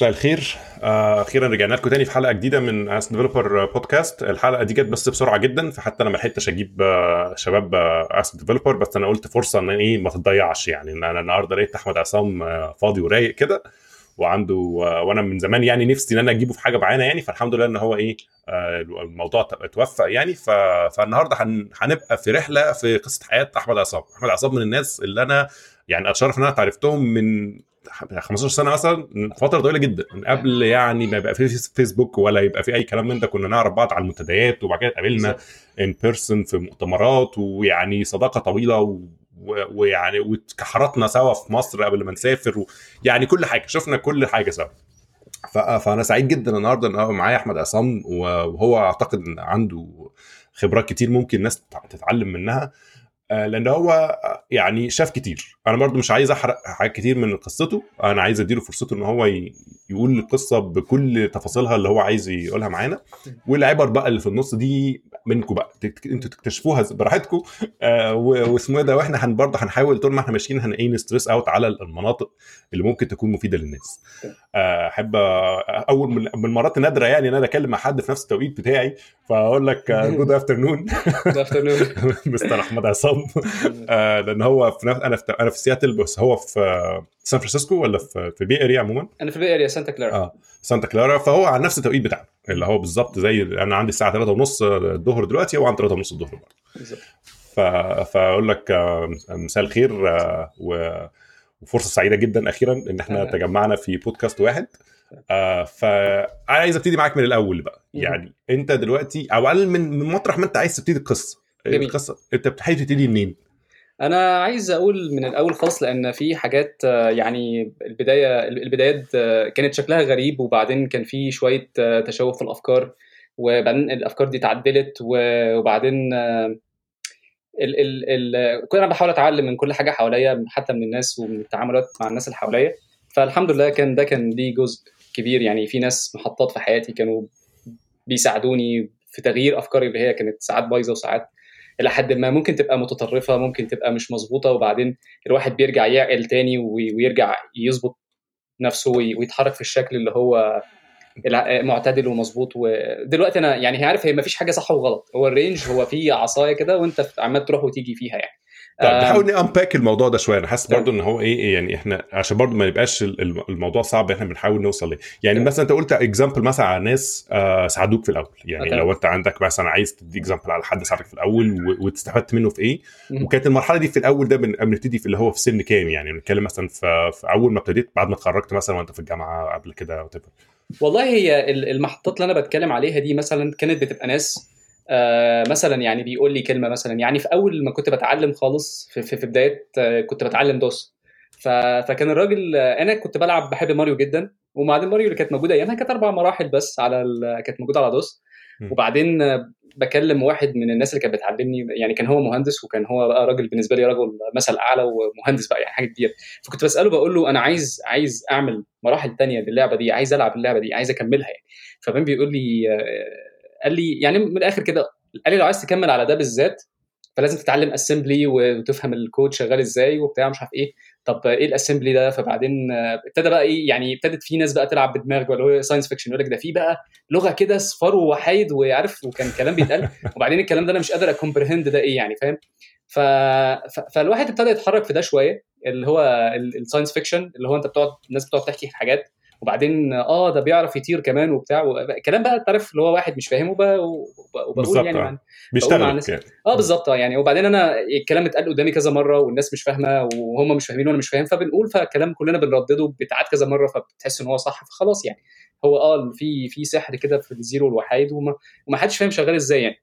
مساء الخير. آه، أخيرا رجعنا لكم تاني في حلقة جديدة من Ask Developer Podcast الحلقة دي جت بس بسرعة جدا فحتى أنا ما لحقتش أجيب آه، شباب Ask Developer بس أنا قلت فرصة إن إيه ما تضيعش يعني. ان أنا النهارده لقيت أحمد عصام آه، فاضي ورايق كده وعنده وأنا من زمان يعني نفسي إن أنا أجيبه في حاجة معينه يعني. فالحمد لله إن هو إيه الموضوع توفق يعني. فالنهاردة هنبقى في رحلة في قصة حياة أحمد عصام. أحمد عصام من الناس اللي أنا يعني أتشرف إن أنا عرفتهم من 15 سنة مثلا فترة طويلة جدا. من قبل يعني ما يبقى في فيسبوك ولا يبقى في أي كلام من ده كنا نعرف بعض على المنتديات وبعد كده اتقابلنا ان بيرسون في مؤتمرات ويعني صداقة طويلة ويعني واتكحرتنا سوا في مصر قبل ما نسافر يعني كل حاجة. شفنا كل حاجة سوا. فأنا سعيد جدا النهارده إن معايا أحمد عصام وهو أعتقد عنده خبرات كتير ممكن الناس تتعلم منها. لأن هو يعني شاف كتير. أنا برضو مش عايز أحرق حاجات كتير من قصته. أنا عايز أديله فرصته إن هو يقول القصة بكل تفاصيلها اللي هو عايز يقولها معانا. والعبر بقى اللي في النص دي منكم بقى. أنتوا تكتشفوها براحتكم آه واسمه إيه ده وإحنا هن برضه هنحاول طول ما إحنا ماشيين هن إيه نستريس اوت على المناطق اللي ممكن تكون مفيدة للناس. آه، أحب آه أول من المرات النادره يعني إن أنا اتكلم مع حد في نفس التوقيت بتاعي فأقول لك good afternoon good afternoon mister أحمد عصام. آه لأن هو في نفس أنا في أنا في سياتل بس هو في سان فرانسيسكو ولا في في ال Bay Area عموما؟ أنا في ال Bay Area سانتا كلارا. آه سانتا كلارا. فهو على نفس التوقيت بتاعنا اللي هو بالظبط زي أنا عندي الساعة 3 ونص الظهر دلوقتي هو عنده 3 ونص الظهر برضه. بالظبط. فأقول لك آه، مساء الخير آه، وفرصة سعيدة جدا أخيرا إن إحنا تجمعنا في بودكاست واحد. آه فانا عايز أبتدي معاك من الأول بقى. يعني أنت دلوقتي أو أقل من مطرح ما أنت عايز تبتدي القصة. جميل. القصة انت بتحاول تبتدي منين؟ أنا عايز أقول من الأول خالص لأن في حاجات آه، يعني البداية البدايات آه، كانت شكلها غريب وبعدين كان في شوية آه، تشوه في الأفكار وبعدين الأفكار دي اتعدلت وبعدين ال ال ال كنت أنا بحاول أتعلم من كل حاجة حواليا حتى من الناس ومن التعاملات مع الناس اللي حواليا فالحمد لله كان ده كان ليه جزء كبير يعني في ناس محطات في حياتي كانوا بيساعدوني في تغيير أفكاري اللي هي كانت ساعات بايظة وساعات إلى حد ما ممكن تبقى متطرفة ممكن تبقى مش مظبوطة وبعدين الواحد بيرجع يعقل تاني ويرجع يظبط نفسه ويتحرك في الشكل اللي هو معتدل ومظبوط. ودلوقتي أنا يعني عارف هي ما فيش حاجة صح وغلط. هو الرينج هو في عصاية كده وأنت عمال تروح وتيجي فيها يعني. طيب نحاول ن unpack الموضوع ده شوية. أنا حاسس برضو إن هو إيه يعني إحنا عشان برضو ما يبقاش الموضوع صعب إحنا بنحاول نوصل ليه. يعني مثلا أنت قلت example مثلا على ناس آه ساعدوك في الأول. يعني أوكي. لو أنت عندك مثلا عايز تدي example على حد ساعدك في الأول واستفدت منه في إيه وكانت المرحلة دي في الأول ده بنبتدي في اللي هو في سن كام يعني؟ بنتكلم مثلا في, في أول ما ابتديت بعد ما اتخرجت مثلا وأنت في الجامعة قبل كده والله هي المحطات اللي أنا بتكلم عليها دي مثلا كانت بتبقى ناس آه مثلا يعني بيقول لي كلمة مثلا يعني في أول ما كنت بتعلم خالص في, في, في بداية آه كنت بتعلم دوس. فكان الراجل آه أنا كنت بلعب بحب ماريو جدا وبعدين ماريو اللي كانت موجودة ايامها كانت أربع مراحل بس على كانت موجودة على دوس. وبعدين آه، بكلم واحد من الناس اللي كانت بتعلمني يعني كان هو مهندس وكان هو بقى راجل بالنسبة لي رجل مثل أعلى ومهندس بقى يعني حاجة كبيرة. فكنت بسأله بقول له أنا عايز عايز أعمل مراحل تانية للعبة دي عايز ألعب اللعبة دي عايز أكملها يعني. فبين بيقول لي آه، قال لي يعني من الآخر كده قال لي لو عايز تكمل على ده بالذات فلازم تتعلم assembly وتفهم الكود شغال إزاي وبتاع مش عارف إيه. طب إيه ال assembly ده؟ فبعدين ابتدى بقى إيه يعني ابتدت في ناس بقى تلعب بدماغه science fiction يقول لك ده في بقى لغة كده صفار ووحايد وعارف وكان كلام بيتقال. وبعدين الكلام ده أنا مش قادر ا comprehend ده إيه يعني فاهم؟ ف... ف... فالواحد ابتدى يتحرك في ده شوية اللي هو ال science fiction اللي هو أنت بتقعد الناس بتقعد تحكي حاجات. وبعدين آه ده بيعرف يطير كمان وبتاع كلام بقى تعرف اللي هو واحد مش فاهمه بقى وبقول يعني مع بيشتغل مع يعني. آه بالظبط آه يعني وبعدين أنا الكلام اتقال قدامي كذا مرة والناس مش فاهمة وهم مش فاهمين وأنا مش فاهم فبنقول فالكلام كلنا بنردده بتعاد كذا مرة فبتحس إن هو صح فخلاص يعني. هو آه في في سحر كده في ال zero والواحد وما, وما حدش فاهم شغال إزاي يعني.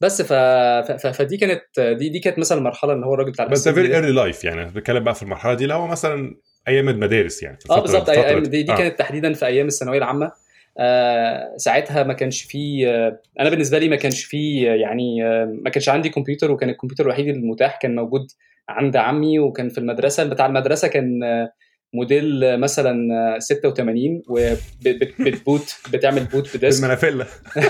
بس ف... ف... فدي كانت دي دي كانت مثلا المرحله إن هو الراجل بتاع بس very early life يعني بتكلم بقى في المرحلة دي. هو مثلا أيام المدارس يعني آه بالظبط. أيام دي, دي آه. كانت تحديدا في أيام الثانوية العامة. آه ساعتها ما كانش في آه أنا بالنسبة لي ما كانش في آه يعني آه ما كانش عندي كمبيوتر وكان الكمبيوتر الوحيد المتاح. كان موجود عند عمي وكان في المدرسة. بتاع المدرسة كان آه موديل مثلا 86 وبت boot بتعمل boot ب disk. المنافلة.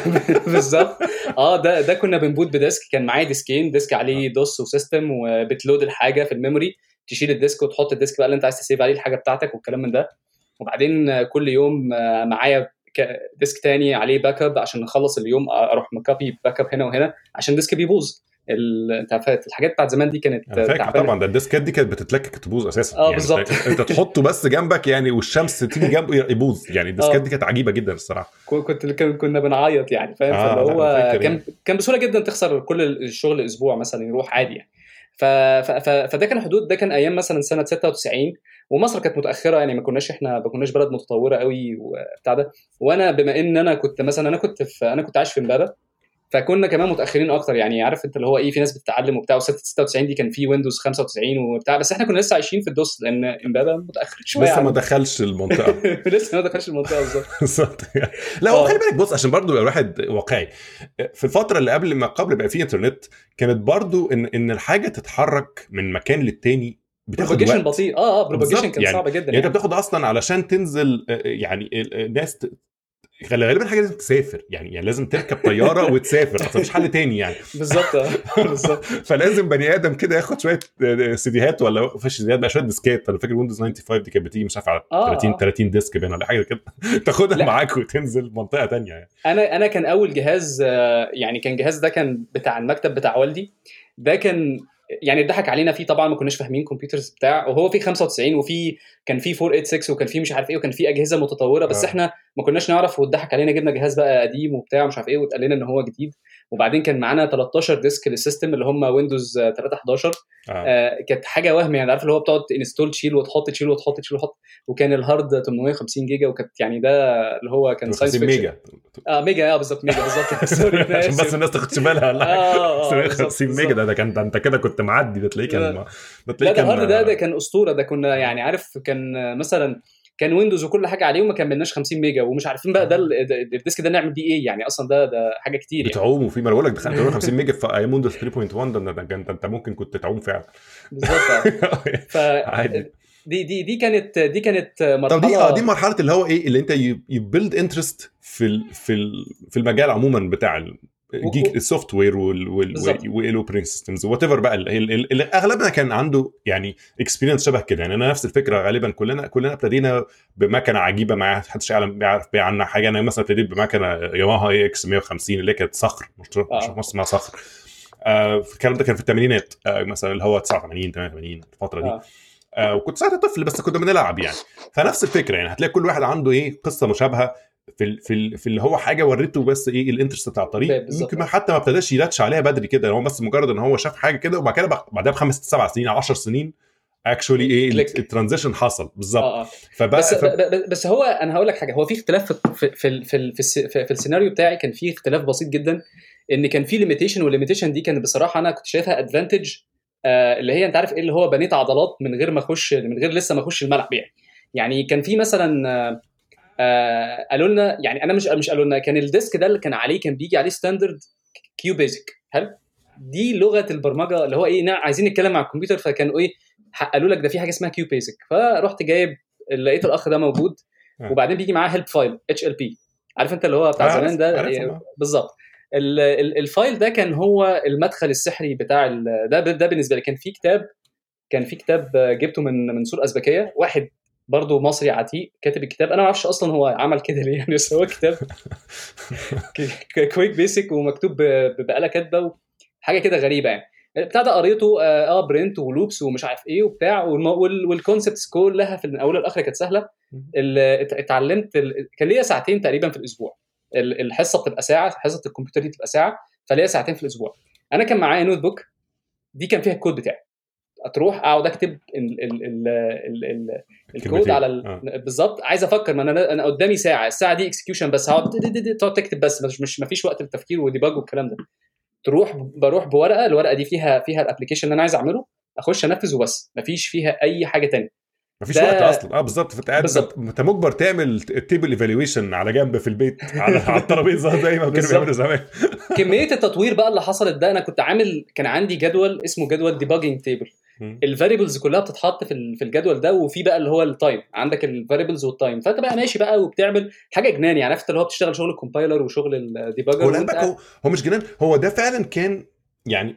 بالظبط. آه ده ده كنا بن boot ب disk. كان معايا ديسكين disk عليه DOS و system وبت load الحاجة في ال memory. تشيل ال disk وتحط ال disk بقى اللي انت عايز تسيب عليه الحاجة بتاعتك والكلام من ده وبعدين كل يوم آه، معايا disk تاني عليه backup عشان نخلص اليوم أروح م copy backup هنا وهنا عشان disk بيبوظ انت الحاجات بتاعت زمان دي كانت أنا فاكر. طبعا ده الديسكات دي كانت بتتلكك تبوظ أساسا آه، يعني بالظبط. أنت تحطه بس جنبك يعني والشمس تيجي جنبه يبوظ يعني الديسكات آه. دي كانت عجيبة جدا الصراحة كنت كن- كنا بنعيط يعني فاهم آه، فاللي هو كان يعني. كان بسهولة جدا تخسر كل الشغل أسبوع مثلا يروح عادي يعني فده كان حدود ده كان أيام مثلا سنة 96 ومصر كانت متأخرة يعني ما كناش إحنا ما كناش بلد متطورة قوي وبتاع ده. وأنا بما إن أنا كنت مثلا أنا كنت في أنا كنت عايش في امبابه فكنا كمان متأخرين أكتر يعني عارف أنت اللي هو إيه في ناس بتتعلم وبتاع و 96 دي كان في ويندوز 95 وبتاع بس إحنا كنا لسه عايشين في الدوس لأن إمبابة متأخر شوية لسه ما عن- دخلش المنطقة. لسه ما دخلش المنطقة بالظبط. بالظبط يعني. لا هو آه. خلي بالك بص عشان برضو يبقى الواحد واقعي في الفترة اللي قبل ما قبل ما يبقى في إنترنت كانت برضو إن إن الحاجة تتحرك من مكان للتاني بتاخد بروباجيشن بطيء آه آه propagation كان يعني- صعبه جدا يعني أنت بتاخد أصلا علشان تنزل آه، يعني ال- الناس ت- غالبا غالبا حاجة لازم تسافر. يعني يعني لازم تركب طيارة وتسافر أصلا مفيش حل تاني يعني. بالظبط. آه بالظبط. فلازم بني آدم كده ياخد شوية سيديهات ولا مفيش سيديهات بقى شوية ديسكات. أنا فاكر Windows 95 دي كانت بتيجي مش عارف على آه، 30 آه. 30 disk باين ولا حاجة كده. تاخدها. معاك وتنزل منطقة تانية يعني. أنا أنا كان أول جهاز آه، يعني كان جهاز ده كان بتاع المكتب بتاع والدي. ده كان يعني اتضحك علينا فيه طبعا ما كناش فاهمين computers بتاع وهو في 95 وفي كان في 486 وكان في مش عارف إيه وكان في أجهزة متطورة بس آه. إحنا ما كناش نعرف واتضحك علينا جبنا جهاز بقى قديم وبتاع مش عارف إيه واتقال لنا إن هو جديد وبعدين كان معانا 13 disk لل system اللي هم Windows 311 آه. آه كانت حاجة وهم يعني عارف اللي هو بتقعد install تشيل وتحط تشيل وتحط تشيل وتحط وكان ال hard 850 جيجا وكانت يعني ده اللي هو كان science 50 ميجا آه ميجا آه بالظبط ميجا بالظبط sorry عشان. بس الناس تاخدش بالها ولا حاجة آه آه بالظبط، 50 ميجا ده ده كان ده انت كده كنت معدي ده تلاقيه كان لا. ده لا تلاقيه ده كان ال hard ده ده كان أسطورة ده كنا يعني عارف كان آه، مثلا كان Windows وكل حاجة عليه وما كملناش 50 ميجا ومش عارفين بقى ده ال- ده- ال disk ده نعمل بيه إيه؟ يعني أصلا ده ده حاجة كتير يعني. بتعوم وفي ما أنا بقول لك دخلت 50 ميجا في أيام Windows 3.1 ده انت انت ممكن كنت تعوم فعلا. بالظبط. ف عادي. دي دي دي كانت دي كانت مرحلة طب دي آه دي مرحلة اللي هو إيه اللي أنت ي build interest في ال في ال في المجال عموما بتاع ال geek ال software بالظبط. وال operating systems whatever بقى ال- ال- ال- أغلبنا كان عنده يعني experience شبه كده. يعني أنا نفس الفكرة غالبا كلنا كلنا ابتدينا بمكنة عجيبة ما حدش يعلم بيعرف بيها عنها حاجة. أنا مثلا ابتديت بمكنة Yamaha AX 150 اللي كانت صخر مش مش آه. مصر اسمها صخر. آه الكلام ده كان في الثمانينات آه مثلا اللي هو 89 88 الفترة دي. آه. آه وكنت ساعتها طفل بس كنا بنلعب يعني. فنفس الفكرة يعني هتلاقي كل واحد عنده إيه قصة مشابهة. في في في اللي هو حاجة وريته بس إيه ال interest بتاعه trigger. ممكن حتى ما ابتداش ي latch عليها بدري كده هو بس مجرد إن هو شاف حاجة كده وبعد كده بعدها بخمس سبع سنين 10 سنين actually إيه. ال transition حصل. بالظبط. آه فبقى بس ف... بس هو أنا هقول لك حاجة هو في اختلاف في في في في, في, في, في السيناريو بتاعي كان في اختلاف بسيط جدا إن كان في limitation وال limitation دي كانت بصراحة أنا كنت شايفها advantage آه اللي هي أنت عارف إيه اللي هو بنيت عضلات من غير ما أخش من غير لسه ما أخش الملعب يعني. يعني كان في مثلا آه قالوا لنا يعني أنا مش مش قالوا لنا كان الديسك ده اللي كان عليه كان بيجي عليه standard QBasic حلو دي لغة البرمجة اللي هو إيه عايزين نتكلم مع الكمبيوتر فكانوا إيه قالوا لك ده في حاجة اسمها QBasic فرحت جايب لقيت الأخ ده موجود آه. وبعدين بيجي معاه help file HLP عارف أنت اللي هو بتاع آه، زمان ده؟ إيه،. بالظبط. ال- ال- ال file ده كان هو المدخل السحري بتاع ده ده بالنسبة لي. كان في كتاب كان في كتاب جبته من من سور أزبكية. واحد برضه مصري عتيق كاتب الكتاب. أنا ما أعرفش أصلا هو عمل كده ليه يعني بس هو كتاب QuickBASIC ومكتوب ب- بآلة كاتبة حاجة كده غريبة يعني. بتاع ده قريته آه آه، print و loops ومش عارف إيه وبتاع وال concepts كلها في الأول والاخر كانت سهلة. اتعلمت ال- كان ليا ساعتين تقريبا في الأسبوع. ال- الحصة بتبقى ساعة حصة الكمبيوتر دي بتبقى ساعة فليا ساعتين في الأسبوع. أنا كان معايا notebook دي كان فيها الكود بتاعي. تروح اقعد اكتب ال ال ال ال ال الكود. على ال... آه. بالظبط. عايز أفكر ما أنا أنا قدامي ساعة. الساعة دي execution بس. هقعد تقعد تكتب بس. مش مش مفيش وقت للتفكير و debug والكلام ده. تروح بروح بورقة. الورقة دي فيها فيها ال application اللي أنا عايز أعمله. أخش أنفذ وبس. مفيش فيها أي حاجة تانية. مفيش ده- وقت أصلا. آه بالظبط. فأنت قاعد. أنت مجبر تعمل ال table evaluation على جنب في البيت على, على الترابيزة زي ما كانوا. بيعملوا زمان. كمية التطوير بقى اللي حصلت ده أنا كنت عامل كان عندي جدول اسمه جدول debugging table. ال variables كلها بتتحط في في الجدول ده وفي بقى اللي هو التايم عندك الفاريبلز والتايم فانت بقى ماشي بقى وبتعمل حاجة جنان يعني عرفت اللي هو بتشتغل شغل ال compiler وشغل ال debugger هو هو مش جنان هو ده فعلا كان يعني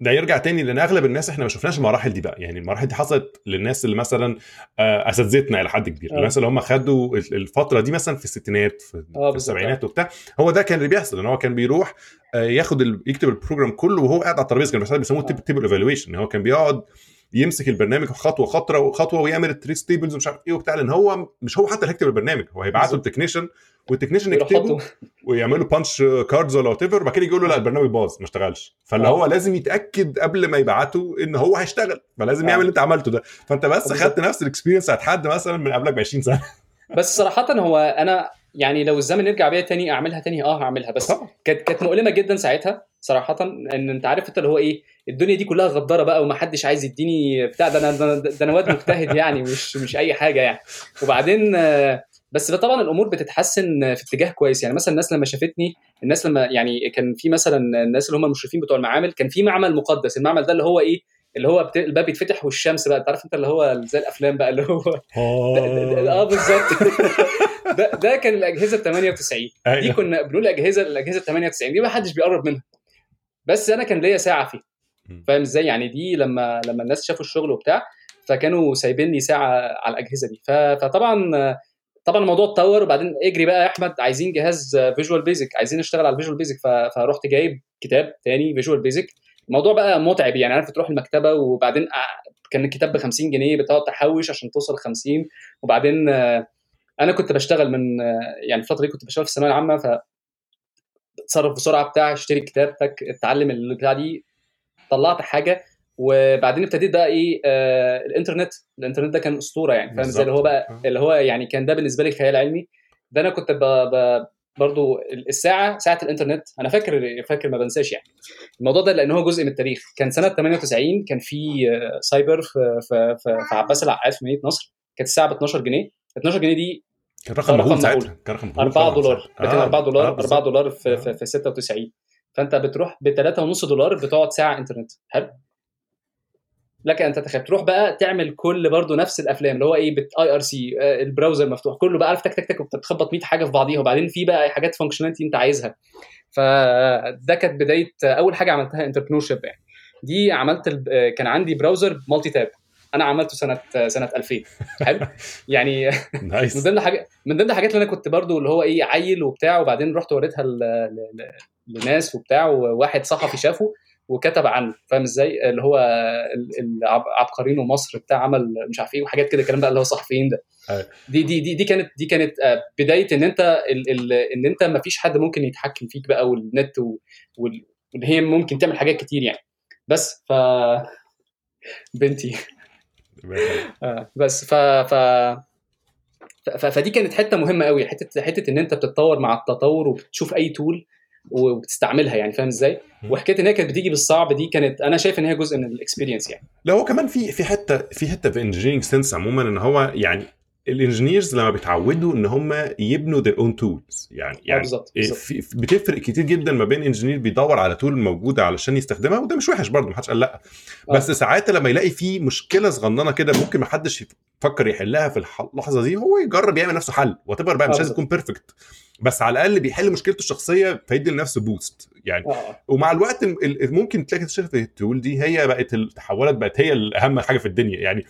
ده يرجع تاني لأن أغلب الناس إحنا ما شفناش المراحل دي بقى يعني المراحل دي حصلت للناس اللي مثلا آه، أساتذتنا إلى حد كبير آه. الناس اللي هم خدوا الفترة دي مثلا في الستينات في, آه، في. السبعينات وبتاع هو ده كان اللي بيحصل إن هو كان بيروح ياخد ال- يكتب ال program كله وهو قاعد على الترابيزة كان بيسموه-. table evaluation هو كان بيقعد يمسك البرنامج خطوة خطوه خطوه ويعمل ال trace tables ومش عارف إيه وبتاع لأن هو مش هو حتى اللي هيكتب البرنامج هو هيبعته. لل technician و ال technician يكتبه ويعملوا punch cards ولا whatever وبعد كده يقول له لا البرنامج باظ ما اشتغلش فاللي آه. هو لازم يتأكد قبل ما يبعته إن هو هيشتغل فلازم آه. يعمل اللي أنت عملته ده فأنت بس بالظبط. خدت نفس ال experience بتاعت حد مثلا من قبلك ب 20 سنة بس صراحة هو أنا يعني لو الزمن يرجع بيا تاني أعملها تاني آه هعملها. بس كانت كانت مؤلمة جدا ساعتها صراحة إن أنت عارف أنت اللي هو إيه الدنيا دي كلها غدارة بقى ومحدش عايز يديني بتاع ده أنا ده ده أنا واد مجتهد يعني مش مش أي حاجة يعني. وبعدين بس طبعا الأمور بتتحسن في اتجاه كويس. يعني مثلا الناس لما شافتني الناس لما يعني كان في مثلا الناس اللي هم المشرفين بتوع المعامل كان في معمل مقدس. المعمل ده اللي هو إيه اللي هو بت... الباب يتفتح والشمس بقى انت عارف انت اللي هو زي الأفلام بقى اللي هو آه. بالظبط. ده ده كان الأجهزة ال 98 دي أيوة. كنا بنقول أجهزة الأجهزة ال 98 دي ما حدش بيقرب منها. بس أنا كان ليا ساعة فيه مم. فاهم إزاي؟ يعني دي لما لما الناس شافوا الشغل وبتاع فكانوا سايبين لي ساعة على الأجهزة دي. ف- فطبعا طبعا الموضوع اتطور وبعدين اجري بقى يا أحمد عايزين جهاز Visual Basic عايزين نشتغل على ال Visual Basic فرحت جايب كتاب تاني Visual Basic الموضوع بقى متعب يعني عارف تروح المكتبة وبعدين كان الكتاب ب 50 جنيه بتقعد تحوش عشان توصل 50 وبعدين أنا كنت بشتغل من يعني الفترة دي كنت بشتغل في الثانوية العامة ف اتصرف بسرعة بتاع اشتري الكتاب تك اتعلم البتاع دي طلعت حاجة وبعدين ابتديت بقى إيه آه الإنترنت الإنترنت ده كان أسطورة يعني فاهم؟ اللي هو بقى بالظبط. اللي هو يعني كان ده بالنسبة لي خيال علمي. ده أنا كنت ب... ب... برضو الساعة ساعة الإنترنت أنا فاكر فاكر ما بنساش يعني. الموضوع ده لأن هو جزء من التاريخ. كان سنة 98 كان في آه، سايبر في في في, عباس العقاد في مدينة نصر. كانت الساعة ب 12 جنيه. 12 جنيه دي كان رقم مهول. ساعتها. كان رقم مهول 4 طبعاً دولار. ده كان آه، 4 دولار آه، 4 بالظبط. دولار في, آه. في, في 96 فأنت بتروح ب 3.5 دولار بتقعد ساعة إنترنت. حلو. لك أن تتخيل. تروح بقى تعمل كل برضو نفس الأفلام اللي هو إيه بت IRC ال browser مفتوح. كله بقى عارف تك تك تك وبتخبط 100 حاجة في بعضيها. وبعدين في بقى حاجات functionality أنت عايزها. فده كانت بداية أول حاجة عملتها entrepreneurship يعني. دي عملت ال- آه، كان عندي browser multi-tab أنا عملته سنة سنة 2000 حلو؟ يعني من نايس ضمن حاجة من ضمن الحاجات اللي أنا كنت برضو اللي هو إيه عيل وبتاع وبعدين رحت وريتها. ل... ل... لناس وبتاع وواحد صحفي شافه. وكتب عنه فاهم إزاي اللي هو عبقريين ومصر بتاع عمل مش عارف إيه وحاجات كده الكلام بقى اللي هو صحفيين ده أيوة. دي دي دي دي كانت دي كانت آه، بداية إن أنت ال... ال... إن أنت ما فيش حد ممكن يتحكم فيك بقى والنت. وإن هي ممكن تعمل حاجات كتير يعني بس ف بنتي آه، بس ف ف- فدي كانت حتة مهمة قوي حتة حتة إن أنت بتتطور مع التطور وبتشوف أي تول وبتستعملها يعني فاهم إزاي؟ وحكاية إن هي كانت بتيجي بالصعب دي كانت أنا شايف إن هي جزء من ال experience يعني لا هو كمان في في حتة في حتة في engineering sense عموما إن هو يعني ال engineers لما بيتعودوا إن هم يبنوا their own tools يعني آه يعني بالظبط إيه، في- بتفرق كتير جدا ما بين engineer بيدور على tool موجودة علشان يستخدمها وده مش وحش برضه محدش قال لأ آه. بس ساعات لما يلاقي في مشكلة صغننة كده ممكن محدش يفكر يحلها في اللحظة دي هو يجرب يعمل نفسه حل وات بقى آه، مش لازم بالظبط. يكون perfect بس على الأقل بيحل مشكلته الشخصية فيدي لنفسه boost يعني آه آه. ومع الوقت ال- ال- ممكن تلاقي تكتشف ال tool دي هي بقت التحولات بقت هي الاهم حاجة في الدنيا يعني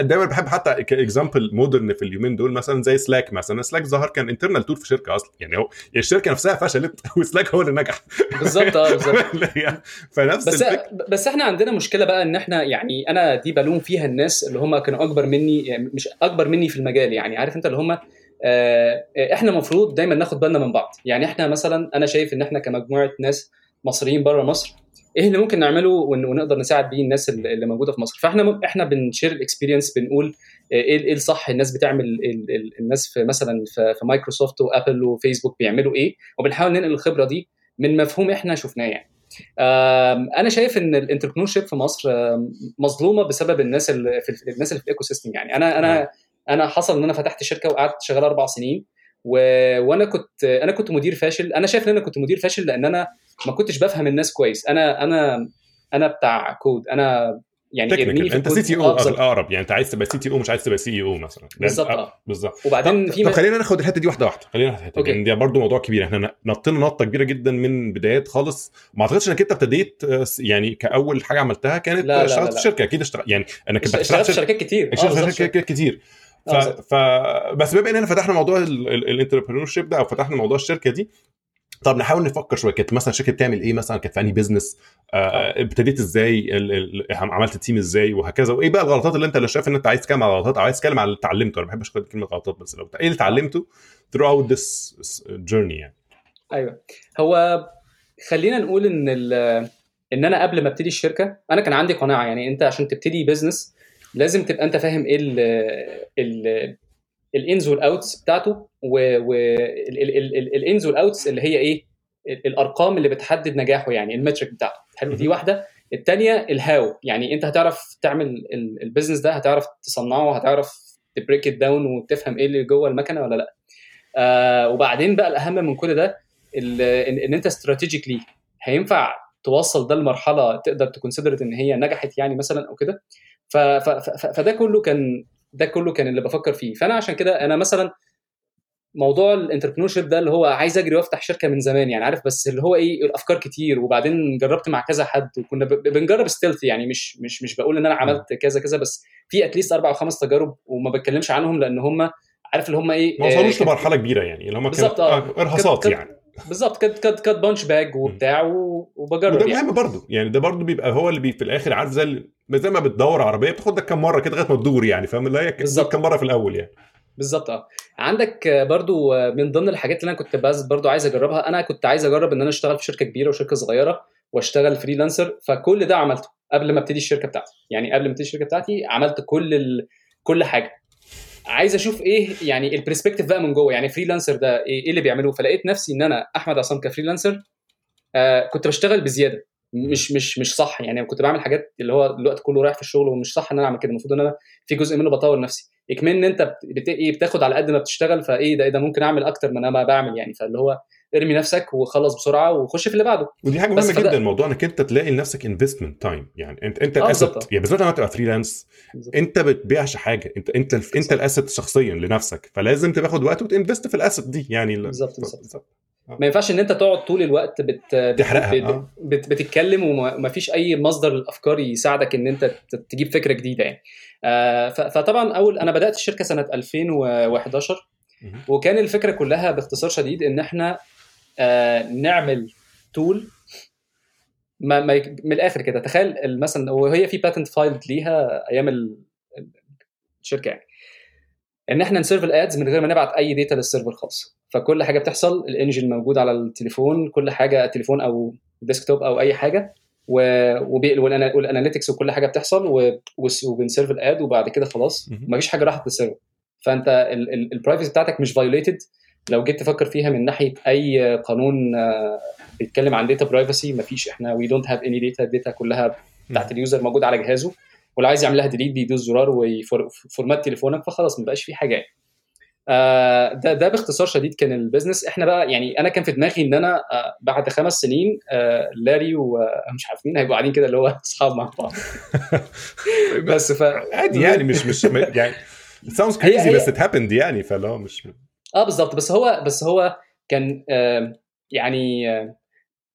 دايما بحب حتى ك example modern في اليومين دول مثلا زي Slack مثلا. Slack ظهر كان internal tool في شركة أصلا. يعني هو الشركة نفسها فشلت و Slack هو اللي نجح. بالظبط آه بالظبط. فنفس بس الفكرة. بس إحنا عندنا مشكلة بقى إن إحنا يعني أنا دي بلوم فيها الناس اللي هم كانوا أكبر مني يعني مش أكبر مني في المجال يعني. عارف أنت اللي هم آه، إحنا المفروض دايما ناخد بالنا من بعض. يعني إحنا مثلا أنا شايف إن إحنا كمجموعة ناس مصريين بره مصر إيه اللي ممكن نعمله ون- ونقدر نساعد بيه الناس اللي موجودة في مصر؟ فإحنا إحنا بن share ال experience بنقول إيه إيه الصح؟ الناس بتعمل ال- ال- الناس في مثلا في مايكروسوفت وابل وفيسبوك بيعملوا إيه وبنحاول ننقل الخبرة دي من مفهوم إحنا شفناه يعني. أنا شايف إن ال entrepreneur في مصر مظلومة بسبب الناس اللي في الناس اللي في ال ecosystem يعني. أنا أنا أنا حصل إن أنا فتحت شركة وقعدت شغال أربع سنين و... وأنا كنت أنا كنت مدير فاشل. أنا شايف إن أنا كنت مدير فاشل لأن أنا ما كنتش بفهم الناس كويس. أنا أنا أنا بتاع كود أنا يعني technical في أنت CTO بالظبط. أقرب. يعني أنت عايز تبقى CTO مش عايز تبقى CEO مثلا. بالظبط، لأن- آه. بالظبط. وبعدين في طب خلينا ناخد الحتة دي واحدة واحدة. خلينا ناخد الحتة دي. لأن دي برضه موضوع كبير. إحنا نطينا نطة كبيرة جدا من بدايات خالص. ما أعتقدش إنك أنت ابتديت آه، يعني كأول حاجة عملتها كانت لا، اشتغلت في. شركة. أكيد اشتغل يعني أنا كنت اشتغلت في شركات كتير. اشتغلت في. شركات كتير. ف... ف... بس بما اننا فتحنا موضوع ال entrepreneurship ده أو فتحنا موضوع الشركة دي طب نحاول نفكر شوية. كانت مثلا الشركة بتعمل إيه مثلا؟ كانت في أنهي business آه، ابتديت إزاي؟ ال... ال... عملت ال team إزاي؟ وهكذا. وإيه بقى الغلطات اللي أنت اللي شايف إن أنت عايز تتكلم على الغلطات؟ أو عايز تتكلم على اللي اتعلمته. أنا ما بحبش كلمة غلطات بس لو إيه اللي اتعلمته throughout this journey يعني؟ أيوه. هو خلينا نقول إن إن أنا قبل ما أبتدي الشركة أنا كان عندي قناعة. يعني أنت عشان تبتدي business لازم تبقى أنت فاهم إيه ال ال الانز والاوتس بتاعته والانز والاوتس اللي هي إيه؟ ال- الأرقام اللي بتحدد نجاحه يعني ال metric بتاعته. حلو؟ دي. واحدة. الثانية ال how يعني أنت هتعرف تعمل ال- ال business ده هتعرف تصنعه هتعرف ت break down وتفهم إيه اللي جوه المكنة ولا لأ. آه وبعدين بقى الأهم من كل ده ان, إن أنت strategically هينفع توصل ده لمرحلة تقدر ت consider إن هي نجحت يعني مثلا أو كده. فده كله كان ده كله كان اللي بفكر فيه. فأنا عشان كده أنا مثلا موضوع ال entrepreneurship ده اللي هو عايز أجري وأفتح شركة من زمان يعني عارف؟ بس اللي هو إيه الأفكار كتير وبعدين جربت مع كذا حد وكنا بنجرب stealth يعني مش مش مش بقول إن أنا عملت كذا كذا بس في at least أربع أو خمس تجارب وما بتكلمش عنهم لأن هم عارف اللي هم إيه ما وصلوش آه، لمرحلة كبيرة يعني اللي هم كانت آه. إرهاصات يعني. بالظبط cut cut cut punch bag وبتاع وبجرب وده يعني. مهم برضه يعني ده برضه بيبقى هو اللي بي في الآخر عارف زي زي ما بتدور عربية بتاخد لك كام مرة كده لغاية ما تدور يعني فاهم؟ اللي هي. كام مرة في الأول يعني. بالظبط آه. عندك برضو من ضمن الحاجات اللي أنا كنت بس برضو عايز أجربها أنا كنت عايز أجرب إن أنا أشتغل في شركة كبيرة وشركة صغيرة وأشتغل freelancer فكل ده عملته قبل ما أبتدي الشركة بتاعتي. يعني قبل ما أبتدي الشركة بتاعتي عملت كل ال... كل حاجة. عايز أشوف إيه يعني ال perspective بقى من جوه. يعني freelancer ده إيه إيه اللي بيعملوه فلقيت نفسي إن أنا أحمد عصام ك freelancer آه كنت بشتغل بزيادة. مش مش مش صح. يعني كنت بعمل حاجات اللي هو الوقت كله رايح في الشغل ومش صح إن أنا أعمل كده. المفروض إن أنا في جزء منه بطور نفسي. إكمن إن أنت بت... بت... إيه بتاخد على قد ما بتشتغل فإيه ده إيه ده ممكن أعمل أكتر من أنا ما بعمل يعني. فاللي هو ارمي نفسك وخلص بسرعة وخش في اللي بعده ودي حاجة مهمة جدا موضوع إنك أنت تلاقي لنفسك investment time يعني انت أنت آه، ال asset. يعني بالذات لما تبقى freelance. أنت بتبيعش حاجة انت أنت الف- أنت ال asset شخصيا لنفسك فلازم تاخد وقت وت invest في ال asset دي يعني ال- بالظبط، بالظبط. ما ينفعش إن أنت تقعد طول الوقت بت... تحرقها، بت... آه. بت... بتتكلم وما فيش أي مصدر للأفكار يساعدك إن أنت تجيب فكرة جديدة يعني آه ف... فطبعا اول أنا بدأت الشركة سنة 2011 مهم. وكان الفكرة كلها باختصار شديد إن إحنا آه نعمل tool ما, ما يك- من الآخر كده تخيل مثلا وهي في patent filed ليها أيام ال- ال- الشركة يعني. إن إحنا ن serve ال ads من غير ما نبعت أي data لل server خالص. فكل حاجة بتحصل ال engine موجود على التليفون كل حاجة تليفون أو desktop أو أي حاجة. و- وال analytics وكل حاجة بتحصل و- وبن serve ال ad وبعد كده خلاص. مفيش حاجة راحت لل server. فأنت ال privacy بتاعتك مش violated لو جيت تفكر فيها من ناحية أي قانون آه، بيتكلم عن data privacy مفيش. إحنا we don't have any data ال data كلها بتاعت ال user موجود على جهازه. ولو عايز يعمل لها delete بيدوس زرار وي format تليفونك فخلاص ما بقاش في حاجة يعني. آه، ده ده باختصار شديد كان ال business إحنا بقى يعني أنا كان في دماغي إن أنا آه، بعد خمس سنين آه، لاري ومش عارف مين هيبقوا قاعدين كده اللي هو أصحاب مع بعض. بس ف عادي يعني مش مش يعني it sounds crazy هي- بس it happened يعني فاللي هو مش آه بالظبط بس هو بس هو كان آه، يعني آه،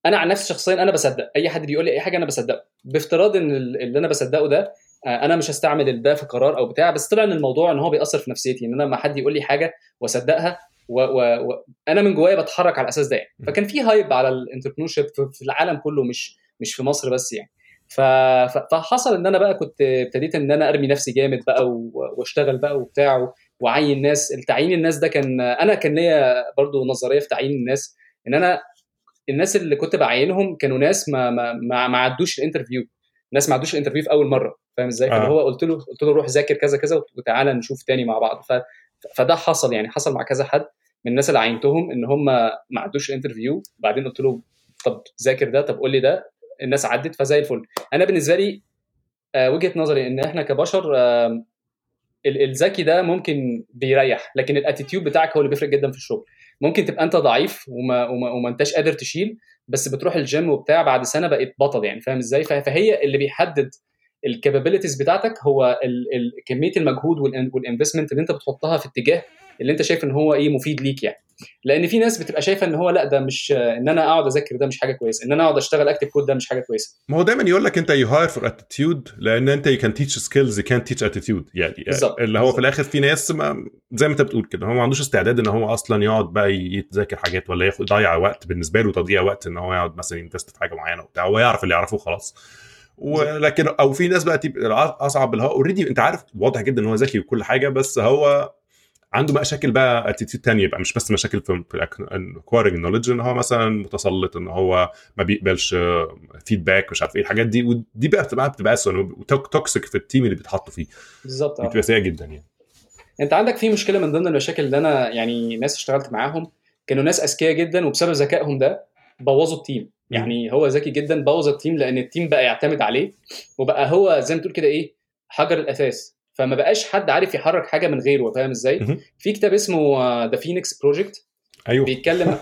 أنا عن نفسي شخصيا أنا بصدق. أي حد بيقول لي أي حاجة أنا بصدقه. بافتراض إن ال- اللي أنا بصدقه ده آه، أنا مش هستعمل ده في قرار أو بتاع. بس طلع إن الموضوع إن هو بيأثر في نفسيتي إن أنا لما حد يقول لي حاجة وأصدقها وأنا و... من جوايا بتحرك على الأساس ده يعني. فكان في hype على ال entrepreneur في العالم كله مش مش في مصر بس يعني. ف... فحصل إن أنا بقى كنت ابتديت إن أنا أرمي نفسي جامد بقى و... وأشتغل بقى وبتاع وعين ناس التعيين الناس ده كان أنا كان ليا برضو نظرية في تعيين الناس إن أنا الناس اللي كنت بعينهم كانوا ناس ما ما ما, ما عدوش ال interview ناس ما عدوش ال interview في أول مرة فاهم إزاي؟ آه. هو قلت له قلت له روح ذاكر كذا كذا وتعالى نشوف تاني مع بعض. ف فده حصل يعني حصل مع كذا حد من الناس اللي عينتهم إن هم ما عدوش ال interview بعدين قلت له طب ذاكر ده طب قول لي ده الناس عدت فزي الفل. أنا بالنسبة لي آه، وجهة نظري إن إحنا كبشر الذكي ده ممكن بيريح لكن ال attitude بتاعك هو اللي بيفرق جدا في الشغل. ممكن تبقى أنت ضعيف وما, وما, وما أنتش قادر تشيل بس بتروح الجيم وبتاع بعد سنة بقيت بطل يعني فاهم إزاي؟ فه- فهي اللي بيحدد ال capabilities بتاعتك هو كمية المجهود وال investment اللي انت بتحطها في اتجاه اللي انت شايف ان هو إيه مفيد ليك يعني لأن في ناس بتبقى شايفة ان هو لأ ده مش إن أنا أقعد أذاكر ده مش حاجة كويسة إن أنا أقعد أشتغل اكتب كود ده مش حاجة كويسة ما هو دايما يقول لك أنت you hire for attitude لأن أنت يو كان تيتش سكيلز يو كان تيتش اتيتيود يعني بالظبط. اللي هو بالظبط. في الآخر في ناس ما زي ما أنت بتقول كده هو ما عندوش استعداد إن هو أصلا يقعد بقى يتذاكر حاجات ولا ياخد يضيع وقت بالنسبة له تضييع وقت إن هو يقعد مثلا ي invest في حاجة معينة وبتاع هو يعرف اللي يعرفه خلاص ولكن أو في ناس بقى تبقى أصعب اللي هو already أنت عارف واضح جدا إن هو ذكي وكل حاجة بس هو عنده مشاكل بقى attitude تانية بقى مش بس مشاكل في acquiring knowledge إن هو مثلا متسلط إن هو ما بيقبلش feedback مش عارف إيه الحاجات دي ودي بقى بتبقى بتبقى toxic في ال team اللي بيتحطوا فيه. بالظبط آه. بتبقى سيئة جدا يعني. أنت عندك في مشكلة من ضمن المشاكل اللي أنا يعني ناس اشتغلت معاهم كانوا ناس أذكياء جدا وبسبب ذكائهم ده بوظوا ال team يعني هو ذكي جدا بوظ ال team لأن ال team بقى يعتمد عليه وبقى هو زي ما تقول كده إيه حجر الاساس فما بقاش حد عارف يحرك حاجة من غيره فاهم إزاي. في كتاب اسمه The Phoenix Project أيوه. بيتكلم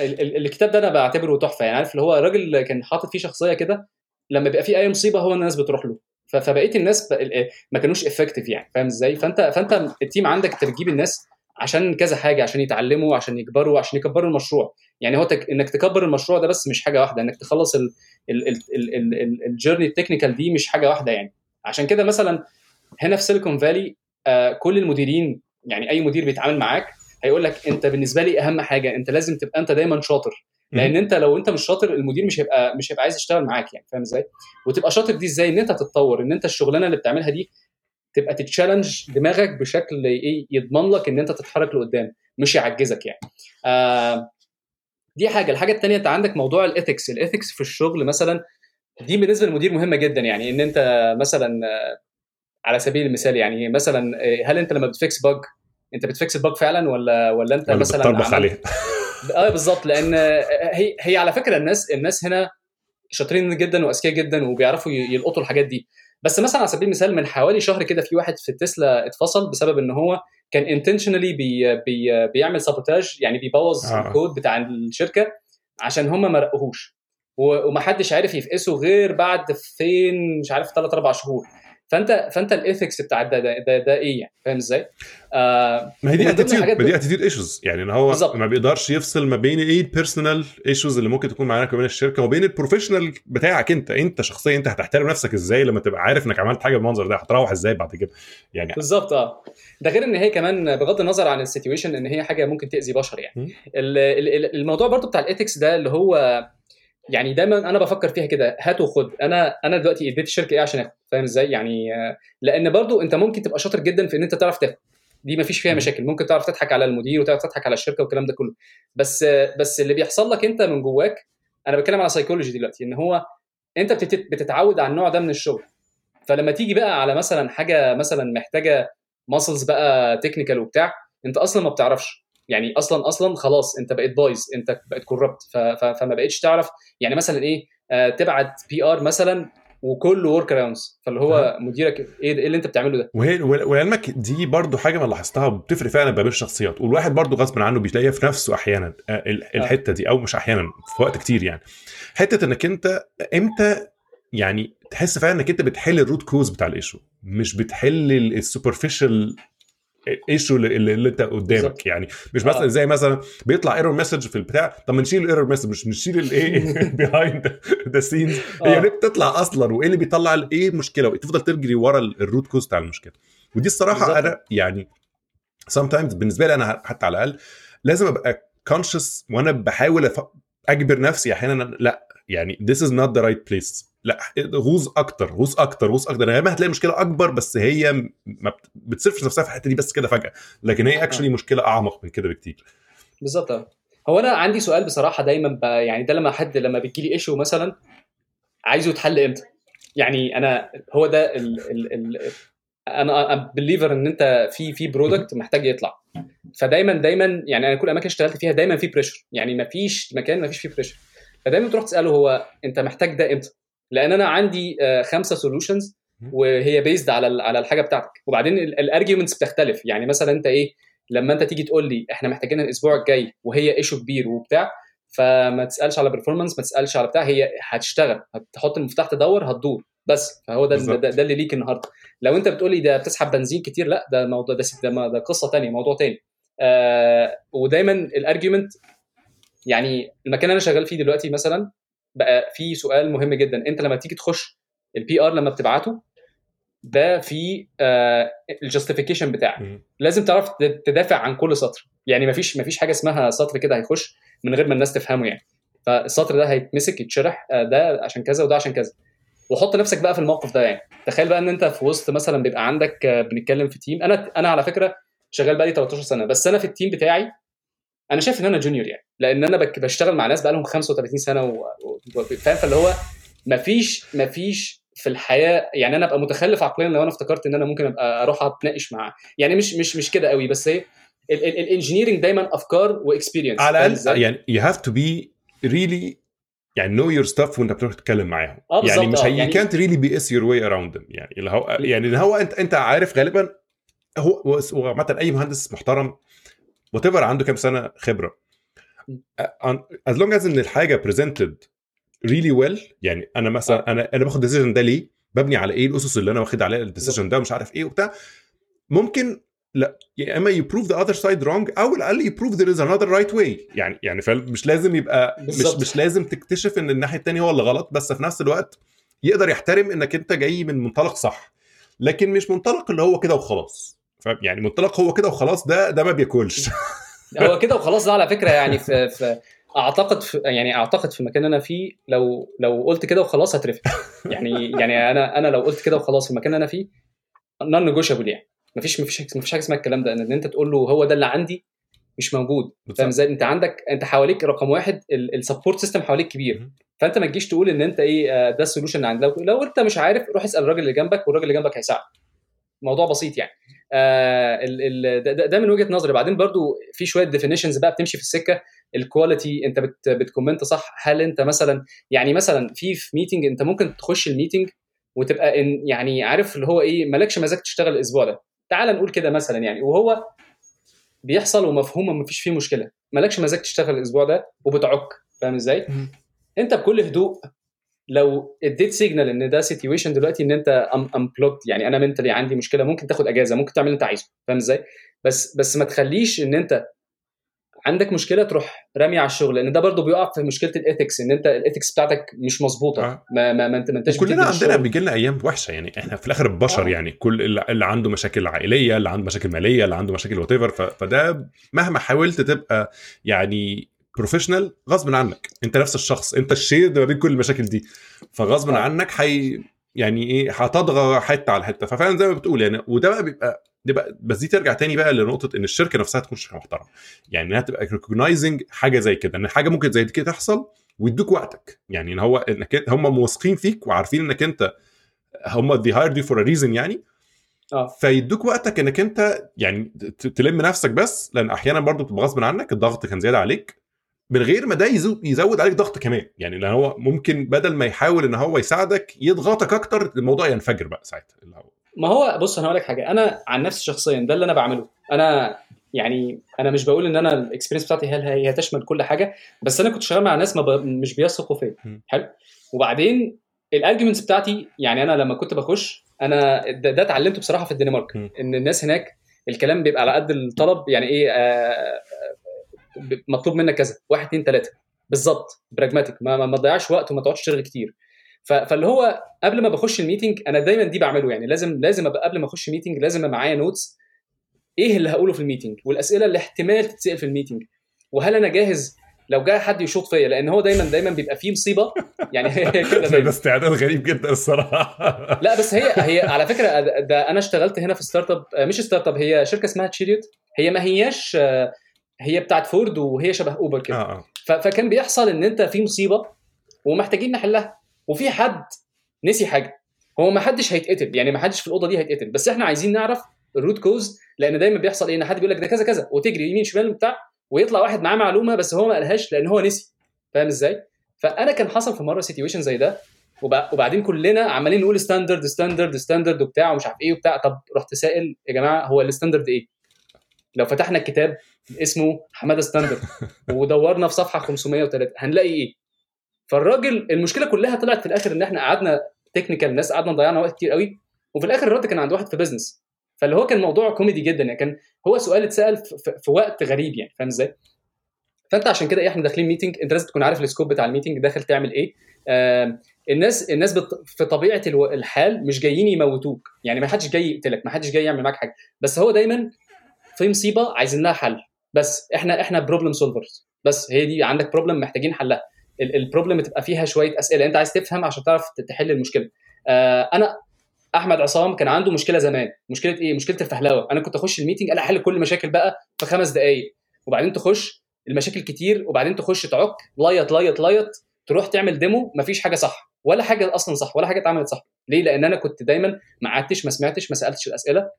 ال- ال- الكتاب ده أنا بعتبره تحفة. يعني عارف اللي هو الراجل كان حاطط فيه شخصية كده لما بيبقى فيه أي مصيبة هو الناس بتروح له. فبقية الناس ما كانوش effective يعني فاهم إزاي؟ فأنت فأنت ال team عندك انت بتجيب الناس عشان كذا حاجة عشان يتعلموا عشان يكبروا عشان يكبروا المشروع. يعني هو تك... إنك تكبر المشروع ده بس مش حاجة واحدة إنك تخلص ال... ال... ال... ال... ال... ال... ال journey ال technical دي مش حاجة واحدة يعني. عشان كده مثلا هنا في سيليكون فالي آه كل المديرين يعني أي مدير بيتعامل معاك هيقول لك أنت بالنسبة لي أهم حاجة أنت لازم تبقى أنت دايما شاطر. لأن أنت لو أنت مش شاطر المدير مش هيبقى مش هيبقى عايز يشتغل معاك يعني فاهم إزاي؟ وتبقى شاطر دي إزاي؟ إن أنت تتطور إن أنت الشغلانة اللي بتعملها دي تبقى ت challenge دماغك بشكل إيه يضمن لك إن أنت تتحرك لقدام مش يعجزك يعني. آه دي حاجة. الحاجة الثانية أنت عندك موضوع ال ethics ال ethics في الشغل مثلا دي بالنسبة للمدير مهمة جدا يعني إن أنت مثلا آه، على سبيل المثال يعني مثلا آه، هل أنت لما بت fix bug أنت بت fix ال bug فعلا ولا ولا أنت ولا مثلا بتطربخ عملت- عليها؟ آه بالظبط. لأن هي هي على فكرة الناس الناس هنا شاطرين جدا وأذكياء جدا وبيعرفوا يلقطوا الحاجات دي. بس مثلا على سبيل المثال من حوالي شهر كده في واحد في تسلا اتفصل بسبب إن هو كان intentionally بي بي بيعمل sabotage يعني بيبوظ آه. الكود بتاع الشركة عشان هم ما رقوهوش ومحدش عارف يفقسه غير بعد فين مش عارف ثلاث أربع شهور فأنت فأنت ال ethics بتاع ده ده, ده, ده إيه يعني؟ فاهم إزاي؟ آه ما هي دي attitude ما دي attitude issues يعني إن هو بالظبط. ما بيقدرش يفصل ما بين إيه ال personal issues اللي ممكن تكون معاك وبين الشركة وبين ال professional بتاعك أنت. أنت شخصيا أنت هتحترم نفسك إزاي لما تبقى عارف إنك عملت حاجة بالمنظر ده؟ هتروح إزاي بعد كده؟ يعني بالظبط آه. ده غير إن هي كمان بغض النظر عن ال situation إن هي حاجة ممكن تأذي بشر. يعني. ال- ال- ال- الموضوع برضو بتاع ال ethics ده اللي هو يعني دايما أنا بفكر فيها كده هات وخد. أنا أنا دلوقتي اديت الشركة إيه عشان آخد فاهم إزاي؟ يعني آه، لأن برضو أنت ممكن تبقى شاطر جدا في إن أنت تعرف تاخد. دي ما فيش فيها. مشاكل. ممكن تعرف تضحك على المدير وتعرف تضحك على الشركة والكلام ده كله. بس بس اللي بيحصل لك أنت من جواك أنا بتكلم على سايكولوجي دلوقتي إن هو أنت بتت- بتتعود على النوع ده من الشغل. فلما تيجي بقى على مثلا حاجة مثلا محتاجة muscles بقى technical وبتاع أنت أصلا ما بتعرفش. يعني أصلا أصلا خلاص أنت بقيت بايظ أنت بقيت corrupt فما بقتش تعرف يعني مثلا إيه آه تبعت PR مثلا وكله workarounds فاللي هو مديرك إيه ده- إيه اللي أنت بتعمله ده؟ وهي ولعلمك دي برضو حاجة ما لاحظتها بتفرق فعلا بين الشخصيات. والواحد برضو غصب عنه بيلاقيها في نفسه أحيانا آه، ال- الحتة دي أو مش أحيانا في وقت كتير يعني. حتة إنك أنت إمتى يعني تحس فعلا إنك أنت بتحل ال root cause بتاع ال issue مش بتحل ال superficial issue اللي, اللي انت قدامك. يعني مش مثلا آه. زي مثلا بيطلع error message في البتاع طب ما نشيل ال error message مش نشيل الايه behind the scenes هي. ليه بتطلع أصلا وإيه اللي بيطلع إيه المشكلة تفضل تجري ورا ال- root cause بتاع المشكلة ودي الصراحة بالظبط. أنا يعني sometimes بالنسبة لي أنا حتى على الأقل لازم أبقى conscious وأنا بحاول أجبر نفسي أحيانا لأ يعني this is not the right place لا غوص أكتر غوص أكتر غوص أكتر. غالبا هتلاقي مشكلة أكبر بس هي ما بت- بتصرفش نفسها في الحتة دي بس كده فجأة. لكن هي actually مشكلة أعمق من كده بكتير. بالظبط آه. هو أنا عندي سؤال بصراحة دايما. يعني ده لما حد لما بيجي لي issue مثلا عايزه يتحل إمتى؟ يعني أنا هو ده ال... ال... ال... أنا believer إن أنت في في product محتاج يطلع. فدايما دايما يعني أنا كل الاماكن اشتغلت فيها دايما في pressure يعني ما فيش مكان ما فيش فيه pressure فدايما تروح تسأله هو أنت محتاج ده إمتى؟ لأن أنا عندي آه، خمسة solutions وهي based على على الحاجة بتاعتك. وبعدين ال arguments بتختلف. يعني مثلا انت إيه لما انت تيجي تقول لي إحنا محتاجين الأسبوع الجاي وهي issue كبير وبتاع فما تسألش على performance ما تسألش على بتاع هي هتشتغل. هتحط المفتاح تدور هتدور. بس. فهو ده. ده, ده اللي ليك النهارده. لو انت بتقولي ده بتسحب بنزين كتير لا ده موضوع ده ده, ده قصة تانية موضوع تاني. آه ودايما ال argument يعني المكان اللي أنا شغال فيه دلوقتي مثلا بقى في سؤال مهم جدا. أنت لما تيجي تخش ال PR لما بتبعته ده في آه ال justification بتاعك. لازم تعرف تدافع عن كل سطر. يعني مفيش مفيش حاجة اسمها سطر كده هيخش من غير ما الناس تفهمه يعني. فالسطر ده هيتمسك يتشرح آه، ده عشان كذا وده عشان كذا. وحط نفسك بقى في الموقف ده يعني. تخيل بقى إن أنت في وسط مثلا بيبقى عندك آه، بنتكلم في team أنا أنا على فكرة شغال بقالي 13 سنة. بس أنا في ال team بتاعي أنا شايف إن أنا junior يعني. لأن أنا بشتغل مع ناس بقى لهم 35 سنة و... فاهم؟ فاللي هو مفيش مفيش في الحياة يعني أنا أبقى متخلف عقليا لو أنا افتكرت إن أنا ممكن أبقى أروح أتناقش مع يعني مش مش مش كده قوي بس هي ال engineering دايما أفكار و experience على الأقل يعني you have to be really يعني know your stuff وأنت بتروح تتكلم معاهم. آه يعني مش هي يعني- you can't really BS your way around them. يعني اللي هو يعني اللي هو أنت أنت عارف غالبا هو هو- هو عامه أي مهندس محترم وات عنده كام سنة خبرة. as long as إن الحاجة presented really well يعني أنا مثلا أنا أنا باخد decision ده ليه؟ ببني على إيه الأسس اللي أنا واخد عليها ال decision ده ومش عارف إيه وبتاع؟ ممكن لا. يا أما you prove the other side wrong أو على الاقل prove there is another right way. يعني يعني فمش لازم يبقى مش بالظبط. مش لازم تكتشف إن الناحية الثانية هو اللي غلط بس في نفس الوقت يقدر يحترم إنك أنت جاي من منطلق صح. لكن مش منطلق اللي هو كده وخلاص؟ يعني منطلق هو كده وخلاص ده ده ما بياكلش. هو كده وخلاص ده على فكرة يعني في, في أعتقد في يعني أعتقد في المكان اللي أنا فيه لو لو قلت كده وخلاص هترفد يعني يعني أنا أنا لو قلت كده وخلاص في المكان اللي أنا فيه non negotiable يعني. مفيش مفيش مفيش حاجة اسمها الكلام ده إن أنت تقول له هو ده اللي عندي مش موجود. فاهم إزاي؟ أنت عندك أنت حواليك رقم واحد ال support system حواليك كبير. فأنت ما تجيش تقول إن أنت إيه آه، ده ال solution اللي عندك. لو, أنت مش عارف روح اسأل الراجل اللي جنبك والراجل اللي جنبك هيساعدك. موضوع بسيط يعني. ده, ده من وجهة نظري. بعدين برضو في شوية definitions بقى بتمشي في السكة. ال quality انت بت بت comment صح. هل انت مثلا يعني مثلا في في meeting انت ممكن تخش ال meeting وتبقى إن يعني عارف اللي هو إيه مالكش مزاج تشتغل الأسبوع ده. تعال نقول كده مثلا يعني. وهو بيحصل ومفهوم وما فيش فيه مشكلة. مالكش مزاج تشتغل الأسبوع ده وبتعك. فاهم إزاي؟ انت بكل هدوء لو اديت signal إن ده situation دلوقتي إن أنت I'm blocked يعني أنا mentally عندي مشكلة ممكن تاخد إجازة ممكن تعمل اللي أنت عايزه فاهم إزاي بس بس ما تخليش إن أنت عندك مشكلة تروح رامي على الشغل لأن ده برضو بيقع في مشكلة ال ethics إن أنت ال ethics بتاعتك مش مظبوطة آه. ما ما ما أنت ما أنتش كلنا عندنا. بيجي لنا أيام وحشة يعني إحنا في الآخر بشر آه. يعني كل اللي عنده مشاكل عائلية اللي عنده مشاكل مالية اللي عنده مشاكل وات فده مهما حاولت تبقى يعني professional غصب عنك. انت نفس الشخص انت ال share ما بين كل المشاكل دي. فغصب آه. عنك حي يعني إيه هتطغى حتة على حتة. ففعلا زي ما بتقول يعني وده بقى بيبقى دي بقى بس دي ترجع تاني بقى لنقطة إن الشركة نفسها تكون شركه محترمة. يعني إنها تبقى recognizing حاجة زي كده إن حاجة ممكن زي كده تحصل ويدوك وقتك. يعني إن هو إنك هم واثقين فيك وعارفين إنك أنت هم they hired you for a reason يعني. آه. فيدوك وقتك إنك أنت يعني تلم نفسك بس لأن أحيانا برضو بتبقى غصب عنك الضغط كان زيادة عليك. من غير ما ده يزو- يزود عليك ضغط كمان. يعني لأن هو ممكن بدل ما يحاول إن هو يساعدك يضغطك أكتر الموضوع ينفجر بقى ساعتها. اللي هو ما هو بص أنا هقول لك حاجة. أنا عن نفسي شخصيا ده اللي أنا بعمله. أنا يعني أنا مش بقول إن أنا الاكسبيرينس بتاعتي هي هي تشمل كل حاجة بس أنا كنت شغال مع ناس ما ب... مش بيثقوا فيا. حلو؟ وبعدين ال arguments بتاعتي يعني أنا لما كنت بخش أنا ده, ده اتعلمته بصراحة في الدنمارك. م. إن الناس هناك الكلام بيبقى على قد الطلب. يعني إيه؟ آه مطلوب منك كذا. واحد اتنين تلاتة. بالظبط pragmatic. ما, ما, تضيعش وقت وما تقعدش تشتغل كتير. فاللي هو قبل ما بخش ال meeting أنا دايما دي بعمله يعني. لازم لازم أبقى قبل ما أخش meeting لازم معايا notes إيه اللي هقوله في ال meeting؟ والأسئلة اللي احتمال تتسأل في ال meeting. وهل أنا جاهز؟ لو جاء حد يشوط فيا لأن هو دايما دايما بيبقى فيه مصيبة. يعني كده ده استعداد غريب جدا الصراحة. لا بس هي هي على فكرة ده أنا اشتغلت هنا في startup مش startup هي شركة اسمها Chariot هي ما هياش هي بتاعت فورد وهي شبه Uber كده. آه ف- فكان بيحصل إن أنت في مصيبة ومحتاجين نحلها وفي حد نسي حاجة. هو ما حدش هيتقتل يعني ما حدش في الأوضة دي هيتقتل بس إحنا عايزين نعرف ال root cause لأن دايما بيحصل إيه إن حد بيقول لك ده كذا كذا وتجري يمين شمال بتاع ويطلع واحد معاه معلومة بس هو ما قالهاش لأن هو نسي. فاهم إزاي؟ فأنا كان حصل في مرة situation زي ده وب- وبعدين كلنا عمالين نقول standard standard standard وبتاع ومش عارف إيه وبتاع. طب رحت سائل يا جماعة هو ال standard إيه؟ لو فتحنا الكتاب اسمه حمادة standard ودورنا في صفحة 503 هنلاقي إيه؟ فالراجل المشكلة كلها طلعت في الآخر إن إحنا قعدنا technical ناس قعدنا ضيعنا وقت كتير قوي وفي الآخر الرد كان عند واحد في business فاللي هو كان موضوع كوميدي جدا يعني كان هو سؤال اتسأل في, وقت غريب يعني فاهم إزاي؟ فأنت عشان كده إيه إحنا داخلين meeting أنت لازم تكون عارف ال scope بتاع ال meeting داخل تعمل إيه. آه الناس الناس بت... في طبيعة ألو... الحال مش جايين يموتوك. يعني ما حدش جاي يقتلك ما حدش جاي يعمل معاك حاجة. بس هو دايما في مصيبة عايزين لها حل. بس إحنا إحنا problem solvers بس هي دي عندك problem محتاجين حلها. ال problem تبقى فيها شوية أسئلة. أنت عايز تفهم عشان تعرف تحل المشكلة. آه أنا أحمد عصام كان عنده مشكلة زمان. مشكلة إيه؟ مشكلة الفهلوة. أنا كنت أخش ال meeting أنا أحل كل المشاكل بقى في خمس دقائق وبعدين تخش المشاكل كتير وبعدين تخش تعك ليط ليط ليط تروح تعمل demo مفيش حاجة صح. ولا حاجة أصلا صح ولا حاجة اتعملت صح. ليه؟ لأن أنا كنت دايما ما قعدتش ما سمعتش ما سألتش الأسئلة.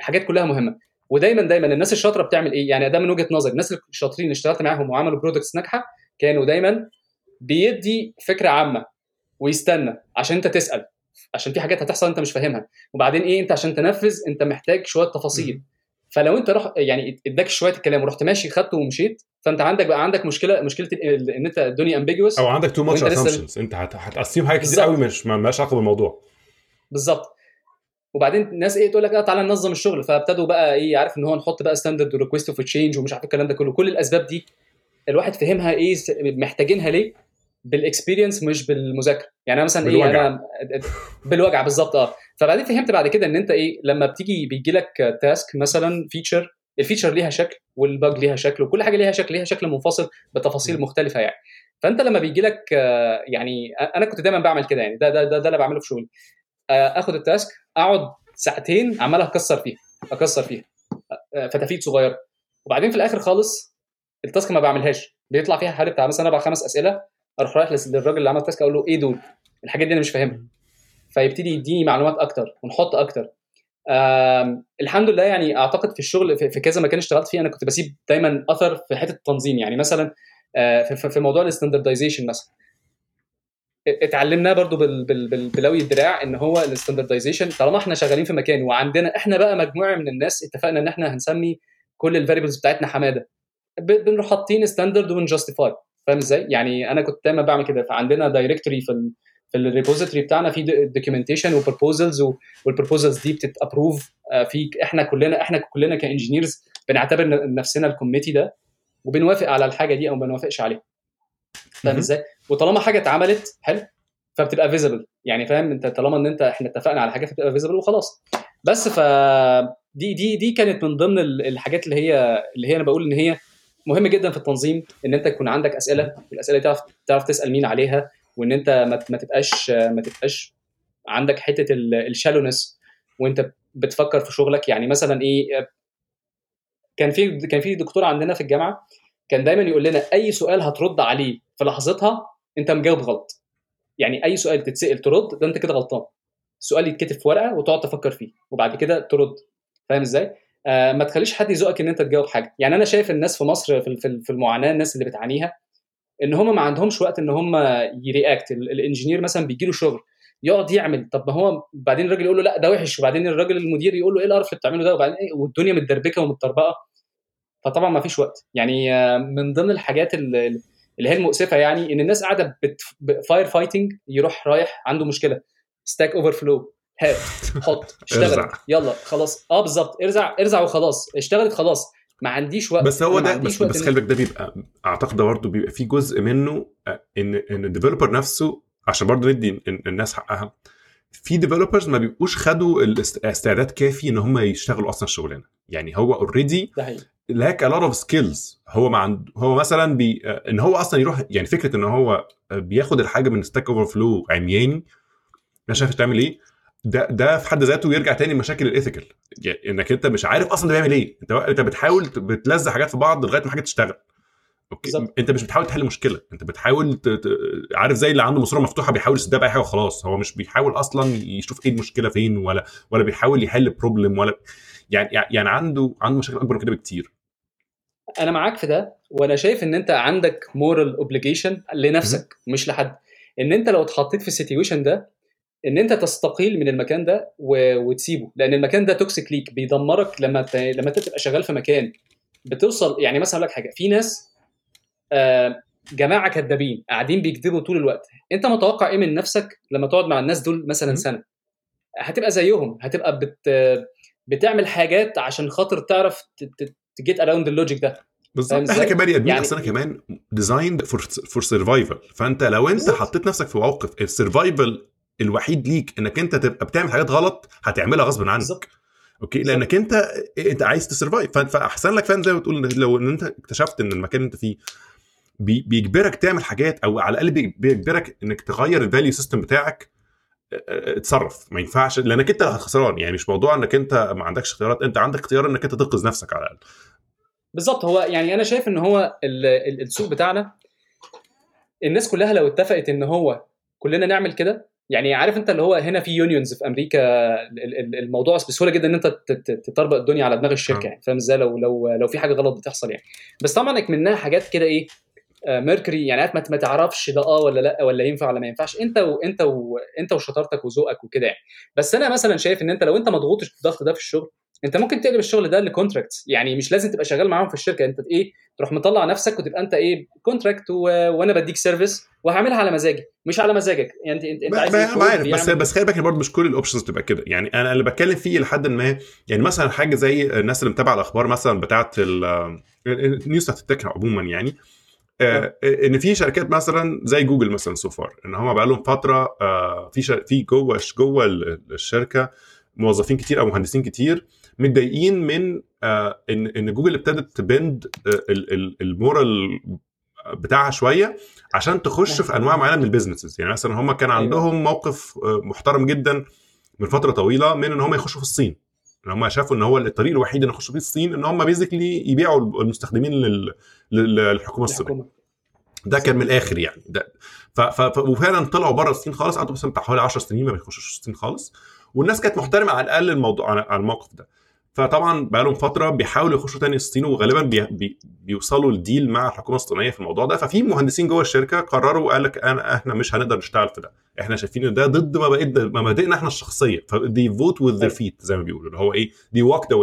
الحاجات كلها مهمة. ودايما دايما الناس الشاطرة بتعمل إيه؟ يعني ده من وجهة نظري. الناس الشاطرين اللي اشتغلت معاهم وعملوا products ناجحة كانوا دايما بيدي فكرة عامة ويستنى عشان أنت تسأل عشان في حاجات هتحصل أنت مش فاهمها. وبعدين إيه؟ أنت عشان تنفذ أنت محتاج شوية تفاصيل. فلو أنت رح يعني اداك شوية الكلام ورحت ماشي خدته ومشيت فأنت عندك بقى عندك مشكلة مشكلة إن أنت الدنيا ambiguous أو عندك too much assumptions أنت هت assume حاجات كتير قوي مش مالهاش علاقة بالموضوع. بالظبط. وبعدين الناس إيه تقول لك آه تعالى ننظم الشغل. فابتدوا بقى إيه عارف إن هو نحط بقى standard و request of change ومش عارف الكلام ده كله. كل الأسباب دي الواحد فهمها إيه محتاجينها ليه؟ بال experience مش بالمذاكرة. يعني أنا مثلا بالوجع. إيه أنا بالوجع بالظبط آه. فبعدين فهمت بعد كده إن أنت إيه لما بتيجي بيجي لك task مثلا feature ال feature ليها شكل وال bug ليها شكل وكل حاجة ليها شكل ليها شكل منفصل بتفاصيل مختلفة يعني. فأنت لما بيجي لك يعني أنا كنت دايما بعمل كده يعني. ده ده ده, ده اللي بعمله في شغلي. آخد ال task أقعد ساعتين عمال أكسر فيها أكسر فيها فتافيت صغيره وبعدين في الآخر خالص ال task ما بعملهاش بيطلع فيها حوالي بتاع مثلا أربع خمس أسئلة أروح رايح للراجل اللي عمل ال task أقول له إيه دول؟ الحاجات دي أنا مش فاهمها. فيبتدي يديني معلومات أكتر ونحط أكتر. الحمد لله يعني أعتقد في الشغل في كذا مكان اشتغلت فيه أنا كنت بسيب دايما أثر في حتة التنظيم يعني مثلا في موضوع ال standardization مثلا. اتعلمناه برضو بلوي الدراع ان هو ال standardization. طالما إحنا شغالين في مكان وعندنا إحنا بقى مجموعة من الناس اتفقنا ان إحنا هنسمي كل ال variables بتاعتنا حمادة. بنروح حاطين standard ون justify فاهم إزاي؟ يعني أنا كنت دايما بعمل كده. فعندنا directory في ال في ال repository بتاعنا في documentation و proposals وال proposals دي بتت approve في إحنا كلنا إحنا كلنا ك engineers بنعتبر نفسنا ال committee ده. وبنوافق على الحاجة دي أو ما بنوافقش عليها. فاهم إزاي؟ وطالما حاجة اتعملت حلو. فبتبقى feasible يعني فاهم؟ انت طالما ان انت إحنا اتفقنا على حاجة فبتبقى feasible وخلاص. بس ف دي دي دي كانت من ضمن الحاجات اللي هي اللي هي أنا بقول إن هي مهم جدا في التنظيم إن أنت يكون عندك أسئلة والاسئله تعرف تعرف تسأل مين عليها وإن أنت ما تبقاش ما تبقاش عندك حتة ال challenge وأنت بتفكر في شغلك. يعني مثلا إيه كان في كان في دكتور عندنا في الجامعة كان دايما يقول لنا أي سؤال هترد عليه في لحظتها انت مجاوب غلط. يعني أي سؤال تتسأل ترد ده انت كده غلطان. السؤال يتكتب في ورقة وتقعد تفكر فيه وبعد كده ترد. فاهم إزاي؟ آه ما تخليش حد يزقك إن انت تجاوب حاجة. يعني أنا شايف الناس في مصر في في المعاناة الناس اللي بتعانيها إن هم ما عندهمش وقت إن هم يرياكت. الانجينير مثلا بيجي له شغل يقعد يعمل طب ما هو بعدين الراجل يقول له لا ده وحش. وبعدين الراجل المدير يقول له إيه القرف اللي بتعمله ده؟ وبعدين إيه؟ والدنيا متدربكة ومتطربقة. فطبعا ما فيش وقت. يعني من ضمن الحاجات اللي اللي هي المؤسفة يعني إن الناس قاعدة fire fighting يروح رايح عنده مشكلة. Stack Overflow هات حط اشتغل. يلا خلاص. آه بالظبط. ارزع ارزع وخلاص. اشتغلت خلاص. ما عنديش وقت. بس هو ده بس, بس خلي بالك ده بيبقى أعتقد ده برضه بيبقى في جزء منه ان إن ال developer نفسه عشان برضه ندي الناس حقها في developers ما بيبقوش خدوا الاستعداد كافي إن هم يشتغلوا أصلا الشغلانه يعني هو already lack a lot of skills هو ما عند هو مثلا بي إن هو أصلا يروح يعني فكرة إن هو بياخد الحاجة من Stack Overflow عمياني أنا شايف تعمل إيه؟ ده ده في حد ذاته يرجع تاني لمشاكل ال ethical يعني إنك أنت مش عارف أصلا ده بيعمل إيه. أنت أنت بتحاول بتلزق حاجات في بعض لغاية ما حاجة تشتغل. okay؟ بالزبط. أنت مش بتحاول تحل مشكلة. أنت بتحاول ت... ت... عارف زي اللي عنده ماسورة مفتوحة بيحاول يسدها بأي حاجة وخلاص. هو مش بيحاول أصلا يشوف إيه المشكلة فين ولا ولا بيحاول يحل problem ولا يعني يعني عنده عنده مشاكل أكبر من كده بكتير. أنا معاك في ده وأنا شايف إن أنت عندك moral obligation لنفسك مش لحد. إن أنت لو اتحطيت في ال situation ده إن أنت تستقيل من المكان ده و... وتسيبه. لأن المكان ده toxic ليك بيدمرك لما ت... لما أنت تبقى شغال في مكان. بتوصل يعني مثلا لك حاجة في ناس آه جماعة كدابين قاعدين بيكذبوا طول الوقت. أنت متوقع إيه من نفسك لما تقعد مع الناس دول مثلا. سنة؟ هتبقى زيهم هتبقى بت بتعمل حاجات عشان خاطر تعرف ت get around ال logic ده بالظبط إحنا؟ كبني ادمين يعني- أصلا كمان designed for for survival فأنت لو أنت. حطيت نفسك في موقف ال survival الوحيد ليك إنك أنت تبقى بتعمل حاجات غلط هتعملها غصب عنك بالظبط. okay بالظبط. لأنك أنت أنت عايز ت survive فأحسن لك فعلا زي ما بتقول لو إن أنت اكتشفت إن المكان اللي أنت فيه بي- بيجبرك تعمل حاجات أو على الأقل بي- بيجبرك إنك تغير ال value system بتاعك اتصرف. ما ينفعش لأنك أنت خسران. يعني مش موضوع إنك أنت ما عندكش اختيارات. أنت عندك اختيار إنك أنت تنقذ نفسك على الأقل. بالظبط. هو يعني أنا شايف إن هو ال- ال- السوق بتاعنا الناس كلها لو اتفقت إن هو كلنا نعمل كده يعني عارف أنت اللي هو هنا في unions في أمريكا ال- ال- الموضوع بسهولة جدا إن أنت تطربق الدنيا على دماغ الشركة آه. يعني فاهم إزاي؟ لو لو لو في حاجة غلط بتحصل يعني. بس طبعا منها حاجات كده إيه murky يعني ما ما تعرفش ده آه ولا لأ ولا ينفع ولا ما ينفعش أنت وانت وانت وشطارتك وذوقك وكده يعني. بس أنا مثلا شايف إن أنت لو أنت مضغوط الضغط ده في الشغل أنت ممكن تقلب الشغل ده ل contract يعني مش لازم تبقى شغال معاهم في الشركة أنت إيه تروح مطلع نفسك وتبقى أنت إيه contract و... وأنا بديك service وهعملها على مزاجي مش على مزاجك. يعني أنت أنت, عايز ما عارف بس بس خلي بالك برضه مش كل ال options تبقى كده. يعني أنا اللي بتكلم فيه لحد ما يعني مثلا حاجة زي الناس اللي متابعة الأخبار مثلا بتاعة ال- ال news بتاعت ال tech عموما يعني آه، إن في شركات مثلا زي جوجل مثلا so far إن هم بقى لهم فترة آه، في شر- في جوه جوه ال- الشركة موظفين كتير أو مهندسين كتير متضايقين من آه، ان إن جوجل ابتدت ت bend آه، ال- ال- ال moral بتاعها شوية عشان تخش في أنواع معينة من ال businesses يعني مثلا هم كان أيوة. عندهم موقف آه، محترم جدا من فترة طويلة من إن هم يخشوا في الصين ان هم شافوا إن هو الطريق الوحيد ان يخشوا فيه الصين إن هم basically يبيعوا المستخدمين لل- لل- للحكومة الصينية. ده كان من الآخر يعني. ده ف ف وفعلا طلعوا بره الصين خالص قعدوا مثلا بتاع حوالي 10 سنين ما بيخشوش الصين خالص. والناس كانت محترمة على الأقل الموضوع على الموقف ده. فطبعا بقى لهم فترة بيحاولوا يخشوا تاني الصين وغالبا بي بي بيوصلوا ل deal مع الحكومة الصينية في الموضوع ده. ففي مهندسين جوه الشركة قرروا وقال لك انا إحنا مش هنقدر نشتغل في ده. إحنا شايفين إن ده ضد مبادئ مبادئنا إحنا الشخصية. فدي vote with their feet زي ما بيقولوا. اللي هو إيه؟ they walk ده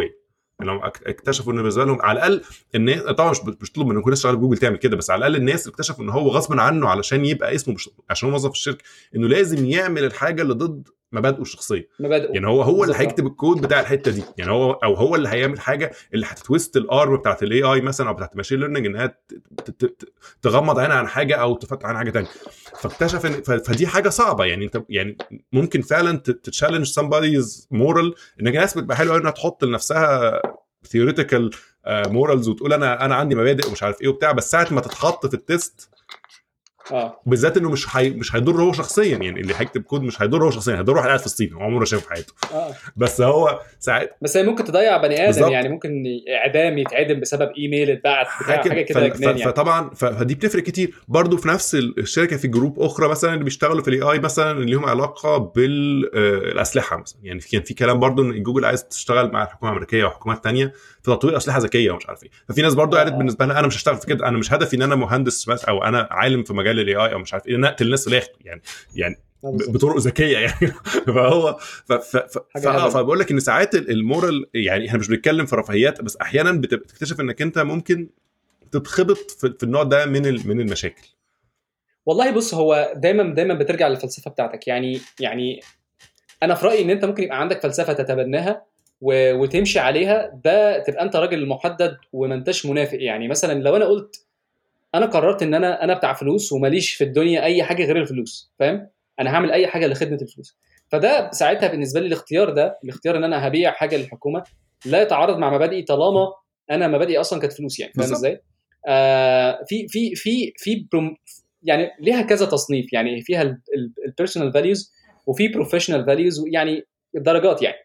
إنهم اك- اكتشفوا إن بالنسبة لهم على الأقل الناس طبعا مش مش طلب من كل في جوجل تعمل كده بس على الأقل الناس اكتشفوا إن هو غصب عنه علشان يبقى اسمه مش عشان هو موظف الشركة إنه لازم يعمل الحاجة اللي ضد مبادئه الشخصية. مبادئه. يعني هو هو اللي. هيكتب الكود بتاع الحتة دي. يعني هو أو هو اللي هيعمل حاجة اللي هت twist ال arm بتاعت ال AI مثلا أو بتاعت ال machine learning انها تغمض عينها عن حاجة أو تفتح عن حاجة تانية. فاكتشف ان فدي حاجة صعبة. يعني انت يعني ممكن فعلا ت challenge somebody's moral إن الناس بتبقى حلوة إنها تحط لنفسها theoretical morals وتقول أنا أنا عندي مبادئ ومش عارف إيه وبتاع بس ساعة ما تتحط في ال test آه. بالذات إنه مش حي... مش هيضر هو شخصيا يعني اللي هيكتب كود مش هيضر هو شخصيا هيضر واحد قاعد في الصين هو عمره ما شافه في حياته. آه. بس هو ساعات بس هي ممكن تضيع بني آدم بالظبط. يعني ممكن إعدام يتعدم بسبب إيميل اتبعت بتاع حاجة كده ف... ف... يعني. فطبعا ف... فدي بتفرق كتير. برضو في نفس الشركة في جروب أخرى مثلا اللي بيشتغلوا في ال AI مثلا اللي لهم علاقة بالاسلحه مثلا. يعني كان في كلام برضو إن جوجل عايز تشتغل مع الحكومة الامريكيه وحكومات تانية في تطوير أسلحة ذكية ومش عارف إيه. ففي ناس برضو آه. قالت بالنسبة لها أنا مش هشتغل في كده أنا مش هدفي إن أنا مهندس بس أو أنا عالم في مجال ال AI أو مش عارف إيه اقتل الناس في الآخر يعني يعني. بطرق ذكية يعني. فهو ف ف ف. فبقول لك إن ساعات ال- المورال يعني إحنا مش بنتكلم في رفاهيات بس أحيانا بت- بتكتشف إنك أنت ممكن تتخبط في, في النوع ده من ال- من المشاكل. والله بص هو دايما دايما بترجع للفلسفة بتاعتك. يعني يعني أنا في رأيي إن أنت ممكن يبقى عندك فلسفة تتبناها و... وتمشي عليها ده تبقى أنت راجل محدد وما انتش منافق. يعني مثلا لو أنا قلت أنا قررت إن أنا أنا بتاع فلوس وماليش في الدنيا أي حاجة غير الفلوس فاهم أنا هعمل أي حاجة لخدمة الفلوس فده ساعتها بالنسبة لي الاختيار ده الاختيار إن أنا هبيع حاجة للحكومة لا يتعارض مع مبادئي طالما أنا مبادئي أصلا كانت فلوس يعني فاهم. إزاي؟ آه في في في في يعني ليها كذا تصنيف يعني فيها ال personal values وفي professional values يعني درجات يعني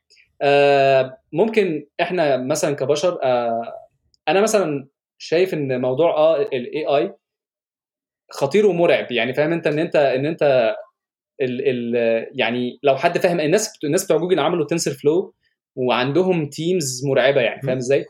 آه ممكن إحنا مثلا كبشر آه أنا مثلا شايف إن موضوع آه ال AI خطير ومرعب يعني فاهم أنت إن أنت إن أنت ال ال يعني لو حد فاهم الناس الناس بتوع جوجل عملوا TensorFlow وعندهم teams مرعبة يعني فاهم إزاي؟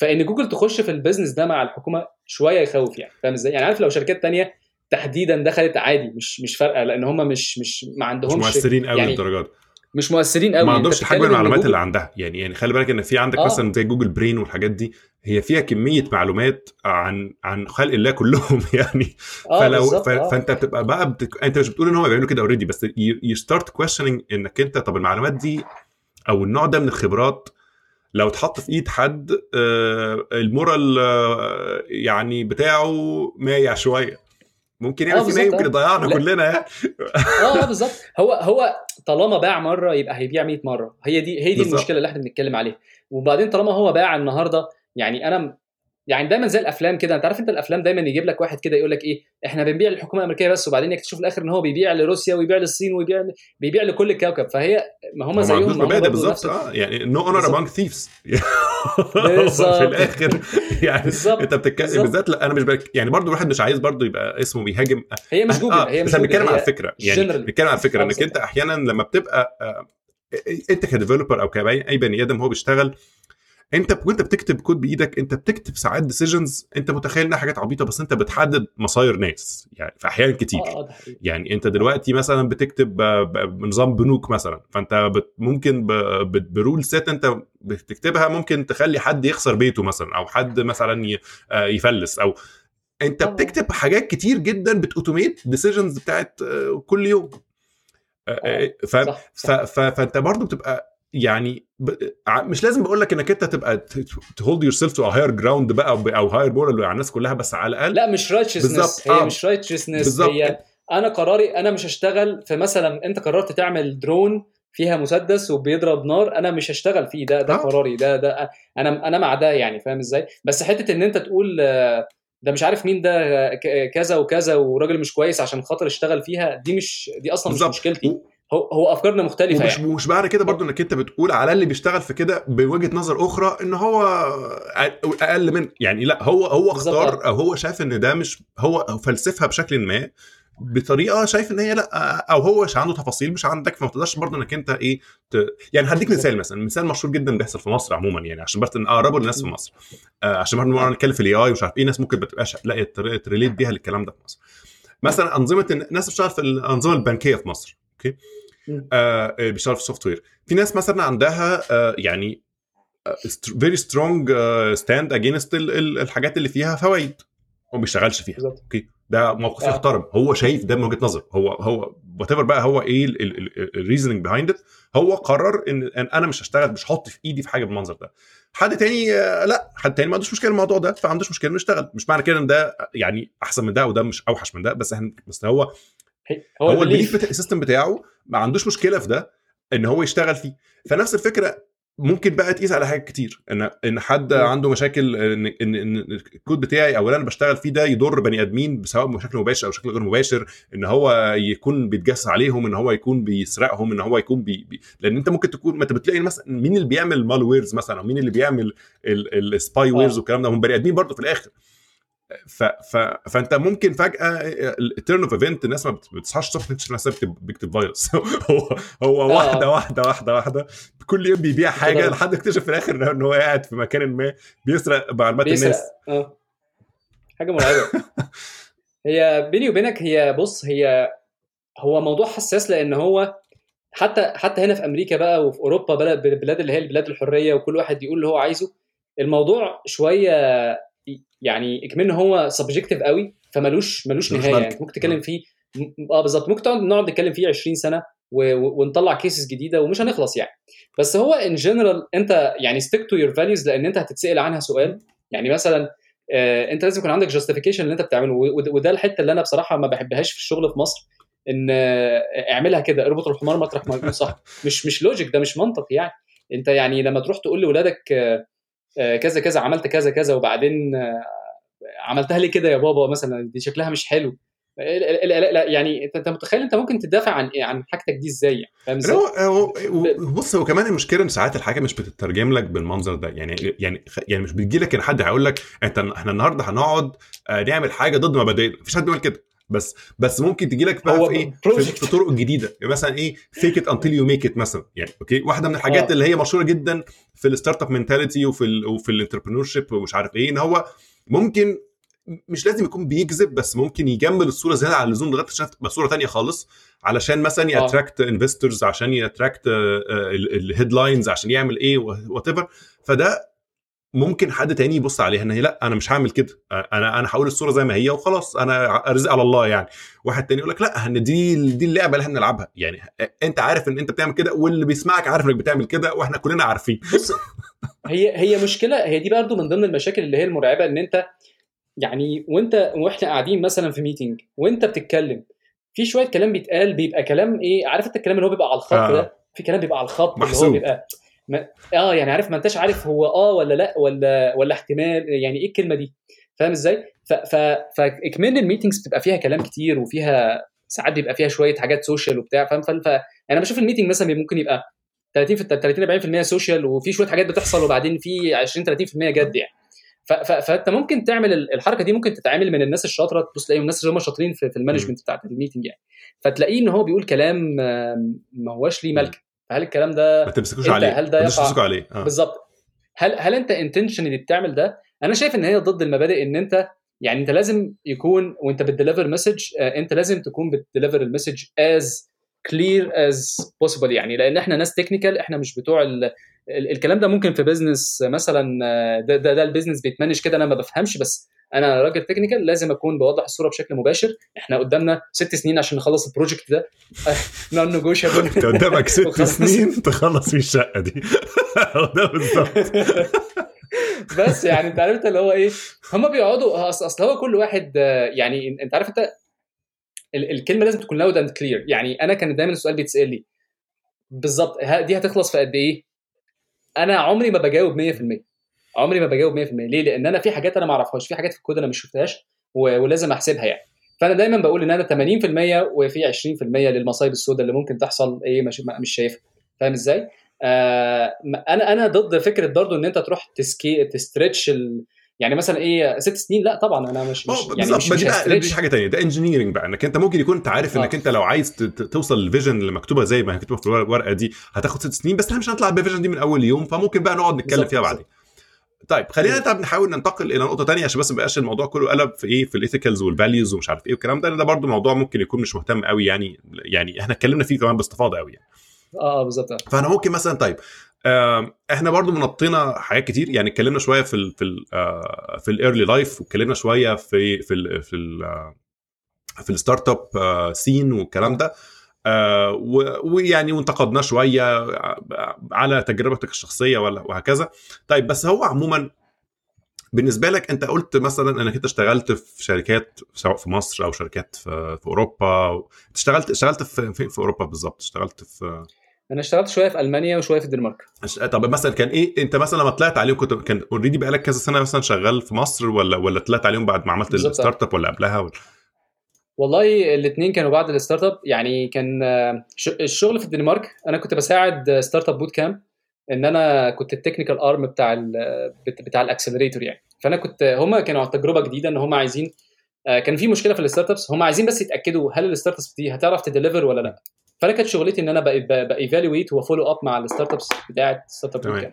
فإن جوجل تخش في ال business ده مع الحكومة شوية يخوف يعني فاهم إزاي؟ يعني عارف لو شركات تانية تحديدا دخلت عادي مش مش فارقة لأن هم مش مش ما مش عندهمش مؤثرين قوي يعني للدرجة دي مش مؤثرين قوي ما عندهمش حجم المعلومات اللي عندها يعني يعني خلي بالك إن في عندك آه. مثلا زي Google Brain والحاجات دي هي فيها كمية معلومات عن عن خلق الله كلهم يعني. آه فلو ف... آه. فأنت بتبقى بقى بتك... أنت مش بتقول إن هم بيعملوا كده already بس you start questioning إنك أنت طب المعلومات دي أو النوع ده من الخبرات لو اتحط في إيد حد آه، ال moral آه، يعني بتاعه مايع شوية. ممكن يعمل فينا بالظبط يمكن آه. يضيعنا لا. كلنا يعني. آه بالظبط. هو هو طالما باع مرة يبقى هيبيع 100 مرة. هي دي هي دي بالظبط. المشكلة اللي إحنا بنتكلم عليها. وبعدين طالما هو باع النهارده يعني أنا يعني دايما زي الأفلام كده أنت عارف أنت الأفلام دايما يجيب لك واحد كده يقول لك إيه إحنا بنبيع للحكومة الأمريكية بس وبعدين يكتشف في الآخر إن هو بيبيع لروسيا ويبيع للصين ويبيع بيبيع لكل الكوكب. فهي ما هم زيهم ما مبادئ بالظبط آه يعني no honor among thieves في الآخر يعني بالظبط. أنت بتتكلم بالذات لا أنا مش بك... يعني برضو الواحد مش عايز برضو يبقى اسمه بيهاجم هي مش جوجل آه هي بس مش جوجل بنتكلم على الفكرة يعني بنتكلم على الفكرة إنك أنت أحيانا لما بتبقى آه أنت ك developer أو كأي أي بني آدم هو بيشتغل انت وانت بتكتب كود بإيدك انت بتكتب ساعات decisions انت متخيل انها حاجات عبيطة بس انت بتحدد مصاير ناس يعني في أحيان كتير. حقيقي. يعني انت دلوقتي مثلا بتكتب بنظام بنوك مثلا فانت بت ممكن ب rule set انت بتكتبها ممكن تخلي حد يخسر بيته مثلا أو حد مثلا آه، يفلس أو انت بتكتب حاجات كتير جدا بت automate decisions بتاعت آه، كل يوم. آه، آه، ف ف ف فانت برضو بتبقى يعني ب... مش لازم بقول لك إنك أنت تبقى ت hold yourself to higher ground بقى أو higher moral على الناس كلها بس على الأقل لا مش righteousness هي آه. مش righteousness هي أنا قراري أنا مش هشتغل في مثلا أنت قررت تعمل درون فيها مسدس وبيضرب نار أنا مش هشتغل فيه. ده ده آه. قراري. ده ده أنا أنا مع ده يعني فاهم إزاي؟ بس حتة إن أنت تقول آه، ده مش عارف مين ده آه، كذا وكذا وراجل مش كويس عشان خاطر اشتغل فيها دي مش دي أصلا مش بالظبط. مشكلتي. هو هو أفكارنا مختلفة ومش يعني. مش بعد كده برضو إنك أنت بتقول على اللي بيشتغل في كده بوجهة نظر أخرى إن هو أقل من يعني لأ هو هو اختار أو هو شايف إن ده مش هو فلسفها بشكل ما بطريقة شايف إن هي لأ أو هو مش عنده تفاصيل مش عندك فما تقدرش برضه إنك أنت إيه ت... يعني هديك مثال مثلا مثال مشهور جدا بيحصل في مصر عموما يعني عشان بس اقربه للناس في. مصر. آه عشان برضه نتكلم في ال AI ومش عارف إيه ناس ممكن ما تبقاش طريقه to relate بيها للكلام ده في مصر. مثلا أنظمة الناس بتشتغل في الأنظمة البنكية في مصر. okay؟ م. آه بيشتغل في ال software في ناس مثلا عندها آه يعني very strong stand against الحاجات اللي فيها فوائد. هو ما بيشتغلش فيها بالظبط. okay؟ ده موقف آه. يحترم. هو شايف ده من وجهة نظر. هو هو what بقى هو إيه ال reasoning behind it هو قرر إن إن أنا مش هشتغل مش هحط في إيدي في حاجة بالمنظر ده. حد تاني آه، لأ. حد تاني ما عندوش مشكلة الموضوع ده فما عندوش مشكلة إنه يشتغل. مش معنى كده إن ده يعني أحسن من ده وده مش أوحش من ده بس إحنا بس هو هو هو ال belief ال system بتاعه ما عندوش مشكلة في ده إن هو يشتغل فيه. فنفس الفكرة ممكن بقى تقيس على حاجات كتير. إن إن حد. عنده مشاكل إن إن, إن الكود بتاعي أو اللي أنا بشتغل فيه ده يضر بني آدمين سواء بشكل مباشر أو بشكل غير مباشر إن هو يكون بيتجسس عليهم إن هو يكون بيسرقهم إن هو يكون بي... بي... لأن أنت ممكن تكون ما أنت بتلاقي مثلا مين اللي بيعمل malwares مثلا أو مين اللي بيعمل ال spywares آه. والكلام ده هم بني آدمين برضه في الآخر. ف... ف... فانت ممكن فجأة ال turn of event الناس ما بت- بتصحاش الصبح تكتشف نفسها بيكتب فيروس. هو هو آه. واحدة واحدة واحدة واحدة. كل يوم بيبيع حاجة لحد اكتشف في الآخر ان هو قاعد في مكان ما بيسرق معلومات بيسرق الناس. آه. حاجة مرعبة. هي بيني وبينك هي بص هي هو موضوع حساس لأن هو حتى حتى هنا في أمريكا بقى وفي أوروبا بلد البلاد اللي هي البلاد الحرية وكل واحد يقول اللي هو عايزه. الموضوع شوية يعني اكمن هو subjective قوي فملوش ملوش نهاية يعني. ممكن تتكلم فيه آه بالظبط. ممكن تقعد نقعد نتكلم فيه 20 سنة و- ونطلع cases جديدة ومش هنخلص يعني. بس هو in general أنت يعني stick to your values لأن أنت هتتسأل عنها سؤال. يعني مثلا آه، أنت لازم يكون عندك justification اللي أنت بتعمله. ود- وده الحتة اللي أنا بصراحة ما بحبهاش في الشغل في مصر إن آه، اعملها كده. اربط الحمار مطرح ما يكون صح. مش مش logic ده مش منطق يعني. أنت يعني لما تروح تقول لاولادك آه، كذا كذا عملت كذا كذا وبعدين آه، عملتها ليه كده يا بابا مثلا؟ دي شكلها مش حلو. لا يعني أنت متخيل أنت ممكن تدافع عن عن حاجتك دي إزاي يعني؟ فاهم بص هو كمان المشكلة إن ساعات الحاجة مش بتترجم لك بالمنظر ده. يعني يعني يعني مش بتجي لك إن حد هيقول لك أنت إحنا النهارده هنقعد آه، نعمل حاجة ضد مبادئنا. مفيش حد بيقول كده. بس بس ممكن تجي لك بقى في إيه؟ في, في طرق جديدة. يعني مثلا إيه؟ fake it until you make it مثلا. يعني okay واحدة من الحاجات آه. اللي هي مشهورة جدا في ال startup mentality وفي ال وفي ال entrepreneurship ومش عارف إيه إن هو ممكن مش لازم يكون بيكذب بس ممكن يجمل الصورة زيادة عن اللزوم لغاية عشان تبقى صورة تانية خالص علشان مثلا آه. ي attract investors عشان ي attract ال headlines عشان يعمل إيه whatever فده ممكن حد تاني يبص عليها إن هي لأ أنا مش هعمل كده. أنا أنا هقول الصورة زي ما هي وخلاص أنا رزق على الله يعني. واحد تاني يقول لك لأ ان دي دي اللعبة اللي إحنا بنلعبها يعني أنت عارف إن أنت بتعمل كده واللي بيسمعك عارف إنك بتعمل كده وإحنا كلنا عارفين. بص هي هي مشكلة هي دي برضو من ضمن المشاكل اللي هي المرعبة إن أنت يعني وأنت وإحنا قاعدين مثلا في meeting وأنت بتتكلم في شوية كلام بيتقال بيبقى كلام إيه عارف أنت الكلام اللي هو بيبقى على الخط آه. ده في كلام بيبقى على الخط اللي محسوب. هو بيبقى ما آه يعني عارف ما أنتش عارف هو آه ولا لأ ولا ولا احتمال يعني إيه الكلمة دي؟ فاهم إزاي؟ ف ف فاكمن ال meetings بتبقى فيها كلام كتير وفيها ساعات بيبقى فيها شوية حاجات social وبتاع فاهم؟ ف أنا بشوف ال meeting مثلا ممكن يبقى 30 في 30 40% social وفي شوية حاجات بتحصل وبعدين في 20 30% جد يعني. ف- ف- فأنت ممكن تعمل ال- الحركة دي ممكن تتعامل من الناس الشاطرة تبص تلاقيهم الناس اللي هم شاطرين في, في ال management بتاعت ال meeting يعني. فتلاقيه إن هو بيقول كلام ما هوش ليه ملك فهل الكلام ده ما تمسكوش عليه. هل ده يقع- عليه. آه. بالظبط. هل هل أنت intentionally بتعمل ده؟ أنا شايف إن هي ضد المبادئ إن أنت يعني أنت لازم يكون وأنت بت deliver message أنت لازم تكون بت deliver ال message as clear as possible يعني لأن إحنا ناس technical إحنا مش بتوع الكلام ده ممكن في business مثلا آه، ده ده, ده ال business بيت manage كده أنا ما بفهمش بس أنا راجل technical لازم أكون بوضح الصورة بشكل مباشر. إحنا قدامنا ست سنين عشان نخلص ال project ده. non-negotiable أنت قدامك ست. سنين تخلص فيه الشقة دي. ده بالظبط. بس يعني أنت عارف انت اللي هو إيه؟ هم بيقعدوا أصل هو كل واحد آه، يعني أنت عارف أنت ال- الكلمة لازم تكون loud and clear يعني أنا كان دايما السؤال بيتسأل لي بالظبط دي هتخلص في قد إيه؟ أنا عمري ما بجاوب 100% عمري ما بجاوب 100% ليه؟ لأن أنا في حاجات أنا ما أعرفهاش في حاجات في الكود أنا مش شفتهاش ولازم أحسبها يعني. فأنا دايما بقول إن أنا 80% وفي 20% للمصايب السوداء اللي ممكن تحصل إيه مش شايفها. فاهم إزاي؟ آه أنا أنا ضد فكرة برضو إن أنت تروح تسكي ت stretch ال... يعني مثلا إيه ست سنين؟ لا طبعا أنا مش, مش يعني بالظبط مش, مش دي بقى دي ه stretch حاجة تانية. ده engineering بقى. إنك أنت ممكن يكون أنت عارف إنك آه. انت لو عايز توصل لل vision اللي مكتوبة زي ما هي مكتوبة في الورقة دي هتاخد ست سنين. بس إحنا مش هنطلع بال vision دي من أول يوم فممكن بقى نقعد نتكلم بالظبط، فيها بالظبط. بعدين. طيب خلينا طب نحاول ننتقل إلى نقطة تانية عشان بس ما يبقاش الموضوع كله قلب في إيه في ال ethicals وال values ومش عارف إيه والكلام ده. لأن ده برضو موضوع ممكن يكون مش مهتم قوي يعني يعني إحنا اتكلمنا فيه كمان باستفاضة قوي يعني. آه بالظبط. آه. فأنا ممكن مثلا طيب إحنا برضو منطينا حاجات كتير. يعني اتكلمنا شوية في ال في ال آه، في ال early life واتكلمنا شوية في في ال في ال آه، في ال startup scene والكلام ده. آه، ويعني وانتقدناه شوية على تجربتك الشخصية ولا وهكذا. طيب بس هو عموما بالنسبة لك انت قلت مثلا انك انت اشتغلت في شركات سواء في مصر أو شركات في, في أوروبا اشتغلت اشتغلت في في, في أوروبا بالظبط اشتغلت في أنا اشتغلت شوية في ألمانيا وشوية في الدنمارك. طب مثلا كان إيه أنت مثلا لما طلعت عليهم كنت كان already بقالك كذا سنة مثلا شغال في مصر ولا ولا طلعت عليهم بعد ما عملت بالظبط. ال startup ولا قبلها ولا؟ والله الاثنين كانوا بعد ال startup. يعني كان آه، الشغل في الدنمارك أنا كنت بساعد Startupbootcamp إن أنا كنت ال technical arm بتاع ال بت- بتاع ال accelerator يعني. فأنا كنت هم كانوا على تجربة جديدة إن هم عايزين آه، كان في مشكلة في ال startups هم عايزين بس يتأكدوا هل ال startups دي هتعرف ت deliver ولا لأ. فأنا كانت شغلتي إن أنا ب evaluate و follow up مع ال startups بتاعه startup تمام.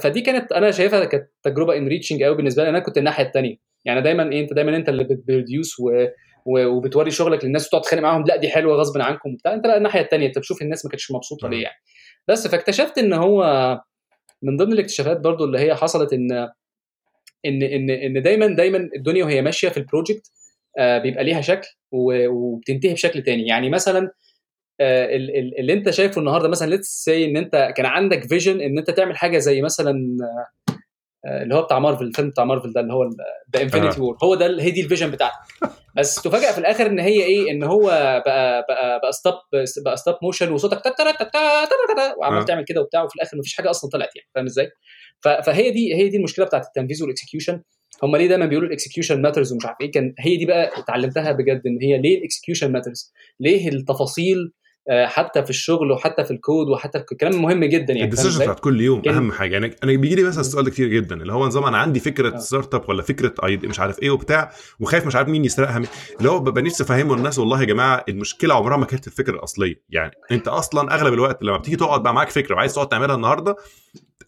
فدي كانت أنا شايفها كانت تجربة enriching قوي بالنسبة لي. أنا كنت الناحية الثانية يعني دايما إيه أنت دايما أنت اللي بت produce و و- وبتوري شغلك للناس وتقعد تتخانق معاهم لا دي حلوة غصب عنكم. وبتاع أنت بقى الناحية الثانية أنت بتشوف الناس ما كانتش مبسوطة ليه يعني. بس فاكتشفت إن هو من ضمن الاكتشافات برضو اللي هي حصلت ان ان ان إن دايما دايما الدنيا وهي ماشية في ال project آه، بيبقى ليها شكل وبتنتهي بشكل تاني. يعني مثلا اللي انت شايفه النهارده مثلا let's say إن انت كان عندك vision إن انت تعمل حاجة زي مثلا آه، آه، اللي هو بتاع مارفل الفيلم بتاع مارفل ده اللي هو the infinity آه. war هو ده هي دي ال vision بتاعتك. بس تفاجئ في الآخر إن هي إيه؟ إن هو بقى بقى بقى stop بقى stop motion وصوتك وعمال آه. تعمل كده وبتاع وفي الآخر مفيش حاجة أصلا طلعت يعني. فاهم إزاي؟ فهي دي هي دي المشكلة بتاعت التنفيذ وال execution هم ليه دايما بيقولوا ال execution matters ومش عارف إيه؟ كان هي دي بقى اتعلمتها بجد إن هي ليه ال execution matters ليه التفاصيل آه، حتى في الشغل وحتى في الكود وحتى في الكلام مهم جدا يعني ال decision؟ بتاعت كل يوم كان- أهم حاجة يعني أنا بيجي لي مثلا السؤال ده كتير جدا اللي هو نظام أنا عندي فكرة آه. startup ولا فكرة مش عارف إيه وبتاع وخايف مش عارف مين يسرقها مين. اللي هو ببقى نفسي أفهمه الناس والله يا جماعة المشكلة عمرها ما كانت الفكرة الأصلية يعني أنت أصلا أغلب الوقت لما بتيجي تقعد بقى معاك فكرة وعايز تقعد تعملها النهارده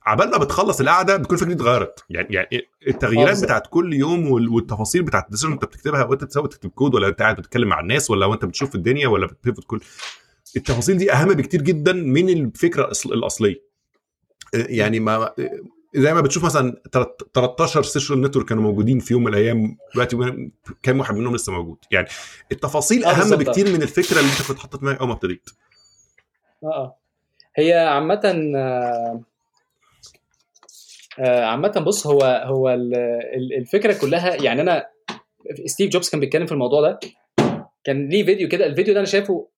عبال ما بتخلص القعدة بتكون فكرتي اتغيرت يعني يعني آه، التغييرات بالظبط. بتاعت كل يوم وال- والتفاصيل بتاعت ال decision أنت بتكتبها وأنت بتسوي تكتب كود ولا انت قاعد بتتكلم مع الناس ولا وأنت بتشوف الدنيا ولا بت pivot كل التفاصيل دي أهم بكتير جدا من الفكرة الأصلية. يعني ما زي ما بتشوف مثلا 13 social network كانوا موجودين في يوم من الأيام دلوقتي كام واحد منهم لسه موجود. يعني التفاصيل آه، أهم. بكتير من الفكرة اللي أنت كنت حاطط معاك أول ما ابتديت. آه آه. هي عامة آه، آه، عامة بص هو هو ال- ال- الفكرة كلها يعني أنا ستيف جوبز كان بيتكلم في الموضوع ده كان ليه فيديو كده الفيديو ده أنا شايفه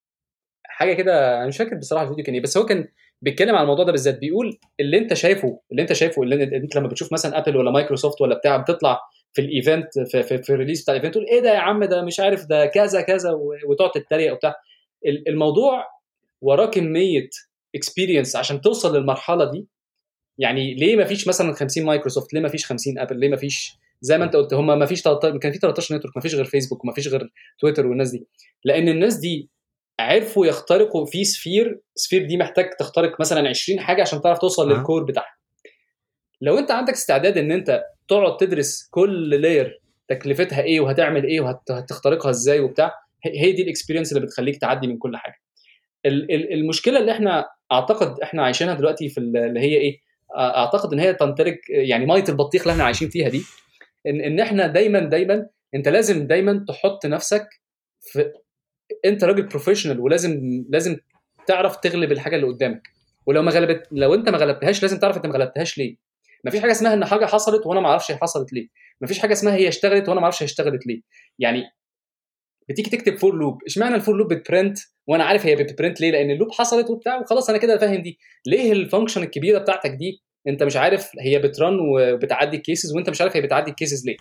حاجة كده أنا مش فاكر بصراحة الفيديو كان إيه بس هو كان بيتكلم عن الموضوع ده بالذات. بيقول اللي أنت شايفه اللي أنت شايفه اللي انت- لما بتشوف مثلا ابل ولا مايكروسوفت ولا بتاع بتطلع في ال event في, في, في ال release بتاع ال event تقول إيه ده يا عم ده مش عارف ده كذا كذا وتقعد تتريق وبتاع. ال- الموضوع وراه كمية experience عشان توصل للمرحلة دي. يعني ليه ما فيش مثلا 50 مايكروسوفت ليه ما فيش 50 ابل ليه ما فيش؟ زي ما أنت قلت هم ما فيش 13 كان في 13 network ما فيش غير فيسبوك ما فيش غير تويتر والناس دي. لأن الناس دي عرفوا يخترقوا في sphere sphere دي محتاج تخترق مثلا 20 حاجة عشان تعرف توصل أه. لل core بتاعها لو أنت عندك استعداد إن أنت تقعد تدرس كل layer تكلفتها إيه وهتعمل إيه وهتخترقها إزاي وبتاع هي دي ال experience اللي بتخليك تعدي من كل حاجة ال- ال- المشكلة اللي إحنا أعتقد إحنا عايشينها دلوقتي في ال- اللي هي إيه أعتقد إن هي تنترك يعني مية البطيخ اللي إحنا عايشين فيها دي ان إن إحنا دايما دايما أنت لازم دايما تحط نفسك في انت راجل professional ولازم لازم تعرف تغلب الحاجة اللي قدامك. ولو ما غلبت لو انت ما غلبتهاش لازم تعرف انت ما غلبتهاش ليه. مفيش حاجة اسمها ان حاجة حصلت وأنا ما أعرفش هي حصلت ليه. مفيش حاجة اسمها هي اشتغلت وأنا ما أعرفش هي اشتغلت ليه. يعني بتيجي تكتب for loop اشمعنى ال for loop بت print وأنا عارف هي بت print ليه؟ لأن ال loop حصلت وبتاع وخلاص أنا كده فاهم دي. ليه ال function الكبيرة بتاعتك دي أنت مش عارف هي بت run وبتعدي ال cases وأنت مش عارف هي بتعدي ال cases ليه؟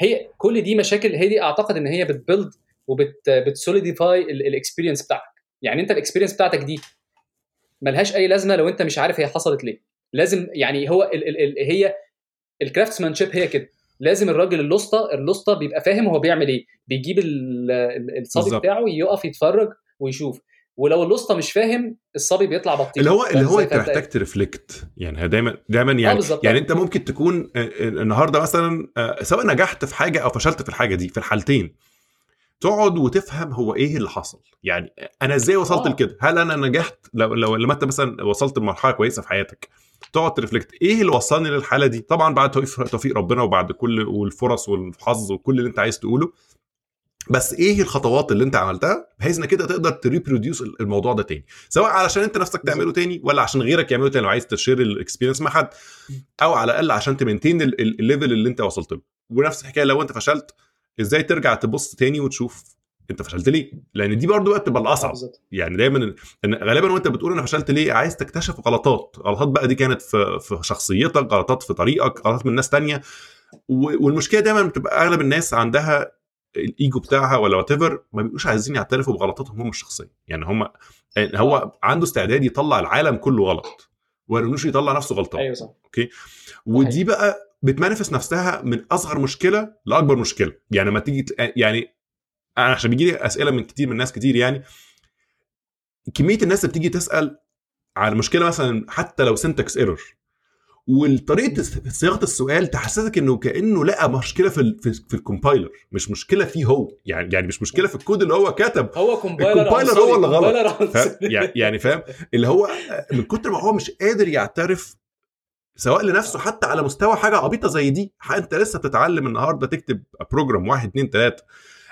هي كل دي مشاكل هي دي أعتقد إن هي بت build وبت solidify ال experience بتاعتك. يعني انت ال experience بتاعتك دي ملهاش أي لازمة لو انت مش عارف هي حصلت ليه. لازم يعني هو ال ال ال هي الكرافتسمانشيب هي كده. لازم الراجل اللوسطى اللوسطى بيبقى فاهم هو بيعمل إيه. بيجيب ال- ال- الصبي. بتاعه يقف يتفرج ويشوف. ولو اللوسطى مش فاهم الصبي بيطلع بطيء. اللي هو اللي فاهم هو؟ انت محتاج ترفلكت. يعني دايما دايما آه يعني. يعني انت ممكن تكون آه، آه، النهارده مثلا سواء نجحت في حاجة أو فشلت في الحاجة دي في الحالتين تقعد وتفهم هو إيه اللي حصل. يعني أنا إزاي وصلت آه. لكده؟ هل أنا نجحت؟ لو لو لما أنت مثلا وصلت لمرحلة كويسة في حياتك تقعد ت reflect. إيه اللي وصلني للحالة دي؟ طبعا بعد توفيق ربنا وبعد كل والفرص والحظ وكل اللي أنت عايز تقوله. بس إيه الخطوات اللي أنت عملتها بحيث إنك كده تقدر ت reproduce الموضوع ده تاني؟ سواء علشان أنت نفسك تعمله تاني ولا عشان غيرك يعمله تاني لو عايز ت share ال experience مع حد أو على الأقل عشان ت maintain ال- ال- ال level اللي أنت وصلت له. ونفس الحكاية لو أنت فشلت إزاي ترجع تبص تاني وتشوف انت فشلت ليه؟ لأن دي برضو بقى بتبقى الاصعب يعني دايما إن غالبا وأنت بتقول أنا فشلت ليه عايز تكتشف غلطات. غلطات بقى دي كانت في في شخصيتك غلطات في طريقك غلطات من ناس تانية. والمشكلة دايما بتبقى أغلب الناس عندها الإيجو بتاعها ولا whatever ما بيبقوش عايزين يعترفوا بغلطاتهم هم الشخصية. يعني هم هو عنده استعداد يطلع العالم كله غلط. وما يرضاش يطلع نفسه غلطان. أيوه صح. ودي بقى بت manifest نفسها من أصغر مشكلة لأكبر مشكلة. يعني لما تيجي يعني أنا عشان بيجي لي أسئلة من كتير من ناس كتير يعني كمية الناس اللي بتيجي تسأل على مشكلة مثلا حتى لو syntax error والطريقة صياغة السؤال تحسسك إنه كأنه لقى مشكلة في ال في, في ال compiler مش مشكلة فيه هو. يعني يعني مش مشكلة في الكود اللي هو كتب. هو compiler ال compiler هو اللي غلط. يعني يعني فاهم؟ اللي هو من كتر ما هو مش قادر يعترف سواء لنفسه حتى على مستوى حاجة عبيطة زي دي انت لسه بتتعلم النهارده تكتب program واحد اتنين تلاتة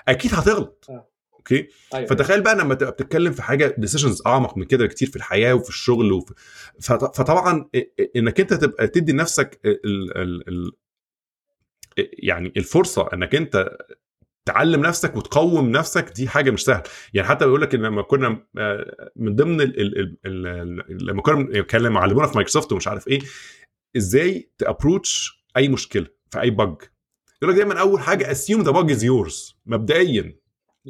أكيد هتغلط آه. okay أيوة. فتخيل بقى لما تبقى بتتكلم في حاجة decisions أعمق من كده كتير في الحياة وفي الشغل وفي فط- فطبعا إنك انت تبقى تدي لنفسك ال ال ال يعني الفرصة إنك انت تعلم نفسك وتقوم نفسك دي حاجة مش سهلة يعني حتى بيقول لك لما كنا آه، من ضمن ال ال ال ال لما كنا بنتكلم علمونا في مايكروسوفت ومش عارف إيه إزاي ت approach أي مشكلة في أي bug يقول لك دايما أول حاجة assume the bug is yours مبدئيا.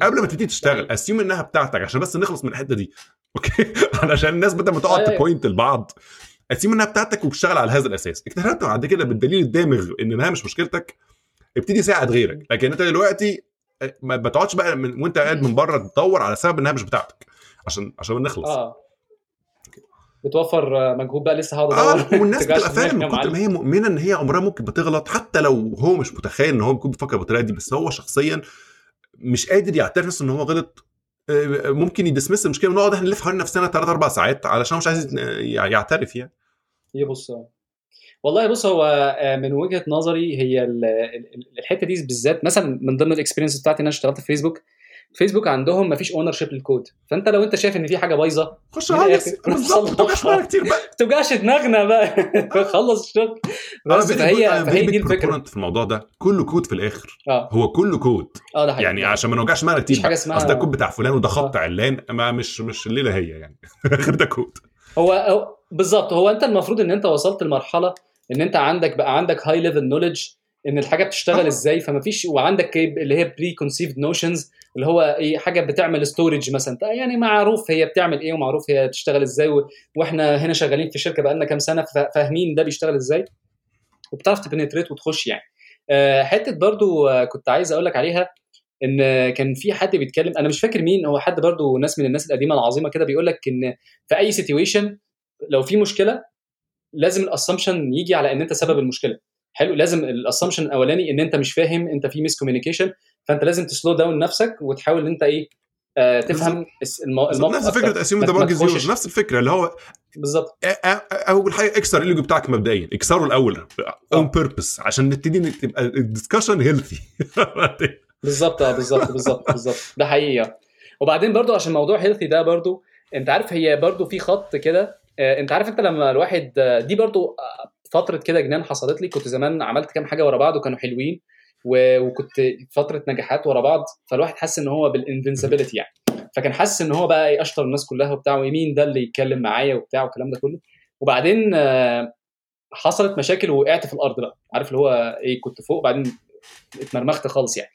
قبل ما تبتدي تشتغل assume إنها بتاعتك عشان بس نخلص من الحتة دي. okay؟ علشان الناس بدل ما تقعد. ت point لبعض assume إنها بتاعتك وبتشتغل على هذا الأساس. اكتشفت بعد كده بالدليل الدامغ إن إنها مش مشكلتك. ابتدي ساعد غيرك. لكن أنت دلوقتي آه، ما ما تقعدش بقى من وأنت قاعد من بره تدور على سبب إنها مش بتاعتك. عشان عشان نخلص. آه. بتوفر آه، مجهود بقى لسه هقعد ادور والناس تجعش بتبقى فاهم من كتر ما هي مؤمنة إن هي عمرها ممكن بتغلط حتى لو هو مش متخيل إن هو ممكن بيفكر بالطريقة دي بس هو شخصيا مش قادر يعترف إن هو غلط. آه، ممكن يدسمس المشكلة ونقعد إحنا نلف حوالين نفسنا ثلاث أربع ساعات علشان مش عايز يعترف يعني. يبص آه. والله بص هو آه، من وجهة نظري هي الحتة دي بالذات مثلا من ضمن ال experience بتاعتي إن أنا اشتغلت في فيسبوك فيسبوك عندهم ما فيش ownership للكود. فأنت لو أنت شايف إن في حاجة بايظة خش على بالظبط ما كتير بقى. ما توجعش دماغنا بقى. خلص الشغل. بس فهي فهي دي الفكرة. في الموضوع ده. كله كود في الآخر. آه. هو كله كود. آه ده حقيقي. يعني عشان ما نوجعش دماغنا كتير مفيش أصل ده الكود بتاع فلان وده خط آه. علان. ما مش مش الليلة هي يعني. غير ده كود. هو بالظبط. هو أنت المفروض إن أنت وصلت لمرحلة إن أنت عندك بقى عندك high level knowledge إن الحاجة بتشتغل آه. إزاي. فما فيش وعندك اللي هي preconceived notions اللي هو إيه حاجة بتعمل storage مثلا. طيب يعني معروف هي بتعمل إيه ومعروف هي بتشتغل إزاي. وإحنا هنا شغالين في شركة بقالنا كام سنة فا- فاهمين ده بيشتغل إزاي وبتعرف ت penetrate وتخش يعني. آه، حتة برضو كنت عايز أقول لك عليها إن كان في حد بيتكلم أنا مش فاكر مين هو حد برضو ناس من الناس القديمة العظيمة كده بيقول لك إن في أي situation لو في مشكلة لازم ال assumption يجي على إن أنت سبب المشكلة. حلو لازم ال assumption الأولاني إن أنت مش فاهم أنت في miscommunication فانت لازم ت slow down نفسك وتحاول إن أنت إيه آه تفهم الس- المو- الموقف نفس. فكره ما- ذا تخشش. يوز نفس الفكرة اللي هو بالظبط. اول حاجة اكسر الايجو بتاعك مبدئيا. اكسره الأول on purpose عشان نبتدي تبقى ال discussion healthy بالظبط آه بالظبط بالظبط بالظبط. ده حقيقي. وبعدين برضو عشان موضوع healthy ده برضو أنت عارف هي برضو في خط كده آه، أنت عارف أنت لما الواحد آه، دي برضو آه، فترة كده جنان حصلت لي. كنت زمان عملت كام حاجة ورا بعض وكانوا حلوين. و- وكنت فترة نجاحات ورا بعض فالواحد حس إن هو بال invincibility يعني. فكان حاسس إن هو بقى إيه أشطر الناس كلها وبتاع ومين ده اللي يتكلم معايا وبتاع والكلام ده كله. وبعدين آه، حصلت مشاكل وقعت في الأرض بقى. عارف اللي هو إيه كنت فوق بعدين اتمرمخت خالص يعني.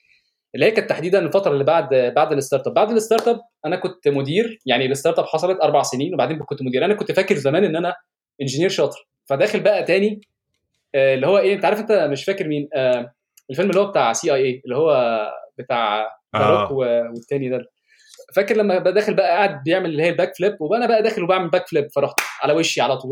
اللي هي كانت تحديدا الفترة اللي بعد بعد ال startup. بعد ال startup أنا كنت مدير يعني ال startup حصلت أربع سنين وبعدين كنت مدير. أنا كنت فاكر زمان إن أنا engineer شاطر. فداخل بقى تاني آه، اللي هو إيه أنت عارف أنت مش فاكر مين آه، الفيلم اللي هو بتاع CIA اللي هو بتاع the آه. والتاني ده. فاكر لما بقى داخل بقى قاعد بيعمل اللي هي ال backflip؟ وأنا بقى داخل وبعمل backflip فرحت على وشي على طول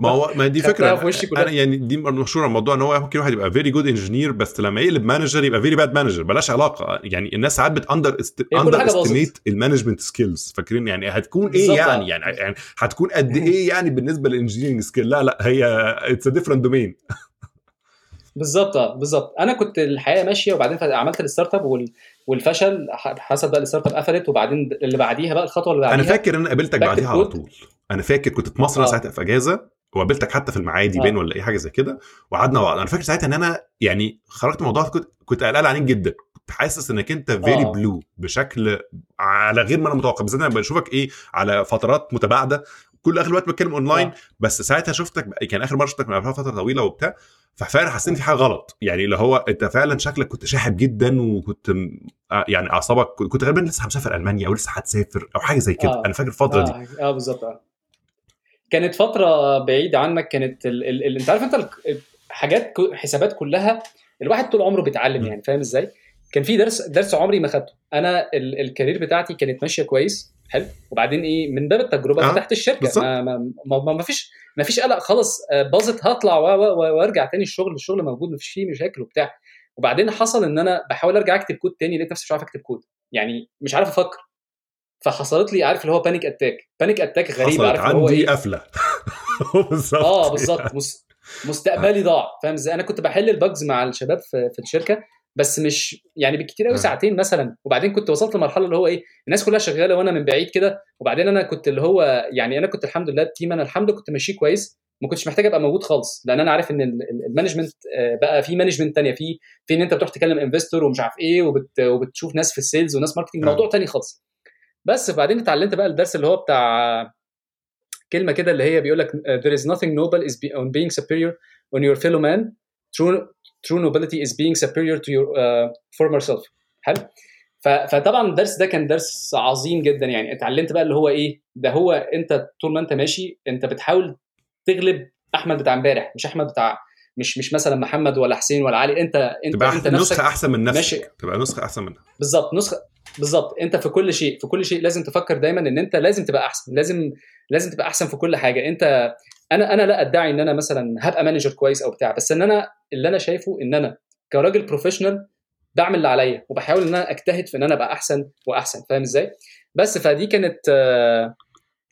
ما هو ما دي فكرة. في وشي كلها. أنا يعني دي مشهورة الموضوع إن هو ممكن واحد يبقى very good engineer بس لما يقلب manager يبقى very bad manager بلاش علاقة. يعني الناس ساعات بت under under. estimate ال management skills فاكرين؟ يعني هتكون إيه. يعني يعني؟ يعني هتكون قد إيه يعني بالنسبة لل engineering skill لا لا هي it's a different domain بالظبط آه بالظبط أنا كنت الحياة ماشية وبعدين عملت ال startup وال- والفشل حسب بقى ال startup قفلت وبعدين اللي بعديها بقى الخطوة اللي بعديها أنا فاكر إن أنا قابلتك بعديها على. طول أنا فاكر كنت في مصر آه. ساعتها في إجازة وقابلتك حتى في المعادي آه. باين ولا اي حاجة زي كده وقعدنا بعض أنا فاكر ساعتها إن أنا يعني خرجت الموضوع كنت كنت قلقان عليك جدا كنت حاسس إنك أنت very آه. blue بشكل على غير ما أنا متوقع بالذات أنا بشوفك إيه على فترات متباعدة كل آخر الوقت بتكلم اونلاين آه. بس ساعتها شفتك كان آخر مرة شفتك من فتره طويلة وبتاع ففعلا حسيت إن في حاجة غلط. يعني اللي هو أنت فعلا شكلك كنت شاحب جدا وكنت آه يعني أعصابك كنت غالبا لسه مسافر ألمانيا أو لسه هتسافر أو حاجة زي كده. آه. أنا فاكر الفترة دي. آه, آه بالظبط آه. كانت فترة بعيدة عنك كانت ال... ال... ال... أنت عارف أنت ال... حاجات حسابات كلها الواحد طول عمره بيتعلم. يعني فاهم إزاي؟ كان في درس درس عمري ما خدته. أنا ال... الكارير بتاعتي كانت ماشية كويس. حلو. وبعدين إيه من باب التجربة آه، فتحت الشركة. ما ما, ما, ما, فيش ما فيش قلق خالص. آه، باظت هطلع وارجع تاني الشغل. الشغل موجود ما فيش فيه مشاكل وبتاع. وبعدين حصل إن أنا بحاول أرجع أكتب كود تاني لقيت نفسي مش عارف أكتب كود. يعني مش عارف أفكر. فحصلت لي عارف اللي هو panic attack panic attack غريب عارف اللي هو عندي إيه؟ قفلة. بالظبط. آه بالظبط. مس... مستقبلي ضاع. فاهم إزاي؟ أنا كنت بحل ال bugs مع الشباب في, في الشركة. بس مش يعني بالكتير قوي آه. ساعتين مثلا وبعدين كنت وصلت لمرحلة اللي هو إيه الناس كلها شغالة وأنا من بعيد كده وبعدين أنا كنت اللي هو يعني أنا كنت الحمد لله ال team أنا الحمد لله كنت ماشيه كويس ما كنتش محتاج أبقى موجود خالص لأن أنا عارف إن ال- ال- ال management آه، بقى في management تانية في في إن أنت بتروح تكلم investor ومش عارف إيه وبت وبتشوف ناس في ال sales وناس marketing آه. موضوع تاني خالص بس بعدين اتعلمت بقى الدرس اللي هو بتاع كلمة كده اللي هي بيقول لك there is nothing noble is on being superior on your fellow man true true nobility is being superior to your uh, former self. حلو؟ فطبعا الدرس ده كان درس عظيم جدا يعني. اتعلمت بقى اللي هو إيه؟ ده هو أنت طول ما أنت ماشي أنت بتحاول تغلب أحمد بتاع امبارح مش أحمد بتاع مش مش مثلا محمد ولا حسين ولا علي أنت أنت تبقى أنت أحسن نفسك نسخة أحسن من نفسك. ماشي. تبقى نسخة أحسن منها. بالظبط نسخة بالظبط. أنت في كل شيء في كل شيء لازم تفكر دايما إن أنت لازم تبقى أحسن لازم لازم تبقى أحسن في كل حاجة. أنت أنا أنا لا أدعي إن أنا مثلا هبقى manager كويس أو بتاع بس إن أنا اللي أنا شايفه إن أنا كراجل professional بعمل اللي عليا وبحاول إن أنا أجتهد في إن أنا أبقى أحسن وأحسن. فاهم إزاي؟ بس فدي كانت آه،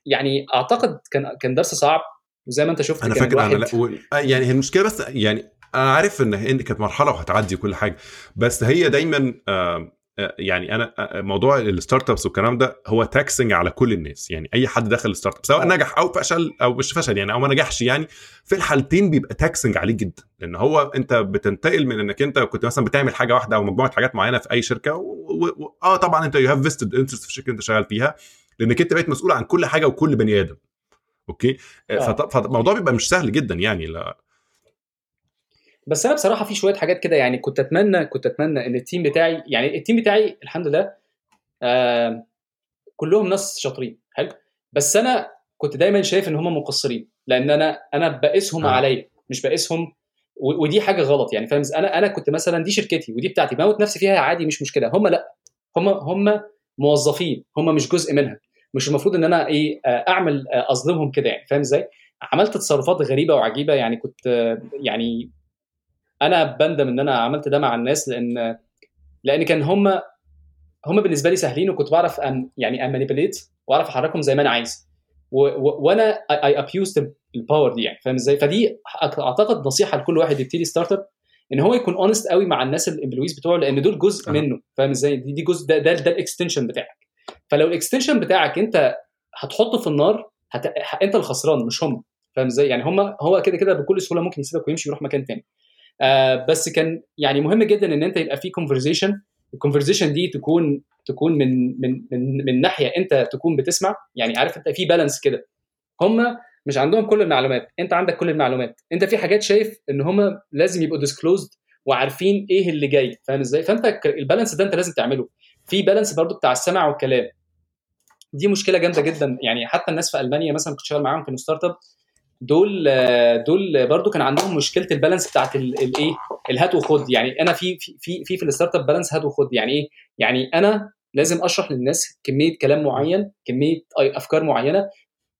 يعني أعتقد كان كان درس صعب. وزي ما انت شفت أنا فاكر أنا لا و... آه يعني هي المشكلة بس يعني أنا عارف إن هي كانت مرحلة وهتعدي كل حاجة بس هي دايما آه آه، يعني أنا موضوع ال startups والكلام ده هو taxing على كل الناس يعني أي حد دخل ال startup سواء. نجح أو فشل أو مش فشل يعني أو ما نجحش يعني في الحالتين بيبقى taxing عليه جدا لأن هو أنت بتنتقل من إنك أنت كنت مثلا بتعمل حاجة واحدة أو مجموعة حاجات معينة في أي شركة و... و... آه طبعا أنت you have vested interest في الشركة اللي أنت شغال فيها لأنك أنت بقيت مسؤول عن كل حاجة وكل بني آدم okay؟ آه. فط- فالموضوع بيبقى مش سهل جدا يعني لا. بس أنا بصراحة في شوية حاجات كده يعني كنت أتمنى كنت أتمنى إن ال team بتاعي يعني ال team بتاعي الحمد لله آه كلهم ناس شاطرين حلو؟ بس أنا كنت دايما شايف إن هم مقصرين لأن أنا أنا بقيسهم آه. عليا مش بقيسهم ودي حاجة غلط يعني فاهم؟ أنا أنا كنت مثلا دي شركتي ودي بتاعتي بموت نفسي فيها عادي مش مشكلة هم لأ هم هم موظفين هم مش جزء منها. مش المفروض إن أنا إيه آه، أعمل آه، أظلمهم كده يعني فاهم إزاي؟ عملت تصرفات غريبة وعجيبة يعني كنت آه، يعني أنا بندم إن أنا عملت ده مع الناس لأن لأن كان هم هم بالنسبة لي سهلين وكنت بعرف أن يعني أ manipulate وأعرف أحركهم زي ما أنا عايز. وأنا I abuse ال power دي يعني فاهم إزاي؟ فدي أعتقد نصيحة لكل واحد يبتدي startup إن هو يكون honest قوي مع الناس ال employees بتوعه لأن دول جزء أه. منه فاهم إزاي؟ دي, دي جزء ده ده, ده ال extension بتاعك. فلو ال extension بتاعك انت هتحطه في النار هت... انت الخسران مش هم. فاهم إزاي؟ يعني هم هو كده كده بكل سهولة ممكن يسيبك ويمشي ويروح مكان تاني. آه بس كان يعني مهم جدا إن أنت يبقى في conversation ال conversation دي تكون تكون من من من من ناحية أنت تكون بتسمع. يعني عارف أنت في balance كده. هم مش عندهم كل المعلومات. أنت عندك كل المعلومات. أنت في حاجات شايف إن هم لازم يبقوا disclosed وعارفين إيه اللي جاي. فاهم إزاي؟ فأنت ال balance ده أنت لازم تعمله. في balance برضو بتاع السمع والكلام. دي مشكلة جامدة جدا. يعني حتى الناس في ألمانيا مثلا كنت شغال معاهم كانوا startup دول دول برضو كان عندهم مشكلة ال balance بتاعت ال- الايه الهات وخد. يعني أنا في في في في, في ال startup balance هات وخد. يعني إيه؟ يعني أنا لازم أشرح للناس كمية كلام معين كمية أفكار معينة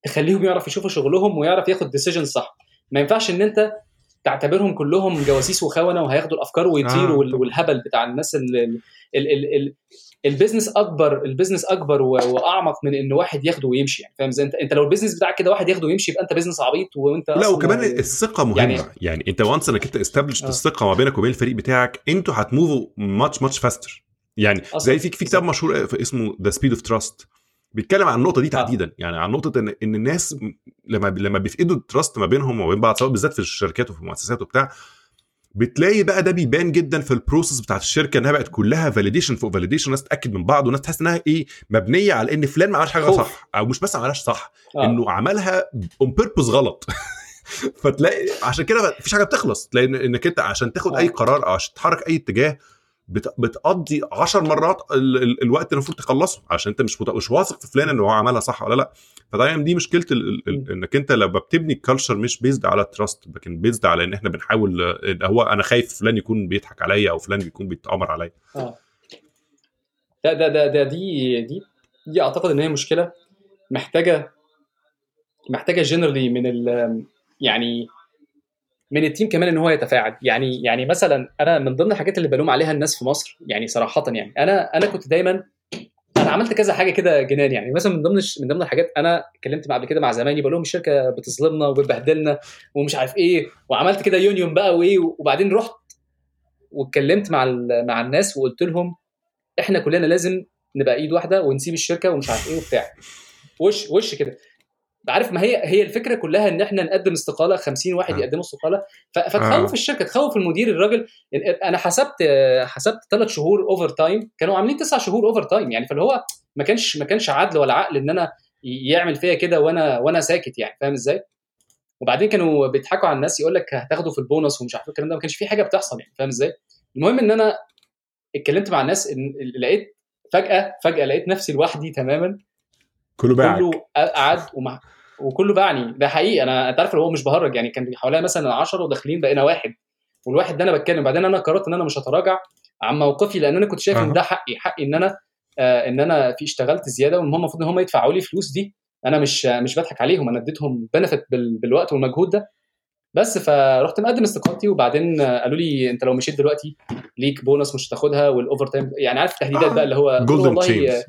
تخليهم يعرف يشوفوا شغلهم ويعرف ياخد decision صح. ما ينفعش إن أنت تعتبرهم كلهم جواسيس وخونة وهياخدوا الأفكار ويطيروا آه. وال- والهبل بتاع الناس ال ال ال ال ال business أكبر ال business أكبر وأعمق من ان واحد ياخده ويمشي يعني فاهم إزاي انت أنت لو ال business بتاعك كده واحد ياخده ويمشي يبقى أنت business عبيط وأنت لا وكمان يعني- الثقة مهمة يعني- يعني, أنت وانس إنك أنت established آه. الثقة ما بينك وبين الفريق بتاعك أنتوا هت move وا much much faster يعني أصلاً. زي في في كتاب مشهور اسمه The Speed of Trust بيتكلم عن النقطة دي آه. تحديدا يعني عن نقطة ان إن الناس لما لما بيفقدوا ال trust ما بينهم وبين بعض سواء بالذات في الشركات وفي المؤسسات وبتاع بتلاقي بقى ده بيبان جدا في ال process بتاعت الشركة إنها بقت كلها validation فوق validation ناس تأكد من بعض وناس تحس إنها إيه مبنية على إن فلان ما عملش حاجة. صح أو مش بس ما عملهاش صح آه. إنه عملها on purpose غلط فتلاقي عشان كده مفيش حاجة بتخلص تلاقي إنك أنت عشان تاخد آه. اي قرار أو عشان تتحرك أي اتجاه بت- بتقضي 10 مرات ال- ال- الوقت اللي المفروض تخلصه عشان أنت مش مش واثق في فلان ان هو عملها صح ولا لأ فدايما دي مشكلة ال- ال- ال- إنك أنت لما بتبني ال culture مش based على trust لكن based على إن إحنا بنحاول إن هو أنا خايف فلان يكون بيضحك عليا أو فلان بيكون بيتامر عليا. آه. ده ده ده, ده دي دي دي أعتقد إن هي مشكلة محتاجة محتاجة generally من ال يعني من التيم كمان إن هو يتفاعل. يعني يعني مثلا أنا من ضمن الحاجات اللي بلوم عليها الناس في مصر يعني صراحة يعني أنا أنا كنت دايما أنا عملت كذا حاجة كده جنان يعني. مثلا من ضمن من ضمن الحاجات أنا اتكلمت قبل كده مع زمايلي بقول لهم الشركة بتظلمنا وبتبهدلنا ومش عارف إيه وعملت كده يونيون بقى وايه وبعدين رحت واتكلمت مع مع الناس وقلت لهم إحنا كلنا لازم نبقى إيد واحدة ونسيب الشركة ومش عارف إيه وبتاع. وش وش كده. عارف ما هي هي الفكرة كلها إن إحنا نقدم استقالة 50 واحد آه. يقدموا استقالة ف- فتخوف آه. الشركة تخوف المدير الراجل أنا حسبت حسبت ثلاث شهور overtime كانوا عاملين تسع شهور overtime يعني فاللي هو ما كانش ما كانش عدل ولا عقل إن أنا يعمل فيا كده وأنا وأنا ساكت يعني فاهم إزاي؟ وبعدين كانوا بيضحكوا على الناس يقول لك هتاخده في البونص ومش عارف إيه الكلام ده ما كانش في حاجة بتحصل يعني فاهم إزاي؟ المهم إن أنا اتكلمت مع الناس إن لقيت فجأة فجأة لقيت نفسي لوحدي تماما كله باعك كله قعد ومع وكله باعني ده حقيقي. أنا أنت عارف هو مش بهرج يعني كان حواليا مثلا 10 وداخلين بقينا واحد والواحد ده أنا بتكلم. بعدين أنا قررت إن أنا مش هتراجع عن موقفي لأن أنا كنت شايف إن. ده حقي. حقي إن أنا آه إن أنا في اشتغلت زيادة وان هم المفروض إن هم يدفعوا لي فلوس دي. أنا مش مش بضحك عليهم. أنا اديتهم بنفت بالوقت والمجهود ده. بس فرحت مقدم استقالتي وبعدين قالوا لي أنت لو مشيت دلوقتي ليك بونص مش هتاخدها وال overtime يعني عارف التهديدات آه. بقى اللي هو والله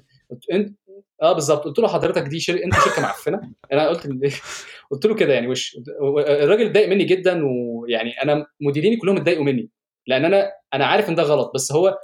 آه بالظبط. قلت له حضرتك دي شر... انت شركة معفنة؟ أنا قلت قلت له كده يعني وش الراجل اتضايق مني جدا ويعني أنا مديريني كلهم اتضايقوا مني لأن أنا أنا عارف إن ده غلط بس هو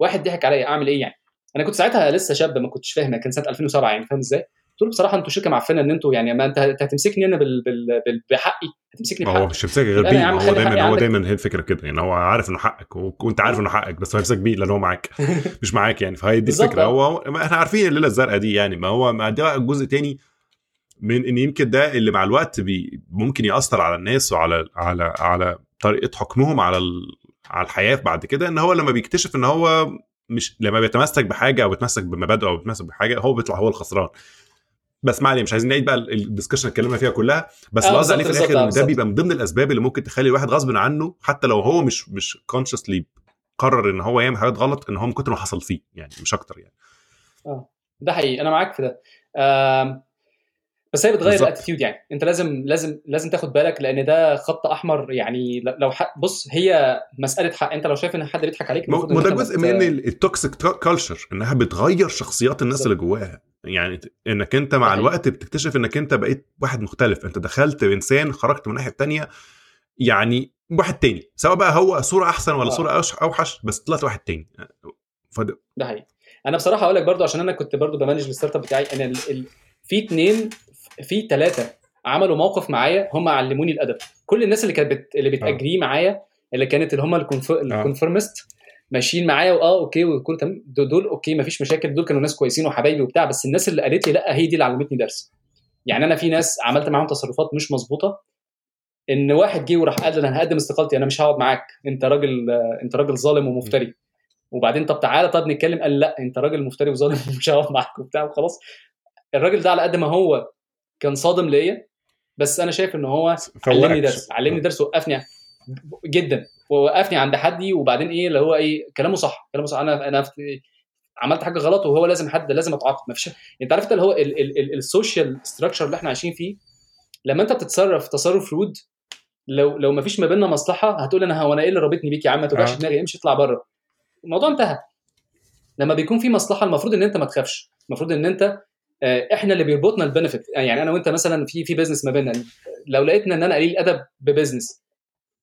واحد ضحك عليا أعمل إيه يعني؟ أنا كنت ساعتها لسه شاب ما كنتش فاهم كان سنة 2007 يعني فاهم إزاي؟ قلت له بصراحة أنتوا شركة معفنة إن أنتوا يعني ما أنت هتمسكني أنا بال... بال... بال... بحقي هتمسكني بحقي. هو مش هيمسكك غير بيه هو دايما هو دايما هي الفكرة كده يعني هو عارف إنه حقك وأنت عارف إنه حقك بس هو هيمسك بيه لأن هو معاك. مش معاك يعني فهي دي الفكرة. هو إحنا عارفين الليلة الزرقاء دي يعني ما هو ما ده جزء تاني من إن يمكن ده اللي مع الوقت بي ممكن يأثر على الناس وعلى على على طريقة حكمهم على ال... على الحياة بعد كده إن هو لما بيكتشف إن هو مش لما بيتمسك بحاجة أو بيتمسك بمبادئه أو بيتمسك بحاجة هو بيطلع هو الخسران. بس ما مش عايزين نعيد بقى ال discussion اتكلمنا فيها كلها. بس اللي قصدي عليه في الآخر إن ده بيبقى من ضمن الأسباب اللي ممكن تخلي الواحد غصب عنه حتى لو هو مش مش consciously قرر إن هو يعمل حاجات غلط إن هو من كتر ما حصل فيه يعني مش أكتر يعني. آه ده حقيقي أنا معاك في ده. آه بس هي بتغير ال attitude يعني. انت لازم لازم لازم تاخد بالك لأن ده خط أحمر يعني. لو حق بص هي مسألة حق. انت لو شايف إن حد بيضحك عليك ما ده جزء من ال toxic culture إنها بتغير شخصيات الناس بالزبط. اللي جواها. يعني إنك أنت مع الوقت بتكتشف إنك أنت بقيت واحد مختلف. أنت دخلت إنسان خرجت من الناحيه الثانية يعني واحد تاني. سواء بقى هو صورة أحسن ولا آه. صورة أوحش بس طلعت واحد تاني. فده ده حقيقي. أنا بصراحة أقول لك برضو عشان أنا كنت برضو ب manage ال startup بتاعي أنا ال... ال... في اثنين في ثلاثة عملوا موقف معايا هم علموني الأدب. كل الناس اللي كانت بت... اللي بت agree معايا اللي كانت اللي هم ال conformist ماشيين معايا واه okay وكل تمام. دول okay مفيش مشاكل. دول كانوا ناس كويسين وحبايبي وبتاع بس الناس اللي قالت لي لأ هي دي اللي علمتني درس. يعني أنا في ناس عملت معاهم تصرفات مش مظبوطة إن واحد جه وراح قال أنا هقدم استقالتي أنا مش هقعد معاك. أنت راجل أنت راجل ظالم ومفتري. وبعدين طب تعالى طب نتكلم. قال لأ أنت راجل مفتري وظالم ومش هقعد معاك وبتاع وخلاص. الراجل ده على قد ما هو كان صادم ليا بس أنا شايف إن هو علمني درس علمني درس وقفني جدا. ووقفني عند حدي وبعدين إيه اللي هو إيه كلامه صح كلامه صح. أنا أنا عملت حاجة غلط وهو لازم حد لازم أتعاقب. ما فيش أنت عارف اللي هو ال social structure اللي إحنا عايشين فيه لما أنت بتتصرف تصرف rude لو لو ما فيش ما بيننا مصلحة هتقول أنا هو أنا إيه اللي رابطني بيك يا عم؟ ما توجعش آه. دماغي امشي اطلع بره. الموضوع انتهى. لما بيكون في مصلحة المفروض إن أنت ما تخافش. المفروض إن أنت إحنا اللي بيربطنا ال benefit يعني أنا وأنت مثلا في في business ما بيننا. لو لقيتنا إن أنا قليل أدب ب business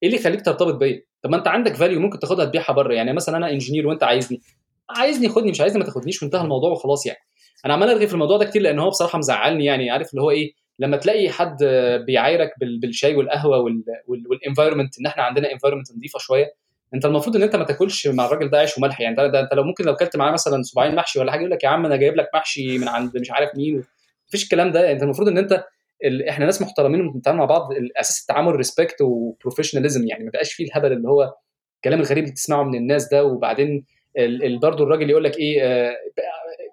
إيه اللي يخليك ترتبط بيا؟ طب ما أنت عندك value ممكن تاخدها تبيعها بره. يعني مثلا أنا engineer وأنت عايزني. عايزني خدني مش عايزني ما تاخدنيش. وانتهى الموضوع وخلاص يعني. أنا عمال أرغي في الموضوع ده كتير لأن هو بصراحة مزعلني يعني. عارف اللي هو إيه؟ لما تلاقي حد بيعايرك بالشاي والقهوة وال environment إن إحنا عندنا environment نظيفة شوية انت المفروض ان انت ما تاكلش مع الراجل ده عيش وملح. يعني ده انت لو ممكن لو اكلت معاه مثلا صباعين محشي ولا حاجة يقول لك يا عم أنا جايب لك محشي من عند مش عارف مين مفيش الكلام ده. انت المفروض ان انت ال... إحنا ناس محترمين وبنتعامل مع بعض أساس التعامل respect و professionalism يعني ما بقاش فيه الهبل اللي هو الكلام الغريب اللي تسمعه من الناس ده. وبعدين ال... برضه الراجل يقول لك إيه آه،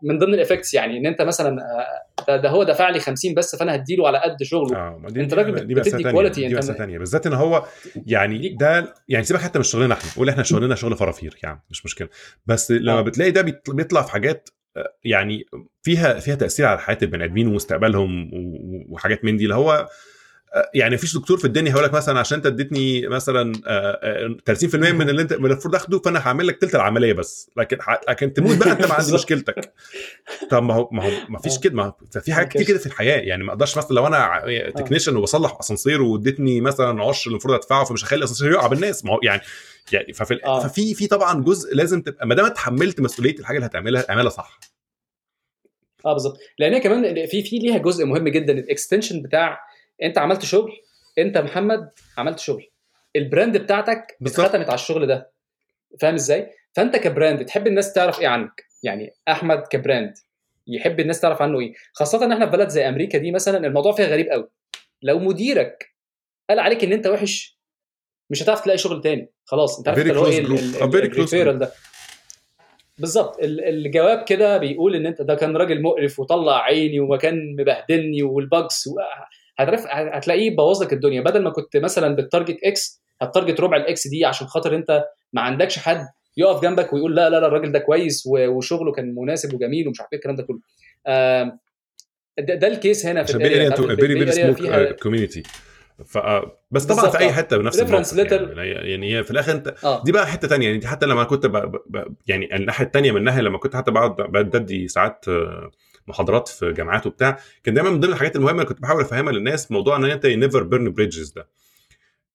من ضمن ال effects يعني إن أنت مثلا آه، ده, ده هو دفع لي 50 بس فأنا هديله على قد شغله. آه دي أنت راجل دي بتدي quality دي بس ثانية بالذات إن هو يعني ده يعني سيبك حتى من شغلنا إحنا قول إحنا شغلنا شغل فرافير يعني مش مشكلة. بس لما آه. بتلاقي ده بيطلع في حاجات يعني فيها فيها تأثير على حياة البني آدمين ومستقبلهم وحاجات من دي اللي هو يعني مفيش دكتور في الدنيا هيقول لك مثلا عشان أنت اديتني مثلا 30% من اللي أنت من المفروض أخده فأنا هعمل لك تلت العملية بس. لكن لكن تموت بقى أنت ما عندي مشكلتك. طب ما هو ما هو ما فيش كده ما في حاجات كتير كده في الحياة. يعني ما أقدرش مثلا لو أنا تكنيشن وبصلح أسانسير واديتني مثلا عشر اللي المفروض أدفعه فمش هخلي الاسانسير يقع بالناس. ما هو يعني يعني ففي آه. ففي في طبعا جزء لازم تبقى ما دام اتحملت مسؤولية الحاجة اللي هتعملها اعملها صح. آه بالظبط. لأن كمان في في ليها جزء مهم جدا ال extension بتاع انت عملت شغل انت محمد عملت شغل. ال brand بتاعتك اتختمت على الشغل ده. فاهم إزاي؟ فانت ك brand تحب الناس تعرف إيه عنك. يعني احمد ك brand يحب الناس تعرف عنه إيه. خاصة ان إحنا في بلد زي أمريكا دي مثلا الموضوع فيها غريب قوي. لو مديرك قال عليك ان انت وحش مش هتعرف تلاقي شغل تاني. خلاص انت عارف اللي هو إيه ده. بالظبط. الجواب كده بيقول ان انت ده كان راجل مقرف وطلع عيني وكان مبهدلني وال budgets هتعرف هتلاقيه بوظ لك الدنيا. بدل ما كنت مثلا بت target X هت target ربع ال X دي عشان خاطر انت ما عندكش حد يقف جنبك ويقول لا لا لا الراجل ده كويس وشغله كان مناسب وجميل ومش عارف إيه الكلام ده كله. ده, ده ال case هنا في ال area very very small community بس طبعا في أي حتة بنفس letter يعني, يعني هي في الآخر انت آه. دي بقى حتة تانية. يعني حتى لما كنت ب... ب... يعني الناحية الثانية منها لما كنت حتى بقعد بدي ساعات محاضرات في جامعات وبتاع كان دايما من ضمن الحاجات المهمة اللي كنت بحاول أفهمها للناس موضوع إن انت never burn bridges ده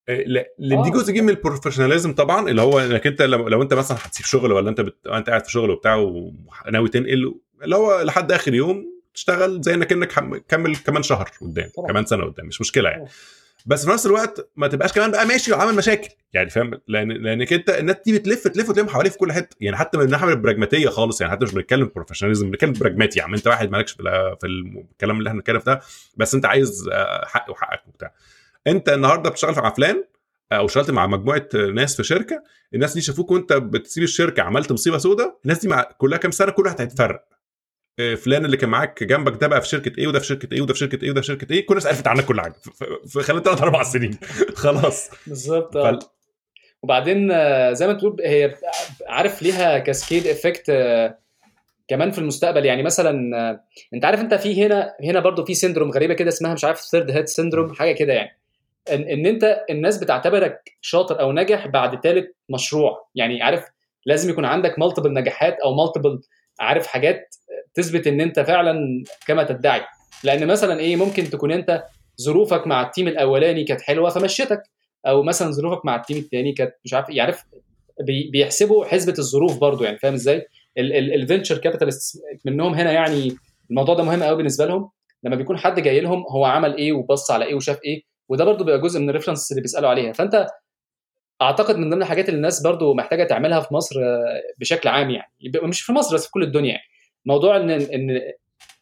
آه، لا ل- آه. دي جزء جه من ال professionalism طبعا اللي هو إنك أنت لو, لو أنت مثلا هتسيب شغل ولا أنت بت... أنت قاعد في شغل وبتاع وناوي تنقل اللي هو لحد آخر يوم تشتغل زي إنك أنك كمل كمان شهر قدام. كمان سنة قدام مش مشكلة يعني طبعا. بس في نفس الوقت ما تبقاش كمان بقى ماشي وعامل مشاكل. يعني فاهم؟ لأن لأنك أنت الناس دي بتلف تلف وتلم حواليه في كل حتة. يعني حتى من الناحيه البراجماتية خالص يعني حتى مش بنتكلم professionalism بنتكلم براجماتي يعني أنت واحد مالكش في ال- في الكلام اللي إحنا بنتكلم ده بس أنت عايز آه، حق وحقك وبتاع. أنت النهارده بتشتغل مع فلان أو اشتغلت مع مجموعة ناس في شركة الناس دي شافوك وأنت بتسيب الشركة عملت مصيبة سوداء الناس دي مع كلها كام سنة كل واحد هيتفرق. آه، فلان اللي كان معاك جنبك ده بقى في شركة إيه وده في شركة إيه وده في شركة إيه وده في شركة إيه؟ كل الناس عرفت عنك كل حاجة. في- خلال ثلاث أربع سنين. خلاص. بالظبط. آه. وبعدين آه، زي ما تقول هي عارف ليها كاسكيد إفكت كمان في المستقبل. يعني مثلا آه، أنت عارف أنت في هنا هنا برضو في syndrome غريبة كده اسمها مش عارف third hit syndrome حاجة كده يعني. إن, إن أنت الناس بتعتبرك شاطر أو ناجح بعد ثالث مشروع. يعني عارف لازم يكون عندك multiple نجاحات أو multiple عارف حاجات تثبت إن أنت فعلا كما تدعي. لأن مثلا إيه ممكن تكون أنت ظروفك مع ال team الأولاني كانت حلوة فمشيتك أو مثلا ظروفك مع ال team الثاني كانت مش عارف يعرف بي- بيحسبوا حسبة الظروف برضو يعني فاهم إزاي؟ ال venture capitalist منهم هنا يعني الموضوع ده مهم قوي بالنسبة لهم. لما بيكون حد جاي لهم هو عمل إيه وبص على إيه وشاف إيه وده برضو بيبقى جزء من ال reference اللي بيسألوا عليها. فأنت أعتقد من ضمن الحاجات اللي الناس برضو محتاجة تعملها في مصر آه، بشكل عام يعني. مش في مصر بس في كل الدنيا يعني. موضوع ان إن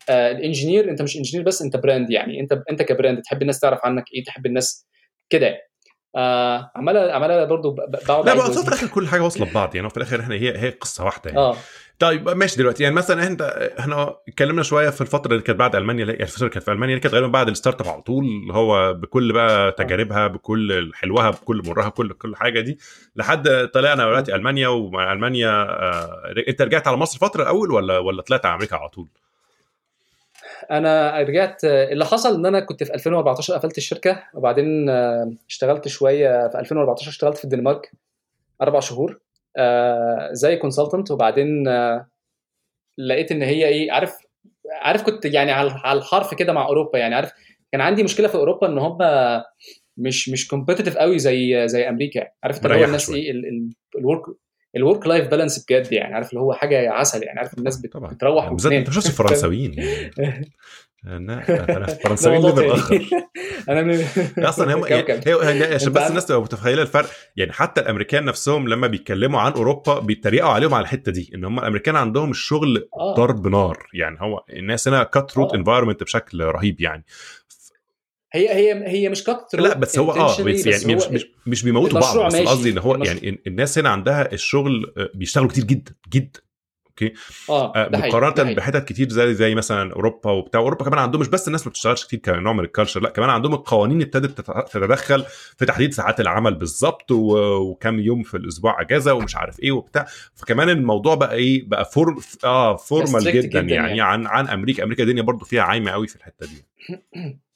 آه، ال engineer أنت مش engineer بس أنت brand يعني. أنت أنت ك brand تحب الناس تعرف عنك إيه تحب الناس كده يعني. آه عمالة عمالة برضو ب- ب- بقعد لا وأزيد. في الآخر كل حاجة واصلة ببعض يعني في الآخر إحنا هي هي قصة واحدة يعني. آه. طيب ماشي دلوقتي يعني مثلا انت إحنا اتكلمنا شوية في الفترة اللي كانت بعد ألمانيا يعني الفترة اللي كانت في ألمانيا اللي كانت غالبا بعد الستارت أب على طول اللي هو بكل بقى تجاربها بكل حلوها بكل مرها بكل كل حاجة دي لحد طلعنا دلوقتي ألمانيا ومع ألمانيا آه أنت رجعت على مصر فتره الأول ولا ولا طلعت على أمريكا على طول؟ أنا رجعت اللي حصل إن أنا كنت في 2014 قفلت الشركة وبعدين آه، اشتغلت شوية في 2014 اشتغلت في الدنمارك أربع شهور زي consultant وبعدين آه، لقيت إن هي إيه عارف عارف كنت يعني على الحرف كده مع أوروبا يعني عارف كان عندي مشكلة في أوروبا إن هم مش مش competitive قوي زي زي أمريكا يعني. عارف انت هو الناس شوية. إيه ال work ال work life balance بجد يعني عارف اللي هو حاجة عسل يعني عارف الناس بتروح بالدات وتنام. أنت مش الفرنساويين يعني لا، أنا الفرنساويين اللي. متاخر أنا من أصلا هم. هي هي- عشان بس الناس تبقى متخيلة الفرق يعني حتى الأمريكان نفسهم لما بيتكلموا عن أوروبا بيتريقوا عليهم على الحتة دي إن هم الأمريكان عندهم الشغل آه ضرب نار يعني هو الناس هنا cutthroat آه. environment بشكل رهيب يعني هي هي هي مش cut لا بس هو آه بس يعني مش هو مش, مش بيموتوا بعض بس. قصدي إن هو يعني الناس هنا عندها الشغل آه، بيشتغلوا كتير جدا جدا okay؟ آه آه، مقارنة. بحتت كتير زي زي مثلا أوروبا وبتاع. أوروبا كمان عندهم مش بس الناس ما بتشتغلش كتير كنوع من ال culture لأ كمان عندهم القوانين ابتدت تت- تتدخل في تحديد ساعات العمل بالظبط وكم يوم في الأسبوع أجازة ومش عارف إيه وبتاع. فكمان الموضوع بقى إيه بقى for آه formal جدا, جداً يعني, يعني. عن عن أمريكا. أمريكا الدنيا برضو فيها عايمة قوي في الحتة دي.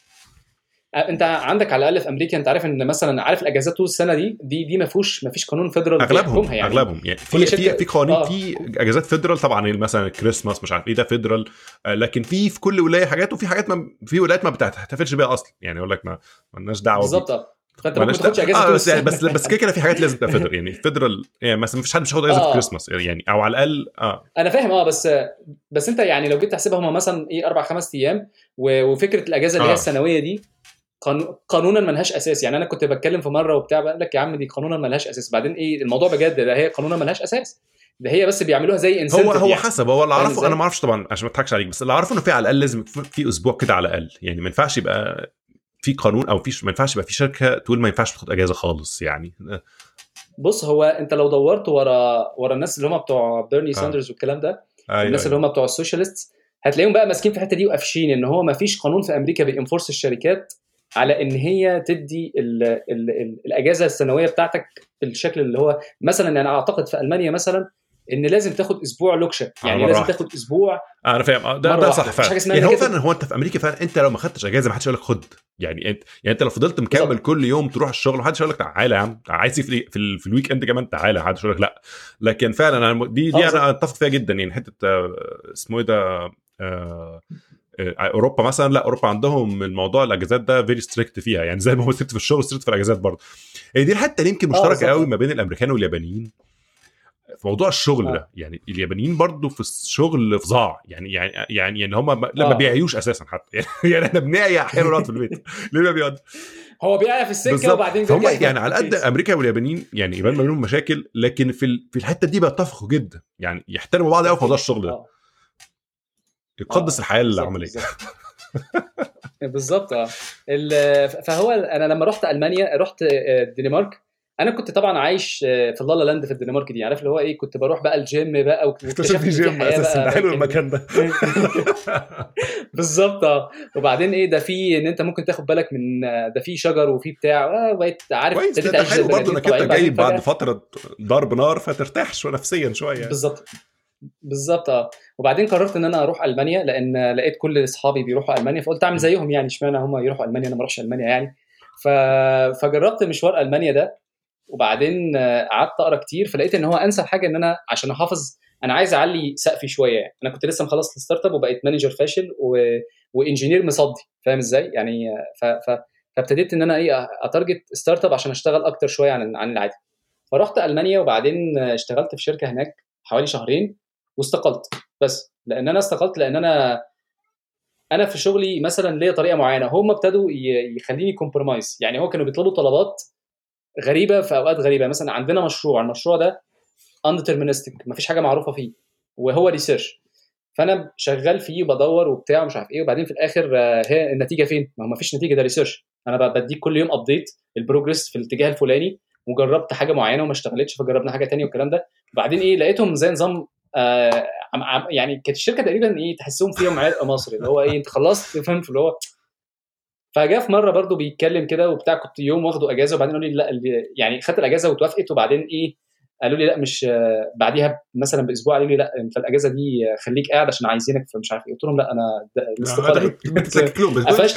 انت عندك على الأقل في أمريكا انت عارف إن مثلا عارف الأجازات طول السنة دي دي دي ما فيهوش ما فيش قانون federal أغلبهم يعني أغلبهم يعني في في في قوانين آه. في أجازات federal طبعا مثلا الكريسماس مش عارف إيه ده federal آه، لكن في في كل ولاية حاجات وفي حاجات ما في ولايات ما بتحتفلش بيها أصلا يعني يقول لك ما مالناش دعوة. بالظبط آه فأنت ممكن تاخدش. أجازة آه بس يعني. بس بس كده كده في حاجات لازم تبقى federal يعني federal يعني مثلا ما فيش حد مش هياخد أجازة في آه. الكريسماس يعني أو على الأقل آه أنا فاهم آه بس بس أنت يعني لو جيت تحسبها هم مثلا إيه أربع خمس أيام وفكرة الأجازة اللي آه. هي السنوية دي قانونا ملهاش أساس. يعني أنا كنت بتكلم في مرة وبتاع بقول لك يا عم دي قانونا ملهاش أساس. بعدين إيه الموضوع بجد ده هي قانونا ملهاش أساس. ده هي بس بيعملوها زي هو incentive هو يعني. حسب. هو اللي فاهم اعرفه؟ أنا ما أعرفش طبعا عشان ما أضحكش عليك بس اللي أعرفه إنه في على الأقل لازم في أسبوع كده على الأقل. يعني ما ينفعش يبقى في قانون أو في ما ينفعش يبقى في شركة تقول ما ينفعش تاخد أجازة خالص يعني. بص هو أنت لو دورت ورا ورا الناس اللي هم بتوع بيرني ساندرز والكلام ده أيوه الناس اللي هم بتوع ال socialist هتلاقيهم بقى ماسكين في الحتة دي وقافشين إن هو ما فيش قانون في أمريكا بي enforce الشركات على إن هي تدي ال ال ال الأجازة السنوية بتاعتك بالشكل اللي هو مثلا أنا أعتقد في ألمانيا مثلا إن لازم تاخد أسبوع لوكشه يعني لازم واحدة. تاخد أسبوع أنا فاهم آه، ده ده. صح فعلا يعني هو فعلا هو أنت في أمريكا فعلا أنت لو ما خدتش أجازة ما حدش يقول لك خد يعني انت يعني أنت لو فضلت مكمل. كل يوم تروح الشغل ما حدش يقول لك تعالى يا عم عايز في في, ال- في ال weekend كمان تعالى ما حدش يقول لك لا لكن فعلا أنا دي دي. أنا أتفق فيها جدا يعني حتة آه، اسمه إيه ده آه اوروبا مثلا لا اوروبا عندهم الموضوع الأجازات ده very strict فيها يعني زي ما هو strict في الشغل strict في الأجازات برضه. هي دي الحتة اللي يمكن مشتركة قوي ما بين الأمريكان واليابانيين. في موضوع الشغل ده يعني اليابانيين برضو في الشغل فظاع يعني يعني يعني يعني هم ما, ما بيعيوش أساسا حتى. يعني إحنا بنعيا أحيانا نقعد في البيت. ليه ما بيقعد؟ هو بيعيا في السكة وبعدين هم يعني على قد أمريكا واليابانيين يعني يبان ما بينهم مشاكل لكن في في الحتة دي بيتفقوا جدا. يعني يحترموا بعض قوي في موضوع الشغل ده. يقدس الحياة العملية بالظبط. آه. فهو أنا لما رحت ألمانيا رحت الدنمارك أنا كنت طبعا عايش في ال la la land في الدنمارك دي عارف اللي هو إيه كنت بروح بقى الجيم بقى واكتشفت في جيم أساسا حلو المكان ده. بالظبط آه. وبعدين إيه ده في إن أنت ممكن تاخد بالك من ده في شجر وفي بتاع آه بقيت عارف ابتديت تعيش حلو برضه إنك أنت جاي بعد فترة ضرب نار فترتاح شوية نفسيا شوية بالظبط. بالظبط آه. وبعدين قررت إن أنا أروح ألمانيا لأن لقيت كل أصحابي بيروحوا ألمانيا فقلت أعمل زيهم يعني إشمعنى هم يروحوا ألمانيا أنا ما أروحش ألمانيا يعني. ف... فجربت مشوار ألمانيا ده وبعدين قعدت أقرأ كتير فلقيت إن هو أنسب حاجة إن أنا عشان أحافظ أنا عايز أعلي سقفي شوية يعني. أنا كنت لسه مخلص ال startup وبقيت manager فاشل و... و engineer مصدي فاهم إزاي؟ يعني ف... ف... فابتديت إن أنا إيه ا target startup عشان أشتغل أكتر شوية عن عن العادي. فرحت ألمانيا وبعدين اشتغلت في شركة هناك حوالي شهرين واستقلت. بس لأن أنا استقلت لأن أنا أنا في شغلي مثلا ليا طريقة معينة. هم ابتدوا يخليني compromise يعني هو كانوا بيطلبوا طلبات غريبة في أوقات غريبة. مثلا عندنا مشروع المشروع ده indeterministic مفيش حاجة معروفة فيه وهو research فأنا شغال فيه وبدور وبتاع ومش عارف إيه وبعدين في الآخر هي النتيجة فين؟ ما هو مفيش نتيجة ده research أنا بديك كل يوم update البروجرس في الاتجاه الفلاني وجربت حاجة معينة وما اشتغلتش فجربنا حاجة ثانية والكلام ده. وبعدين إيه لقيتهم زي نظام آه يعني كانت الشركة تقريبا إيه تحسهم فيهم عرق مصري اللي هو إيه أنت خلصت فاهم؟ اللي هو فجاء في مرة برضو بيتكلم كده وبتاع كنت يوم واخده أجازة وبعدين قالوا لي لا يعني خدت الأجازة وتوافقت وبعدين إيه قالوا لي لا مش بعديها مثلا بأسبوع قالوا لي لا أنت الأجازة دي خليك قاعد عشان عايزينك فمش عارف إيه. قلت لهم لا أنا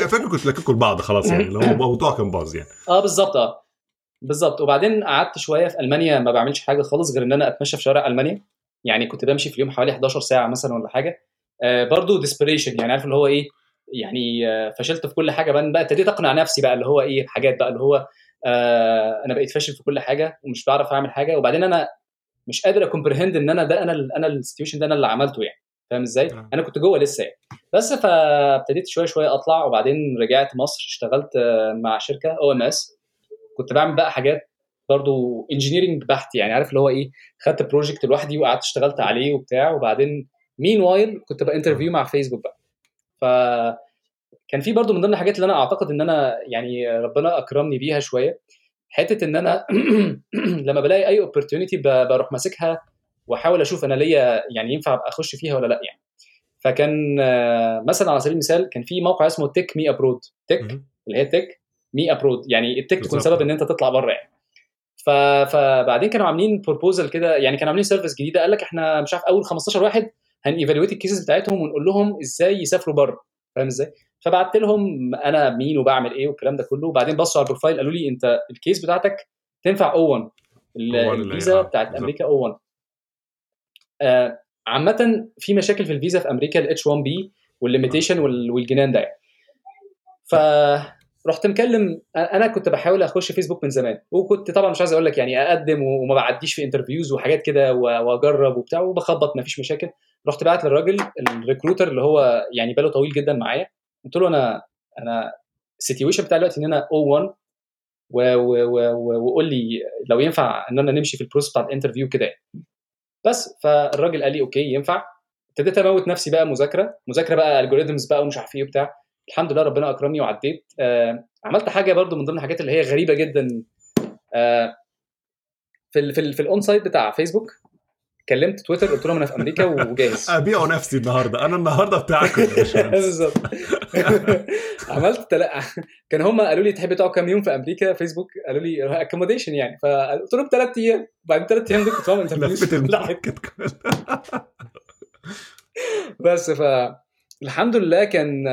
فاكر كنت لككوا لبعض خلاص يعني اللي هو الموضوع كان باظ يعني. آه بالظبط آه. بالظبط. وبعدين قعدت شوية في ألمانيا ما بعملش حاجة خالص غير إن أنا أتمشى في شوارع ألمانيا. يعني كنت بمشي في اليوم حوالي 11 ساعة مثلا ولا حاجة. آه برضو depression يعني عارف اللي هو إيه؟ يعني فشلت في كل حاجة. بقى ابتديت أقنع نفسي بقى اللي هو إيه؟ حاجات بقى اللي هو آه أنا بقيت فاشل في كل حاجة ومش بعرف أعمل حاجة. وبعدين أنا مش قادر أ comprehend إن أنا ده أنا أنا ال situation ده أنا اللي عملته يعني. فاهم إزاي؟ أنا كنت جوه لسه يعني. بس فابتديت شوية شوية أطلع. وبعدين رجعت مصر اشتغلت مع شركة OMS كنت بعمل بقى حاجات برضو engineering بحت يعني عارف اللي هو إيه؟ خدت project لوحدي وقعدت اشتغلت عليه وبتاع وبعدين meanwhile كنت ب interview مع فيسبوك بقى. ف كان في برضو من ضمن الحاجات اللي أنا أعتقد إن أنا يعني ربنا أكرمني بيها شوية حتة إن أنا لما بلاقي أي opportunity بروح ماسكها وأحاول أشوف أنا ليا يعني ينفع أبقى أخش فيها ولا لأ يعني. فكان مثلا على سبيل المثال كان في موقع اسمه Take Me Abroad take اللي هي Take Me Abroad يعني ال tech تكون سبب إن أنت تطلع بره يعني. فبعدين كانوا عاملين proposal كده يعني كانوا عاملين service جديده قال لك إحنا مش عارف أول 15 واحد هن evaluate ال cases بتاعتهم ونقول لهم إزاي يسافروا بره. فاهم إزاي؟ فبعت لهم أنا مين وبعمل إيه والكلام ده كله. وبعدين بصوا على ال profile قالوا لي أنت ال case بتاعتك تنفع O1 الفيزا بتاعت أمريكا O1 آه عامة في مشاكل في الفيزا في أمريكا ال H1B وال limitation والجنان ده. يعني فرحت مكلم أنا كنت بحاول أخش فيسبوك من زمان وكنت طبعا مش عايز أقول لك يعني أقدم وما بعديش في interviews وحاجات كده وأجرب وبتاع وبخبط مفيش مشاكل. رحت بعت للراجل ال recruiter اللي هو يعني باله طويل جدا معايا قلت له أنا أنا ال situation بتاعي دلوقتي إن أنا O1 وقول لي لو ينفع إن أنا نمشي في ال process بتاع ال interview كده بس فالراجل قال لي okay ينفع. ابتديت أموت نفسي بقى مذاكرة مذاكرة بقى algorithms بقى ومش عارف إيه وبتاع. الحمد لله ربنا أكرمني وعديت. آه عملت حاجة برضو من ضمن الحاجات اللي هي غريبة جدا. آه في ال في, ال في ال onsite بتاع فيسبوك كلمت تويتر قلت لهم أنا في أمريكا وجاهز. أبيع نفسي النهارده. أنا النهارده بتاعكم بالظبط. عملت تل... كان هم قالوا لي تحب تقعد كام يوم في أمريكا؟ فيسبوك قالوا لي accommodation يعني. فقلت لهم ثلاث أيام. بعد ثلاث أيام دول كنت بعمل interview بس ف الحمد لله كان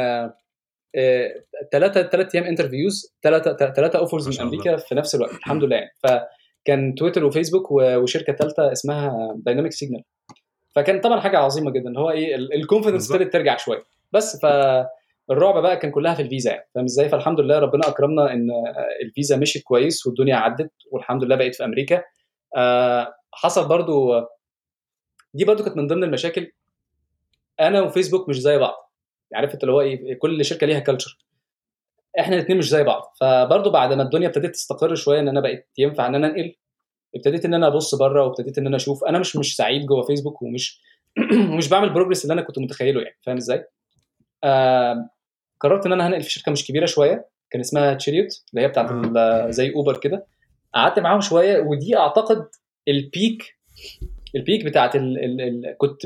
ثلاثة ثلاث أيام interviews ثلاثة ثلاثة offers من أمريكا في نفس الوقت الحمد لله. يعني فكان تويتر وفيسبوك وشركة ثالثه اسمها Dynamic Signal فكان طبعا حاجة عظيمة جدا هو إيه ال confidence ابتدت ترجع شوية. بس فالرعب بقى كان كلها في الفيزا يعني فاهم إزاي؟ فالحمد لله ربنا أكرمنا إن الفيزا مشيت كويس والدنيا عدت والحمد لله بقيت في أمريكا. آه حصل برضو دي برضو كانت من ضمن المشاكل. أنا وفيسبوك مش زي بعض. عارف انت اللي هو إيه كل شركة ليها culture إحنا الاثنين مش زي بعض. فبرضو بعد ما الدنيا ابتدت تستقر شوية إن أنا بقيت ينفع إن أنا أنقل ابتديت إن أنا أبص بره وابتديت إن أنا أشوف. أنا مش مش سعيد جوه فيسبوك ومش ومش بعمل progress اللي أنا كنت متخيله يعني. فاهم إزاي؟ آه قررت إن أنا هنقل في شركة مش كبيرة شوية كان اسمها Chariot اللي هي بتاعت زي اوبر كده. قعدت معاهم شوية ودي أعتقد ال peak ال peak بتاعت ال ال ال كنت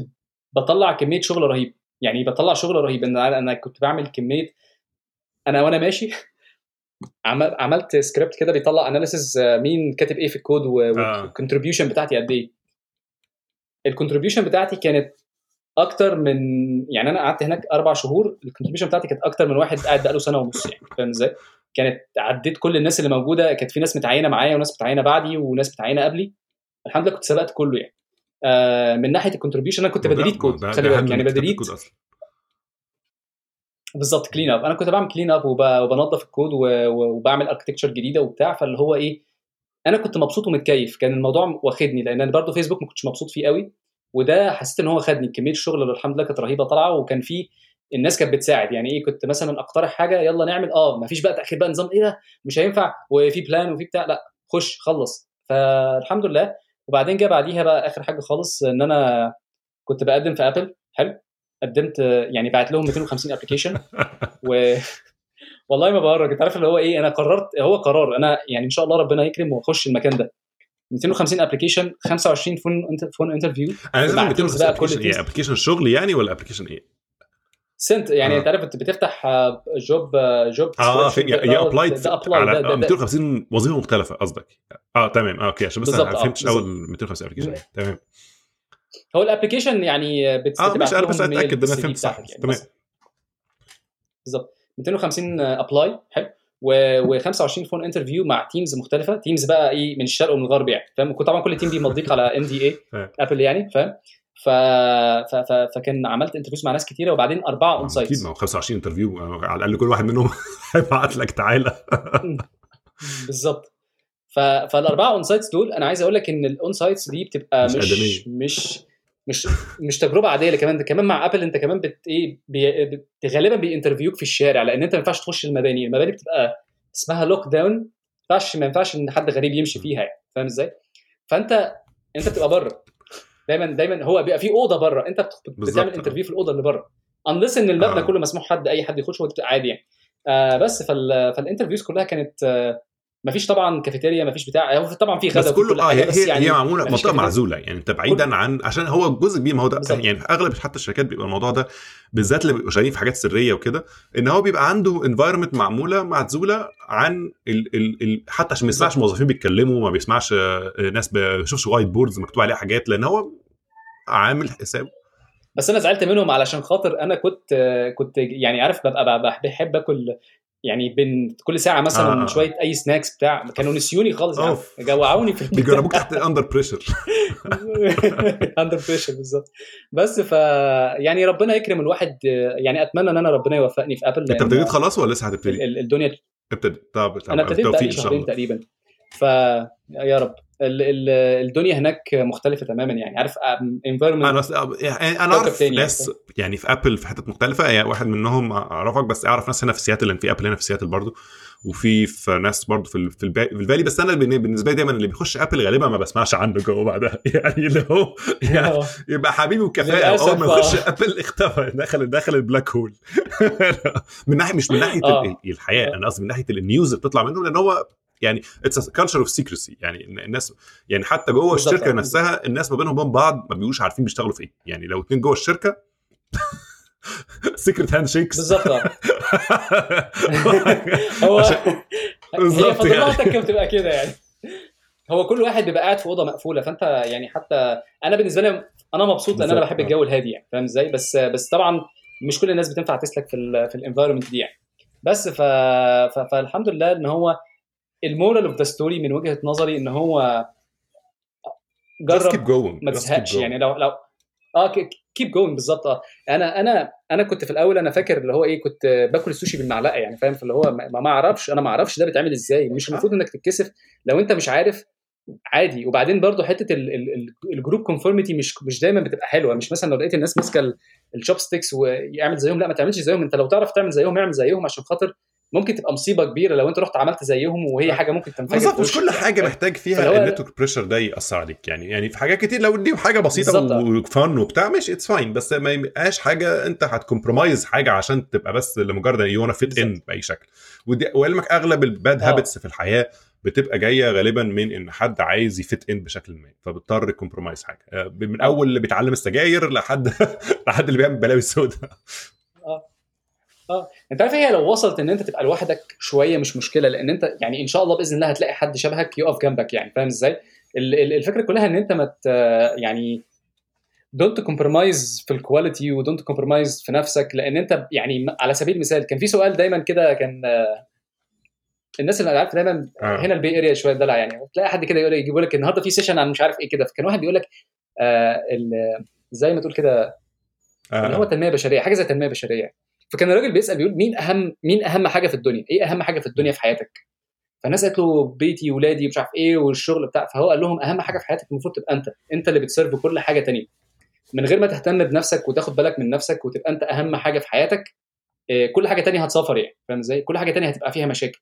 بطلع كمية شغل رهيب. يعني بطلع شغل رهيب. إن أنا كنت بعمل كمية أنا وأنا ماشي عملت سكريبت كده بيطلع analysis مين كاتب إيه في ال code وال contribution بتاعتي قد إيه. ال contribution بتاعتي كانت أكتر من يعني أنا قعدت هناك أربع شهور ال contribution بتاعتي كانت أكتر من واحد قاعد بقاله سنة ونص يعني فاهم إزاي؟ كانت عديت كل الناس اللي موجودة كانت في ناس متعينة معايا وناس متعينة بعدي وناس متعينة قبلي. الحمد لله كنت سبقت كله يعني. آه من ناحية ال contribution أنا كنت ب delete code خلي بالك يعني ب delete بالظبط clean up أنا كنت بعمل clean up وبنظف الكود وبعمل architecture جديدة وبتاع فاللي هو إيه أنا كنت مبسوط ومتكيف. كان الموضوع واخدني لأن أنا برضه فيسبوك ما كنتش مبسوط فيه قوي وده حسيت إن هو خدني كمية الشغل اللي الحمد لله كانت رهيبة طالعة وكان في الناس كانت بتساعد. يعني إيه كنت مثلا أقترح حاجة يلا نعمل آه ما فيش بقى تأخير بقى نظام إيه ده؟ مش هينفع وفي plan وفي بتاع لأ خش خلص. فالحمد لله وبعدين جه بعديها بقى آخر حاجة خالص إن أنا كنت بقدم في Apple حلو. قدمت يعني بعت لهم 250 application و والله ما بهرج. أنت عارف اللي هو إيه؟ أنا قررت هو قرار. أنا يعني إن شاء الله ربنا يكرم وأخش المكان ده. 250 application 25 phone phone interview أنا لازم 250 application إيه application شغل يعني ولا application إيه؟ sent يعني انت عارف انت بتفتح job job آه يا applied على 250 وظيفة مختلفة قصدك. آه تمام. okay عشان بس أنا ما فهمتش أول 250 application تمام. هو ال application يعني آه مش أنا بس أتأكد إن أنا فهمت صح. يعني تمام. بالظبط 250 apply حلو. و25 phone interview مع teams مختلفة. teams بقى إيه من الشرق ومن الغرب يعني فاهم؟ طبعا كل team بيمضيك على NDA Apple يعني فاهم؟ ف... ف... ف... فكان عملت interviews مع ناس كتيرة وبعدين أربعة on-site أكيد ما هو 25 interview على الأقل كل واحد منهم هيبعت لك تعالى. بالظبط. ف... فالاربعه on-sites دول أنا عايز أقول لك إن ال on-sites دي بتبقى مش مش, مش مش مش تجربة عادية كمان كمان مع Apple أنت كمان بت إيه بي... غالبا بي interview وك في الشارع لأن أنت ما ينفعش تخش المباني المباني بتبقى اسمها lock down ما ينفعش ما ينفعش إن حد غريب يمشي فيها يعني فاهم إزاي؟ فأنت أنت بتبقى بره. دايما دايما هو بيبقى في أوضة بره أنت بتعمل interview في الأوضة اللي بره unless إن المبنى آه. كله مسموح حد أي حد يخش عادي يعني. آه بس فال... فال interviews كلها كانت آه ما فيش طبعا كافيتيريا ما فيش بتاع طبعا في غدا بس كله آه هي, بس يعني هي معمولة منطقة معزولة يعني انت بعيدا. عن عشان هو جزء كبير ما هو ده بالزبط. يعني أغلب حتى الشركات بيبقى الموضوع ده بالذات اللي بيبقوا شغالين في حاجات سرية وكده إن هو بيبقى عنده environment معمولة معزولة عن ال ال ال حتى عشان ما يسمعش موظفين بيتكلموا ما بيسمعش ناس بيشوفش whiteboards مكتوب عليها حاجات لأن هو عامل حساب بس أنا زعلت منهم علشان خاطر أنا كنت كنت يعني عارف ببقى بحب آكل يعني بين كل ساعة مثلا آه. شوية أي snacks بتاع كانوا نسيوني خالص يعني. جوعوني في بيجربوك تحت under pressure under pressure بالظبط. بس ف يعني ربنا يكرم الواحد يعني أتمنى إن أنا ربنا يوفقني في Apple أنت ابتديت خلاص ولا لسه هتبتدي؟ الدنيا ابتديت طب أنا ابتديت بقالي شهرين تقريبا. ف يا رب. الدنيا هناك مختلفة تماما يعني. عارف environment أنا يعني أنا أعرف ناس يعني. في Apple في حتت مختلفة. يعني واحد منهم أعرفك بس أعرف ناس هنا في سياتل لأن في Apple هنا في سياتل برضو. وفي في ناس برضو في في ال Valley. بس أنا بالنسبة لي دايما اللي بيخش Apple غالبا ما بسمعش عنه جوه بعدها. يعني اللي هو يعني يبقى حبيبي وكفاية. أول ما يخش Apple اختفى. دخل دخل ال black hole من ناحيه مش من ناحية الحياة. أنا قصدي من ناحية ال news اللي بتطلع منه لأن هو يعني it's culture of secrecy يعني الناس يعني حتى جوه الشركة نفسها الناس ما بينهم وبين بعض ما بيبقوش عارفين بيشتغلوا في إيه. يعني لو اتنين جوه الشركة secret handshakes بالظبط هو بالظبط يعني. بتبقى كده يعني. هو كل واحد بيبقى قاعد في أوضة مقفولة فأنت يعني حتى أنا بالنسبة لي أنا مبسوط لأن أنا بحب الجو الهادي يعني فاهم إزاي؟ بس بس طبعا مش كل الناس بتنفع تسلك في ال في ال environment دي يعني. بس ف... ف... فالحمد لله إن هو ال moral of the story من وجهة نظري إن هو جرب ما تزهقش. يعني لو لو آه keep going بالظبط. آه أنا أنا أنا كنت في الأول أنا فاكر اللي هو إيه كنت باكل السوشي بالمعلقة يعني فاهم؟ فاللي هو ما ما أعرفش أنا ما أعرفش ده بيتعمل إزاي. مش المفروض إنك تتكسف. لو أنت مش عارف عادي. وبعدين برضو حتة ال- ال- ال- ال group conformity مش مش دايما بتبقى حلوة. مش مثلا لو لقيت الناس ماسكة ال chopsticks ويعمل زيهم لا ما تعملش زيهم. أنت لو تعرف تعمل زيهم اعمل زيهم عشان خاطر ممكن تبقى مصيبة كبيرة لو انت رحت عملت زيهم وهي حاجة ممكن تنفجر بالظبط مش كل حاجة فاهم؟ محتاج فيها النتورك بريشر ده يأثر عليك يعني يعني في حاجات كتير لو دي حاجة بسيطة آه. و fun وبتاع ماشي it's fine بس ما يبقاش حاجة انت هت compromise حاجة عشان تبقى بس لمجرد you wanna fit in. بأي شكل ودي وعلمك أغلب ال bad آه. habits في الحياة بتبقى جاية غالبا من إن حد عايز ي fit in بشكل ما فبيضطر ي compromise حاجة آه، من آه. أول اللي بيتعلم السجاير لحد لحد اللي بيعمل بلاوي السوداء أنت عارف هي لو وصلت إن أنت تبقى لوحدك شوية مش مشكلة لأن أنت يعني إن شاء الله بإذن الله هتلاقي حد شبهك يقف جنبك يعني فاهم إزاي؟ ال- ال- الفكرة كلها إن أنت ما يعني don't compromise في ال quality و don't compromise في نفسك لأن أنت يعني على سبيل المثال كان في سؤال دايما كده كان آه، الناس اللي عارف دايما آه. هنا ال Bay Area شوية دلع يعني تلاقي حد كده يقول يجيب لك النهارده في session عن مش عارف إيه كده فكان واحد بيقول لك آه زي ما تقول كده اللي هو آه. تنمية بشرية حاجة زي تنمية بشرية فكان الراجل بيسأل بيقول مين أهم مين أهم حاجة في الدنيا؟ إيه أهم حاجة في الدنيا في حياتك؟ فالناس قالت له بيتي ولادي مش عارف إيه والشغل بتاع فهو قال لهم أهم حاجة في حياتك المفروض تبقى أنت أنت اللي بتسيرف كل حاجة تانية. من غير ما تهتم بنفسك وتاخد بالك من نفسك وتبقى أنت أهم حاجة في حياتك إيه، كل حاجة تانية هتصفر يعني فاهم إزاي؟ كل حاجة تانية هتبقى فيها مشاكل.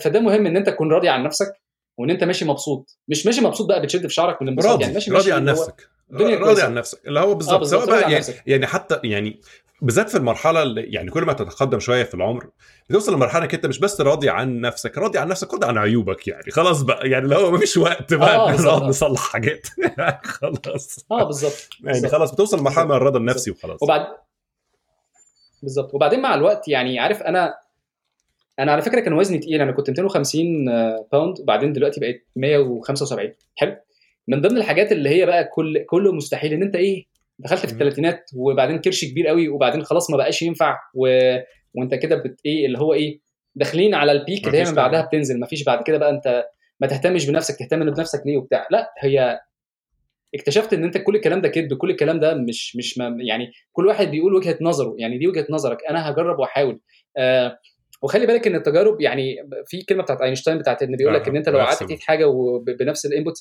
فده مهم إن أنت تكون راضي عن نفسك وإن أنت ماشي مبسوط. مش ماشي مبسوط بقى بتشد في شعرك من راضي يعني ماشي راضي ماشي عن نفسك. الدنيا راضي كويسة. عن نفسك اللي هو بالظبط بالظبط، سواء بقى عن يعني, نفسك. يعني حتى يعني بالذات في المرحلة اللي يعني كل ما تتقدم شوية في العمر بتوصل لمرحلة إنك أنت مش بس راضي عن نفسك راضي عن نفسك راضي عن عيوبك يعني. خلاص بقى. يعني اللي هو مفيش وقت بقى آه، بالظبط. نقعد نصلح حاجات. خلاص. آه بالظبط يعني. خلاص بتوصل لمرحلة من الرضا النفسي وخلاص. وبعد بالظبط وبعدين مع الوقت يعني عارف أنا أنا على فكرة كان وزني تقيل. أنا كنت 250 باوند وبعدين دلوقتي بقيت 175 حلو؟ من ضمن الحاجات اللي هي بقى كل كله مستحيل إن أنت إيه دخلت في. الثلاثينات وبعدين كرش كبير قوي وبعدين خلاص ما بقاش ينفع و... وأنت كده بت إيه اللي هو إيه داخلين على البيك اللي هي من بعدها. بتنزل مفيش بعد كده بقى أنت ما تهتمش بنفسك تهتم بنفسك ليه وبتاع لا هي اكتشفت إن أنت كل الكلام ده كذب كل الكلام ده مش مش ما يعني كل واحد بيقول وجهة نظره يعني دي وجهة نظرك أنا هجرب وأحاول آه وخلي بالك إن التجارب يعني في كلمة بتاعت أينشتاين بتاعت إن بيقول لك إن أنت لو قعدت تعيد حاجة وب- بنفس ال input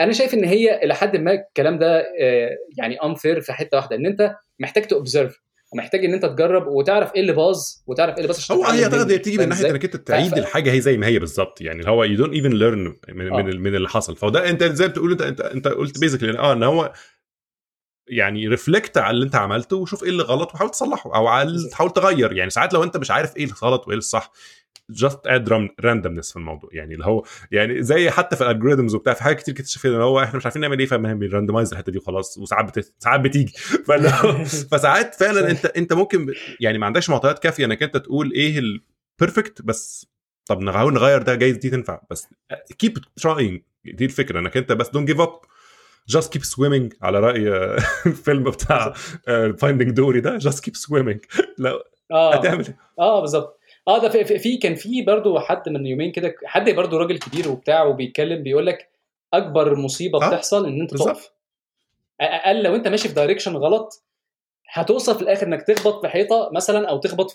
أنا شايف إن هي إلى حد ما الكلام ده آه، يعني unfair في حتة واحدة إن أنت محتاج ت observe ومحتاج إن أنت تجرب وتعرف إيه اللي باظ وتعرف إيه اللي باظ هو هي أعتقد. هي بتيجي من ناحية؟ إنك أنت تعيد ف- الحاجة هي زي ما هي بالظبط يعني اللي هو you don't even learn من آه. من اللي حصل فده أنت زي ما بتقول انت انت أنت قلت basically آه إن هو يعني reflect على اللي أنت عملته وشوف إيه اللي غلط وحاول تصلحه أو على. تحاول تغير يعني ساعات لو أنت مش عارف إيه الغلط وإيه الصح just add randomness في الموضوع. يعني اللي هو يعني زي حتى في ال algorithms وبتاع في حاجات كتير اكتشفنا اللي هو إحنا مش عارفين نعمل إيه فبن randomize الحتة دي وخلاص وساعات بت... ساعات بتيجي. فساعات فعلا انت أنت ممكن يعني ما عندكش معطيات كافية إنك أنت تقول إيه ال perfect بس طب نحاول نغير ده جايز دي تنفع. بس keep trying دي الفكرة. إنك أنت بس don't give up just keep swimming على رأي آه، الفيلم بتاع Finding Dory ده just keep swimming لا آه. هتعمل إيه؟ آه بالظبط. آه ده في, في, كان في برضو حد من يومين كده حد برضو راجل كبير وبتاع وبيتكلم بيقول لك أكبر مصيبة آه، بتحصل إن أنت. تقف أقل لو أنت ماشي في direction غلط هتوصل في الآخر إنك تخبط في حيطة مثلا أو تخبط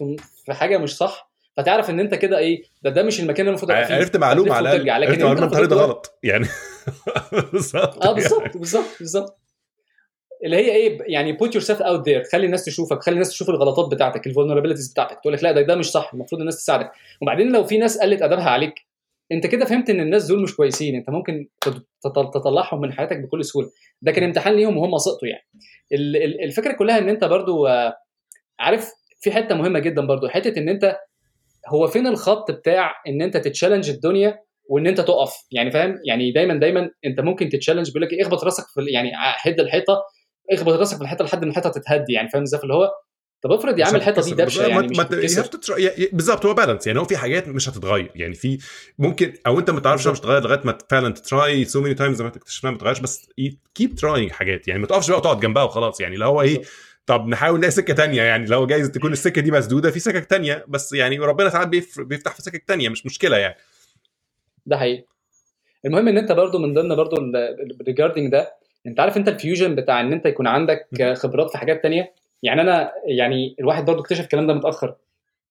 في حاجة مش صح فتعرف إن أنت كده إيه ده ده مش المكان اللي المفروض ابقى فيه عرفت معلومة على. الأقل عرفت معلومة غلط يعني بالظبط آه يعني. بالظبط بالظبط بالظبط اللي هي إيه يعني put yourself out there تخلي الناس تشوفك خلي الناس تشوف الغلطات بتاعتك ال vulnerabilities بتاعتك تقول لك لا ده ده مش صح المفروض الناس تساعدك. وبعدين لو في ناس قلت أدبها عليك أنت كده فهمت إن الناس دول مش كويسين أنت ممكن تط- تط- تطلعهم من حياتك بكل سهولة. ده كان امتحان ليهم وهم سقطوا يعني. ال- ال- الفكرة كلها إن أنت برضو آه، عارف في حتة مهمة جدا برضو حتة إن أنت هو فين الخط بتاع إن أنت ت challenge الدنيا وإن أنت تقف؟ يعني فاهم؟ يعني دايما دايما أنت ممكن ت challenge بيقول لك إيه، اخبط راسك في يعني هد الحيطة اخبط راسك في الحيطة لحد ما الحيطة تتهدي يعني فاهم إزاي؟ اللي هو طب افرض يا عم الحيطة دي دبشة يعني مش. يعني بالظبط هو balance يعني هو في حاجات مش هتتغير يعني في ممكن أو أنت ما تعرفش مش هتتغير لغاية ما فعلا ت try so many times ما تكتشف انها ما تتغيرش بس keep trying حاجات يعني ما تقفش بقى وتقعد جنبها وخلاص يعني اللي هو إيه. طب نحاول نلاقي سكة تانية يعني لو جايز تكون السكة دي مسدودة في سكك تانية بس يعني ربنا ساعات بيف- بيفتح في سكك تانية مش مشكلة يعني. ده حقيقي. المهم إن أنت برضو من ضمن برضو regarding ده انت عارف انت ال fusion بتاع ان انت يكون عندك خبرات في حاجات تانية؟ يعني أنا يعني الواحد برضو اكتشف الكلام ده متأخر.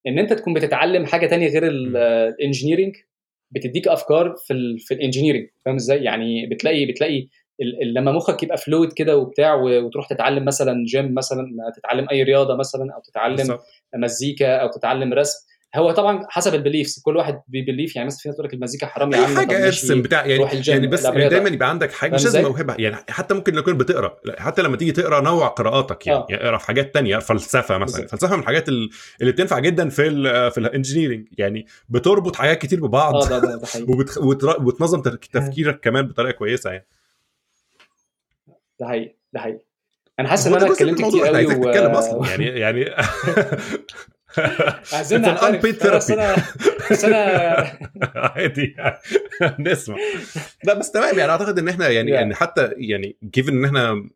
ان انت تكون بتتعلم حاجة تانية غير ال engineering بتديك افكار في ال في ال engineering فاهم إزاي؟ يعني بتلاقي بتلاقي لما مخك يبقى fluid كده وبتاع وتروح تتعلم مثلا جيم مثلا تتعلم أي رياضة مثلا أو تتعلم بالزبط. مزيكا أو تتعلم رسم هو طبعا حسب ال beliefs كل واحد بي believe يعني مثلا في ناس تقول لك المزيكا حرام يا عم حاجة ارسم بتاع يعني, يعني بس يعني دايما يبقى عندك حاجة مش لازم موهبة يعني حتى ممكن لو كنت بتقرا حتى لما تيجي تقرأ نوع قراءاتك يعني, آه. يعني اقرأ في حاجات تانية فلسفة مثلا. فلسفة من الحاجات اللي بتنفع جدا في ال في ال engineering يعني بتربط حاجات كتير ببعض آه ده ده وبتنظم تفكيرك كمان بطريقة كويسة يعني. ده حقيقي ده حقيقي. أنا حاسس إن أنا اتكلمت كتير قوي و... أصلا يعني يعني عايزين نعترف بس أنا بس أنا عادي. نسمع. لا بس تمام. يعني أعتقد إن إحنا يعني يعني حتى يعني given إن إحنا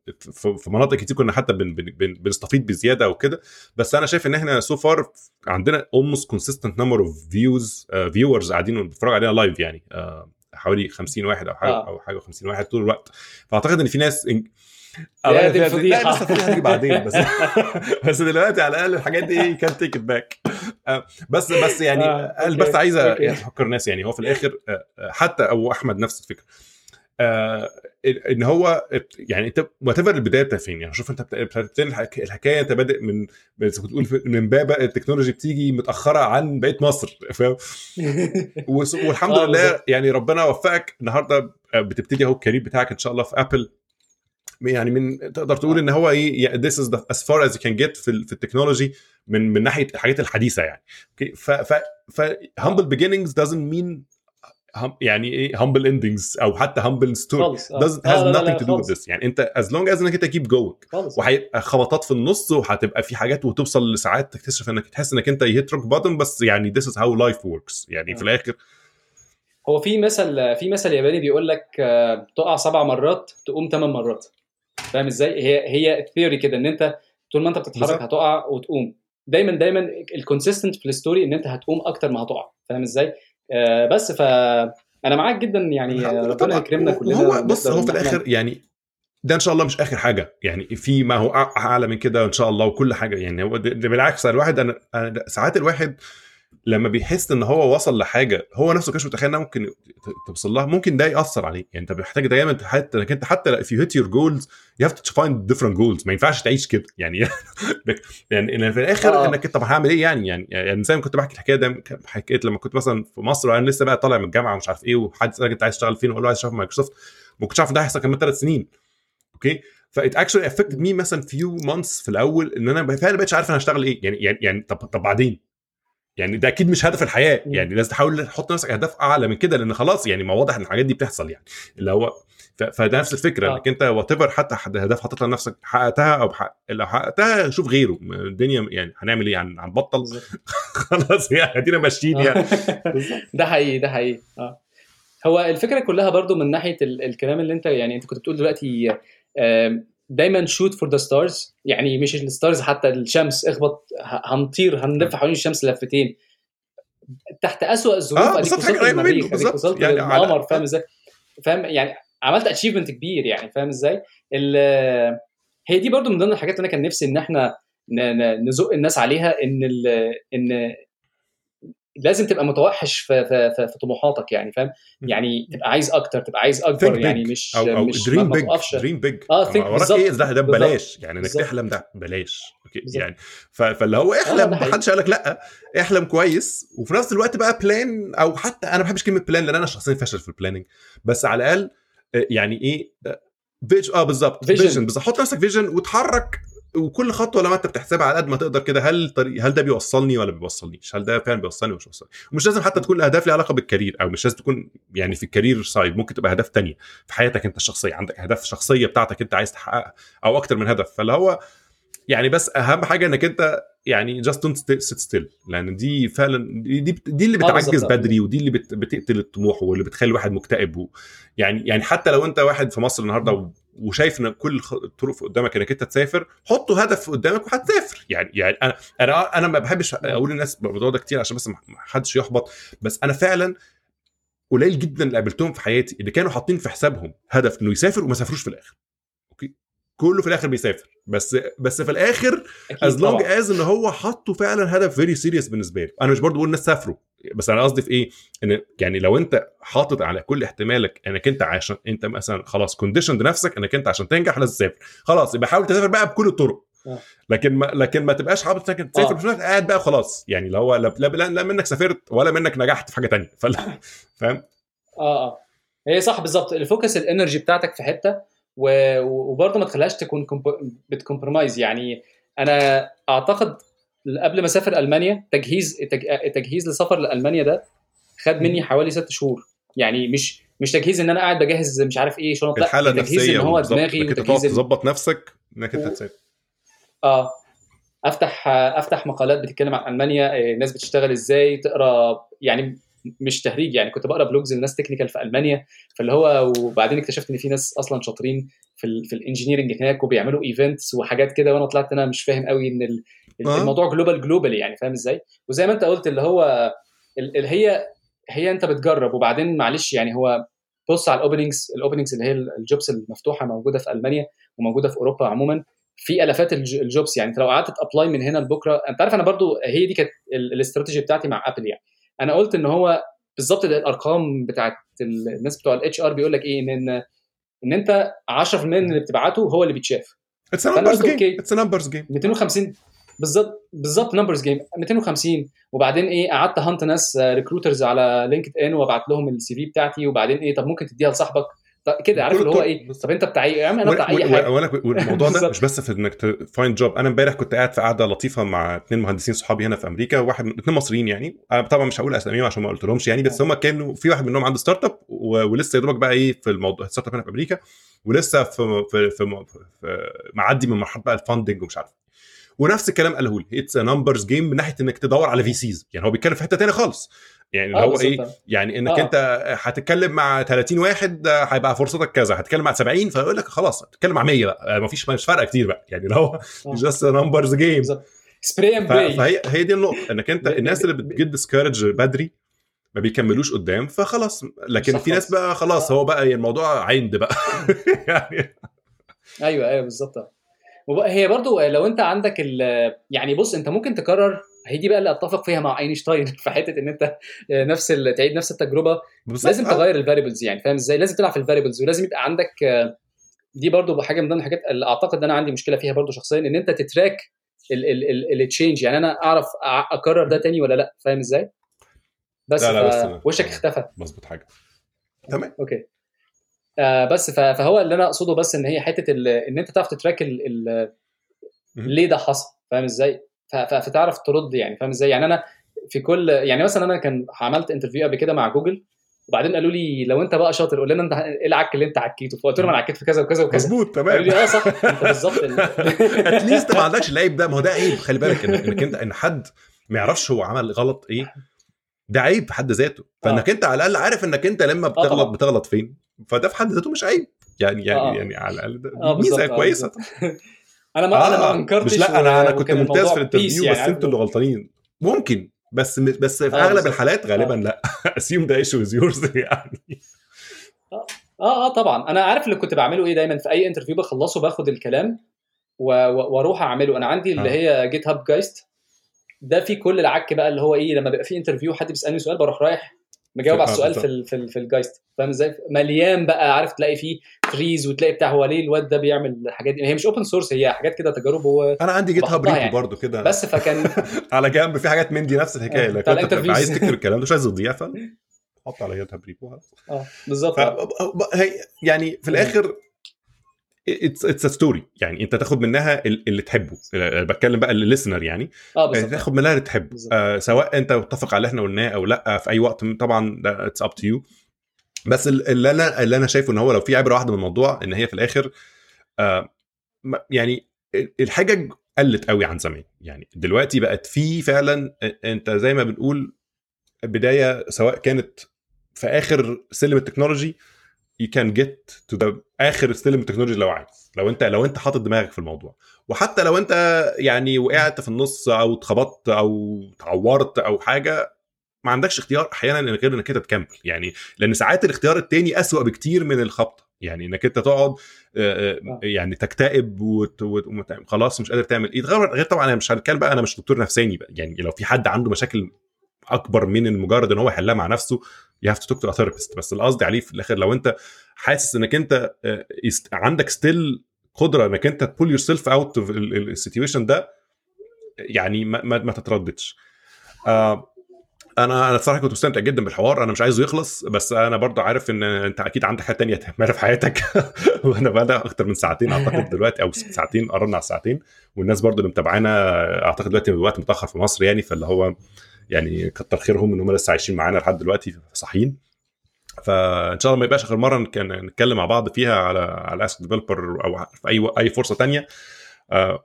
في مناطق كتير كنا حتى بنستفيد بزيادة وكده بس أنا شايف إن إحنا so far عندنا almost consistent number of views viewers قاعدين بيتفرجوا علينا live يعني حوالي 50 واحد أو حاجة آه. أو حاجة 50 واحد طول الوقت. فأعتقد إن في ناس يا دي الفضيحه لسه الفضيحه هتيجي بعدين بس. بس دلوقتي على الأقل الحاجات دي كان take back بس بس يعني آه. بس عايز أفكر الناس يعني هو في الآخر حتى أبو أحمد نفس الفكرة. آه إن هو يعني أنت whatever البداية بتاعت فين يعني شوف أنت بتبتدي الحكاية انت بادئ من بتقول من باب ال technology بتيجي متأخرة عن بقية مصر فاهم؟ والحمد لله يعني ربنا وفقك. النهارده بتبتدي أهو ال career بتاعك إن شاء الله في Apple يعني من تقدر تقول إن هو إيه this is the, as far as you can get في, في ال technology من من ناحية الحاجات الحديثة يعني. okay ف ف ف humble beginnings doesn't mean يعني إيه humble endings أو حتى humble story doesn't has آه nothing to do with this. يعني أنت as long as إنك أنت keep going. وهيبقى خبطات في النص وهتبقى في حاجات وتوصل لساعات تكتشف إنك تحس إنك أنت hit rock bottom بس يعني this is how life works. يعني آه. في الآخر هو في مثل في مثل ياباني بيقول لك تقع سبع مرات تقوم ثمان مرات. فاهم إزاي؟ هي هي ال theory كده ان انت طول ما انت بتتحرك هتقع وتقوم. دايما دايما ال consistent في ال story ان انت هتقوم أكتر ما هتقع. فاهم إزاي؟ آه بس ف أنا معاك جدا يعني ربنا يكرمنا كلنا هو بص هو في الآخر يعني ده إن شاء الله مش آخر حاجة. يعني في ما هو أعلى من كده ان شاء الله وكل حاجة. يعني هو بالعكس الواحد أنا, ساعات الواحد لما بيحس إن هو وصل لحاجة هو نفسه كانش متخيل إنها ممكن توصل لها ممكن ده يأثر عليه. يعني أنت محتاج دايما حتى إنك أنت حتى if you hit your goals you have to find different goals. ما ينفعش تعيش كده. يعني يعني في الآخر آه. إنك طب هعمل إيه يعني؟ يعني يعني زي ما كنت بحكي الحكاية ده حكيت لما كنت مثلا في مصر وأنا لسه بقى طالع من الجامعة ومش عارف إيه وحد سألك أنت عايز تشتغل فين؟ واقول له عايز أشتغل في مايكروسوفت. ما كنتش عارف ده هيحصل كمان ثلاث سنين. okay؟ فا that actually affected me مثلا few months في الأول إن أنا فعلا ما بقتش عارف أنا هشتغل إيه. يعني يعني يعني طب طب بعدين؟ يعني ده أكيد مش هدف الحياة. يعني لازم تحاول تحط نفسك أهداف أعلى من كده لأن خلاص يعني ما واضح إن الحاجات دي بتحصل يعني. اللي هو فده نفس الفكرة آه. إنك أنت whatever حتى اهداف حاططها لنفسك حققتها أو حق... لو حققتها شوف غيره. الدنيا يعني هنعمل إيه؟ هنبطل؟ خلاص يعني أدينا ماشيين يعني. ده حقيقي ده حقيقي. آه. هو الفكرة كلها برضو من ناحية ال... الكلام اللي أنت يعني أنت كنت بتقول دلوقتي دايما shoot for the stars يعني مش ال stars حتى الشمس. اخبط هنطير هنلف حوالين الشمس لفتين. تحت اسوء الظروف آه بالظبط حاجة قريبة منه. بالظبط. يعني القمر فاهم إزاي؟ فاهم؟ يعني عملت achievement كبير يعني فاهم إزاي؟ هي دي برضو من ضمن الحاجات اللي أنا كان نفسي إن إحنا نزق الناس عليها إن إن لازم تبقى متوحش في, في, في, في طموحاتك يعني فاهم؟ يعني تبقى عايز أكتر تبقى عايز أكبر يعني مش أو, أو مش dream big dream big آه think وراك إيه؟ ده ده ببلاش يعني إنك تحلم ده ببلاش okay. بالزبط. يعني فاللي هو احلم ما حدش قال لك لا احلم كويس. وفي نفس الوقت بقى plan أو حتى أنا ما بحبش كلمة plan لأن أنا شخصيا فاشل في ال planning بس على الأقل يعني إيه vis- آه بالظبط. vision بس حط نفسك vision وتحرك وكل خطوة لما انت بتحسبها على قد ما تقدر كده هل طريق هل ده بيوصلني ولا ما بيوصلنيش؟ هل ده فعلا بيوصلني ولا مش بيوصلني؟ ومش لازم حتى تكون الأهداف ليها علاقة بال career أو مش لازم تكون يعني في ال career side ممكن تبقى أهداف تانية في حياتك أنت الشخصية عندك أهداف شخصية بتاعتك أنت عايز تحققها أو أكتر من هدف. فاللي هو يعني بس أهم حاجة إنك أنت يعني just don't sit still لأن دي فعلا دي دي اللي بتعجز بدري ودي اللي بت بتقتل الطموح واللي بتخلي الواحد مكتئب يعني يعني حتى لو أنت واحد في مصر النهارده وشايف إن كل الطرق قدامك إنك أنت تسافر حطوا هدف قدامك وهتسافر. يعني يعني أنا أنا أنا ما بحبش أقول للناس الموضوع ده كتير عشان بس ما حدش يحبط بس أنا فعلا قليل جدا اللي قابلتهم في حياتي اللي كانوا حاطين في حسابهم هدف إنه يسافر وما سافروش في الآخر. كله في الآخر بيسافر. بس بس في الآخر as long as إن هو حطه فعلا هدف very serious بالنسبة له. أنا مش برضو بقول الناس سافروا. بس أنا قصدي في إيه؟ إن يعني لو أنت حاطط على كل احتمالك إنك أنت عشان أنت مثلا خلاص conditioned نفسك إنك أنت عشان تنجح لازم تسافر. خلاص يبقى حاول تسافر بقى بكل الطرق. آه. لكن ما لكن ما تبقاش حاطط انك تسافر آه. مش قاعد بقى خلاص يعني اللي هو لا, لا, لا, منك سافرت ولا منك نجحت في حاجة فلا فاهم؟ آه آه. هي صح بالظبط. ال focus ال energy بتاعتك في حتة وبرضه ما تخليهاش تكون بت compromise يعني أنا أعتقد قبل ما اسافر ألمانيا تجهيز تج- التجهيز لسفر لألمانيا ده خد مني حوالي ست شهور. يعني مش مش تجهيز إن أنا قاعد بجهز مش عارف إيه شنط لا الحالة تجهيز النفسية ان هو دماغي إنك تقعد تظبط نفسك إنك أنت تسافر. آه. افتح أفتح مقالات بتتكلم عن ألمانيا آه، الناس بتشتغل إزاي تقرأ يعني مش تهريج يعني كنت بقرأ blogs لناس technical في ألمانيا فاللي هو وبعدين اكتشفت إن في ناس أصلا شاطرين في ال في ال engineering هناك وبيعملوا events وحاجات كده وأنا طلعت أنا مش فاهم قوي إن ال- آه. الموضوع global global يعني فاهم إزاي وزي ما أنت قلت اللي هو ال- اللي هي هي أنت بتجرب وبعدين معلش يعني هو بص على ال openings ال openings اللي هي ال jobs المفتوحة موجودة في ألمانيا وموجودة في أوروبا عموما في آلافات الج- ال jobs يعني أنت لو قعدت ت apply من هنا لبكرة أنت عارف أنا برضو هي دي كانت ال- الاستراتيجي بتاعتي مع Apple يعني أنا قلت إن هو بالظبط الأرقام بتاعت ال- الناس بتوع ال HR بيقول لك إيه إن ان ان انت 10% من اللي بتبعته هو اللي بيتشاف. It's numbers game. It's numbers game 250 بالظبط بالظبط numbers game 250 وبعدين إيه قعدت هانت ناس recruiters على LinkedIn وابعت لهم ال CV بتاعتي. وبعدين إيه طب ممكن تديها لصاحبك؟ كده عارف اللي هو. إيه بالظبط. طب أنت بتاع إيه يا عم أنا بتاع أي حاجة والموضوع ده. مش بس في إنك ت find job أنا امبارح كنت قاعد في قعدة لطيفة مع اثنين مهندسين صحابي هنا في أمريكا واحد اثنين مصريين يعني أنا طبعا مش هقول أساميهم عشان ما قلتلهمش يعني بس هم كانوا في واحد منهم عنده startup ولسه يا دوبك بقى إيه في الموضوع startup هنا في أمريكا ولسه في في في, في معدي من مرحلة بقى ال funding ومش عارف ونفس الكلام قاله لي. It's numbers game من ناحية إنك تدور على VCs يعني هو بيتكلم في حتة تانية خالص. يعني اللي آه، هو بالظبط. إيه يعني إنك آه. أنت هتتكلم مع 30 واحد آه، هيبقى فرصتك كذا. هتتكلم مع 70 فيقول لك خلاص هتتكلم مع 100 بقى. آه، مفيش مش فارقة كتير بقى. يعني اللي هو آه. just numbers game spray and فهي هي دي النقطة. إنك أنت الناس اللي ب- بت get discouraged بدري ما بيكملوش قدام فخلاص. لكن في ناس. بقى خلاص آه. هو بقى الموضوع عند بقى. يعني أيوه أيوه بالظبط. هي برضو لو انت عندك ال يعني بص انت ممكن تكرر هي دي بقى اللي اتفق فيها مع أينشتاين في حتة إن انت نفس تعيد نفس التجربة. بالظبط. لازم. تغير ال variables يعني فاهم إزاي؟ لازم تلعب في ال variables ولازم يبقى عندك دي برضو حاجة من ضمن الحاجات اللي أعتقد إن أنا عندي مشكلة فيها برضو شخصيا إن انت ت track ال change يعني أنا أعرف أكرر ده تاني ولا لأ فاهم إزاي؟ بس, لا، لا، بس وشك اختفى. مظبوط حاجة. تمام. Okay. آه بس فهو اللي أنا أقصده بس إن هي حتة إن أنت تعرف ت track. ليه ده حصل فاهم إزاي؟ فتعرف ترد يعني فاهم إزاي؟ يعني أنا في كل يعني مثلا أنا كان عملت interview قبل كده مع جوجل وبعدين قالوا لي لو أنت بقى شاطر قول لنا أنت إيه العك اللي أنت عكيته؟ فقلت لهم أنا عكيت في كذا وكذا وكذا. مظبوط قالوا تمام لي آه صح. أنت بالظبط ال- at least ما عندكش العيب ده. ما هو ده عيب. خلي بالك انك, انت إن حد ما يعرفش هو عمل غلط إيه. ده عيب في حد ذاته. فإنك أنت على الأقل عارف إنك أنت لما طبعا. بتغلط بتغلط فين. فده في حد ذاته مش عيب. يعني يعني آه. يعني على الأقل ده آه، ميزة آه، كويسة. أنا ما أنا ما آه، أنكرتش مش لا أنا أنا كنت ممتاز في ال interview يعني. بس عارف أنتوا اللي غلطانين ممكن بس بس في آه، أغلب. الحالات غالبا آه. لا. assume ده issue is yours يعني. آه آه طبعا. أنا عارف اللي كنت بعمله إيه دايما في أي interview بخلصه باخد الكلام وأروح أعمله. أنا عندي اللي آه. هي GitHub gist ده في كل العك بقى اللي هو إيه لما بيبقى في interview حد بيسألني سؤال بروح رايح مجاوب على آه، السؤال في ال في, ال في ال gist. فاهم إزاي؟ مليان بقى عارف تلاقي فيه trees وتلاقي بتاع هو ليه الواد ده بيعمل الحاجات دي؟ هي مش open source هي حاجات كده تجارب هو أنا عندي GitHub repo يعني. برضه كده. بس فكان على جنب في حاجات من دي نفس الحكاية. لكن انت. عايز تكتب الكلام ده مش عايز تضيع ف حط على GitHub repo آه بالظبط. يعني في الآخر it's it's story يعني انت تاخد منها ال- اللي تحبه. بتكلم بقى ال listener يعني. آه بالظبط. تاخد منها اللي تحبه. آه سواء انت متفق على اللي إحنا قلناه أو لا في اي وقت طبعا it's up to you بس ال- اللي أنا اللي أنا شايفه إن هو لو في عبرة واحدة من الموضوع إن هي في الآخر آه يعني الحجج قلت قوي عن زمان. يعني دلوقتي بقت في فعلا أنت زي ما بنقول بداية سواء كانت في آخر سلم التكنولوجي you can get to the آخر سلم التكنولوجي لو عايز. لو انت لو أنت حاطط دماغك في الموضوع. وحتى لو أنت يعني وقعت في النص أو اتخبطت أو اتعورت أو حاجة ما عندكش اختيار أحيانا غير إنك أنت تكمل. يعني لأن ساعات الاختيار التاني أسوأ بكتير من الخبطة. يعني إنك أنت تقعد آه، آه، يعني تكتئب وت... وت... وت... خلاص مش قادر تعمل. إيه غير طبعا أنا مش هتكلم بقى أنا مش دكتور نفساني بقى. يعني لو في حد عنده مشاكل أكبر من مجرد إن هو يحلها مع نفسه you have to talk to therapist بس القصد عليه في الآخر لو أنت حاسس إنك أنت آه، عندك still قدرة إنك أنت ت pull yourself out of ال situation ده يعني ما, ما, ما تترددش. آه أنا أنا بصراحه كنت مستمتع جدا بالحوار أنا مش عايزه يخلص بس أنا برضه عارف إن أنت أكيد عندك حاجة تانية تعملها في حياتك. وأنا بقى أكتر من ساعتين أعتقد دلوقتي أو ساعتين قربنا على الساعتين والناس برضه اللي متابعانا أعتقد دلوقتي الوقت متأخر في مصر يعني فاللي هو يعني كتر خيرهم ان هم لسه عايشين معانا لحد دلوقتي صاحيين فإن شاء الله ما يبقاش اخر مرة نتكلم مع بعض فيها على على Ask Developer أو في أي أي فرصة تانية. آه،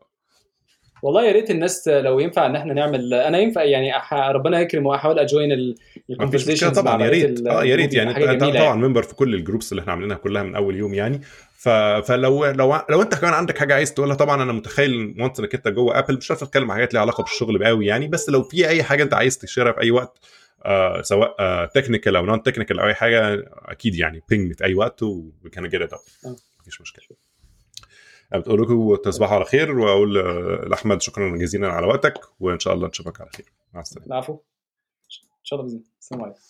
والله يا ريت الناس لو ينفع ان إحنا نعمل أنا ينفع يعني أح... ربنا يكرم واحاول ا join ال ما فيش مشكلة ال conversations طبعا يا ريت آه يا ريت يعني حاجة انت طبعا يعني. member في كل ال groups اللي إحنا عاملينها كلها من أول يوم يعني ف... فلو لو لو انت كمان عندك حاجة عايز تقولها طبعا أنا متخيل once انك انت جوه Apple مش هتعرف تتكلم عن حاجات ليها علاقة بالشغل قوي يعني بس لو في أي حاجة انت عايز ت share ها في أي وقت آه سواء آه technical أو non technical أو أي حاجة أكيد يعني ping في أي وقت you can get it آه. مفيش مشكلة بتقول لكم تصبحوا على خير وأقول لأحمد شكرا جزيلا على وقتك وإن شاء الله نشوفك على خير. مع السلامة. العفو. إن شاء الله بإذن الله. السلام عليكم.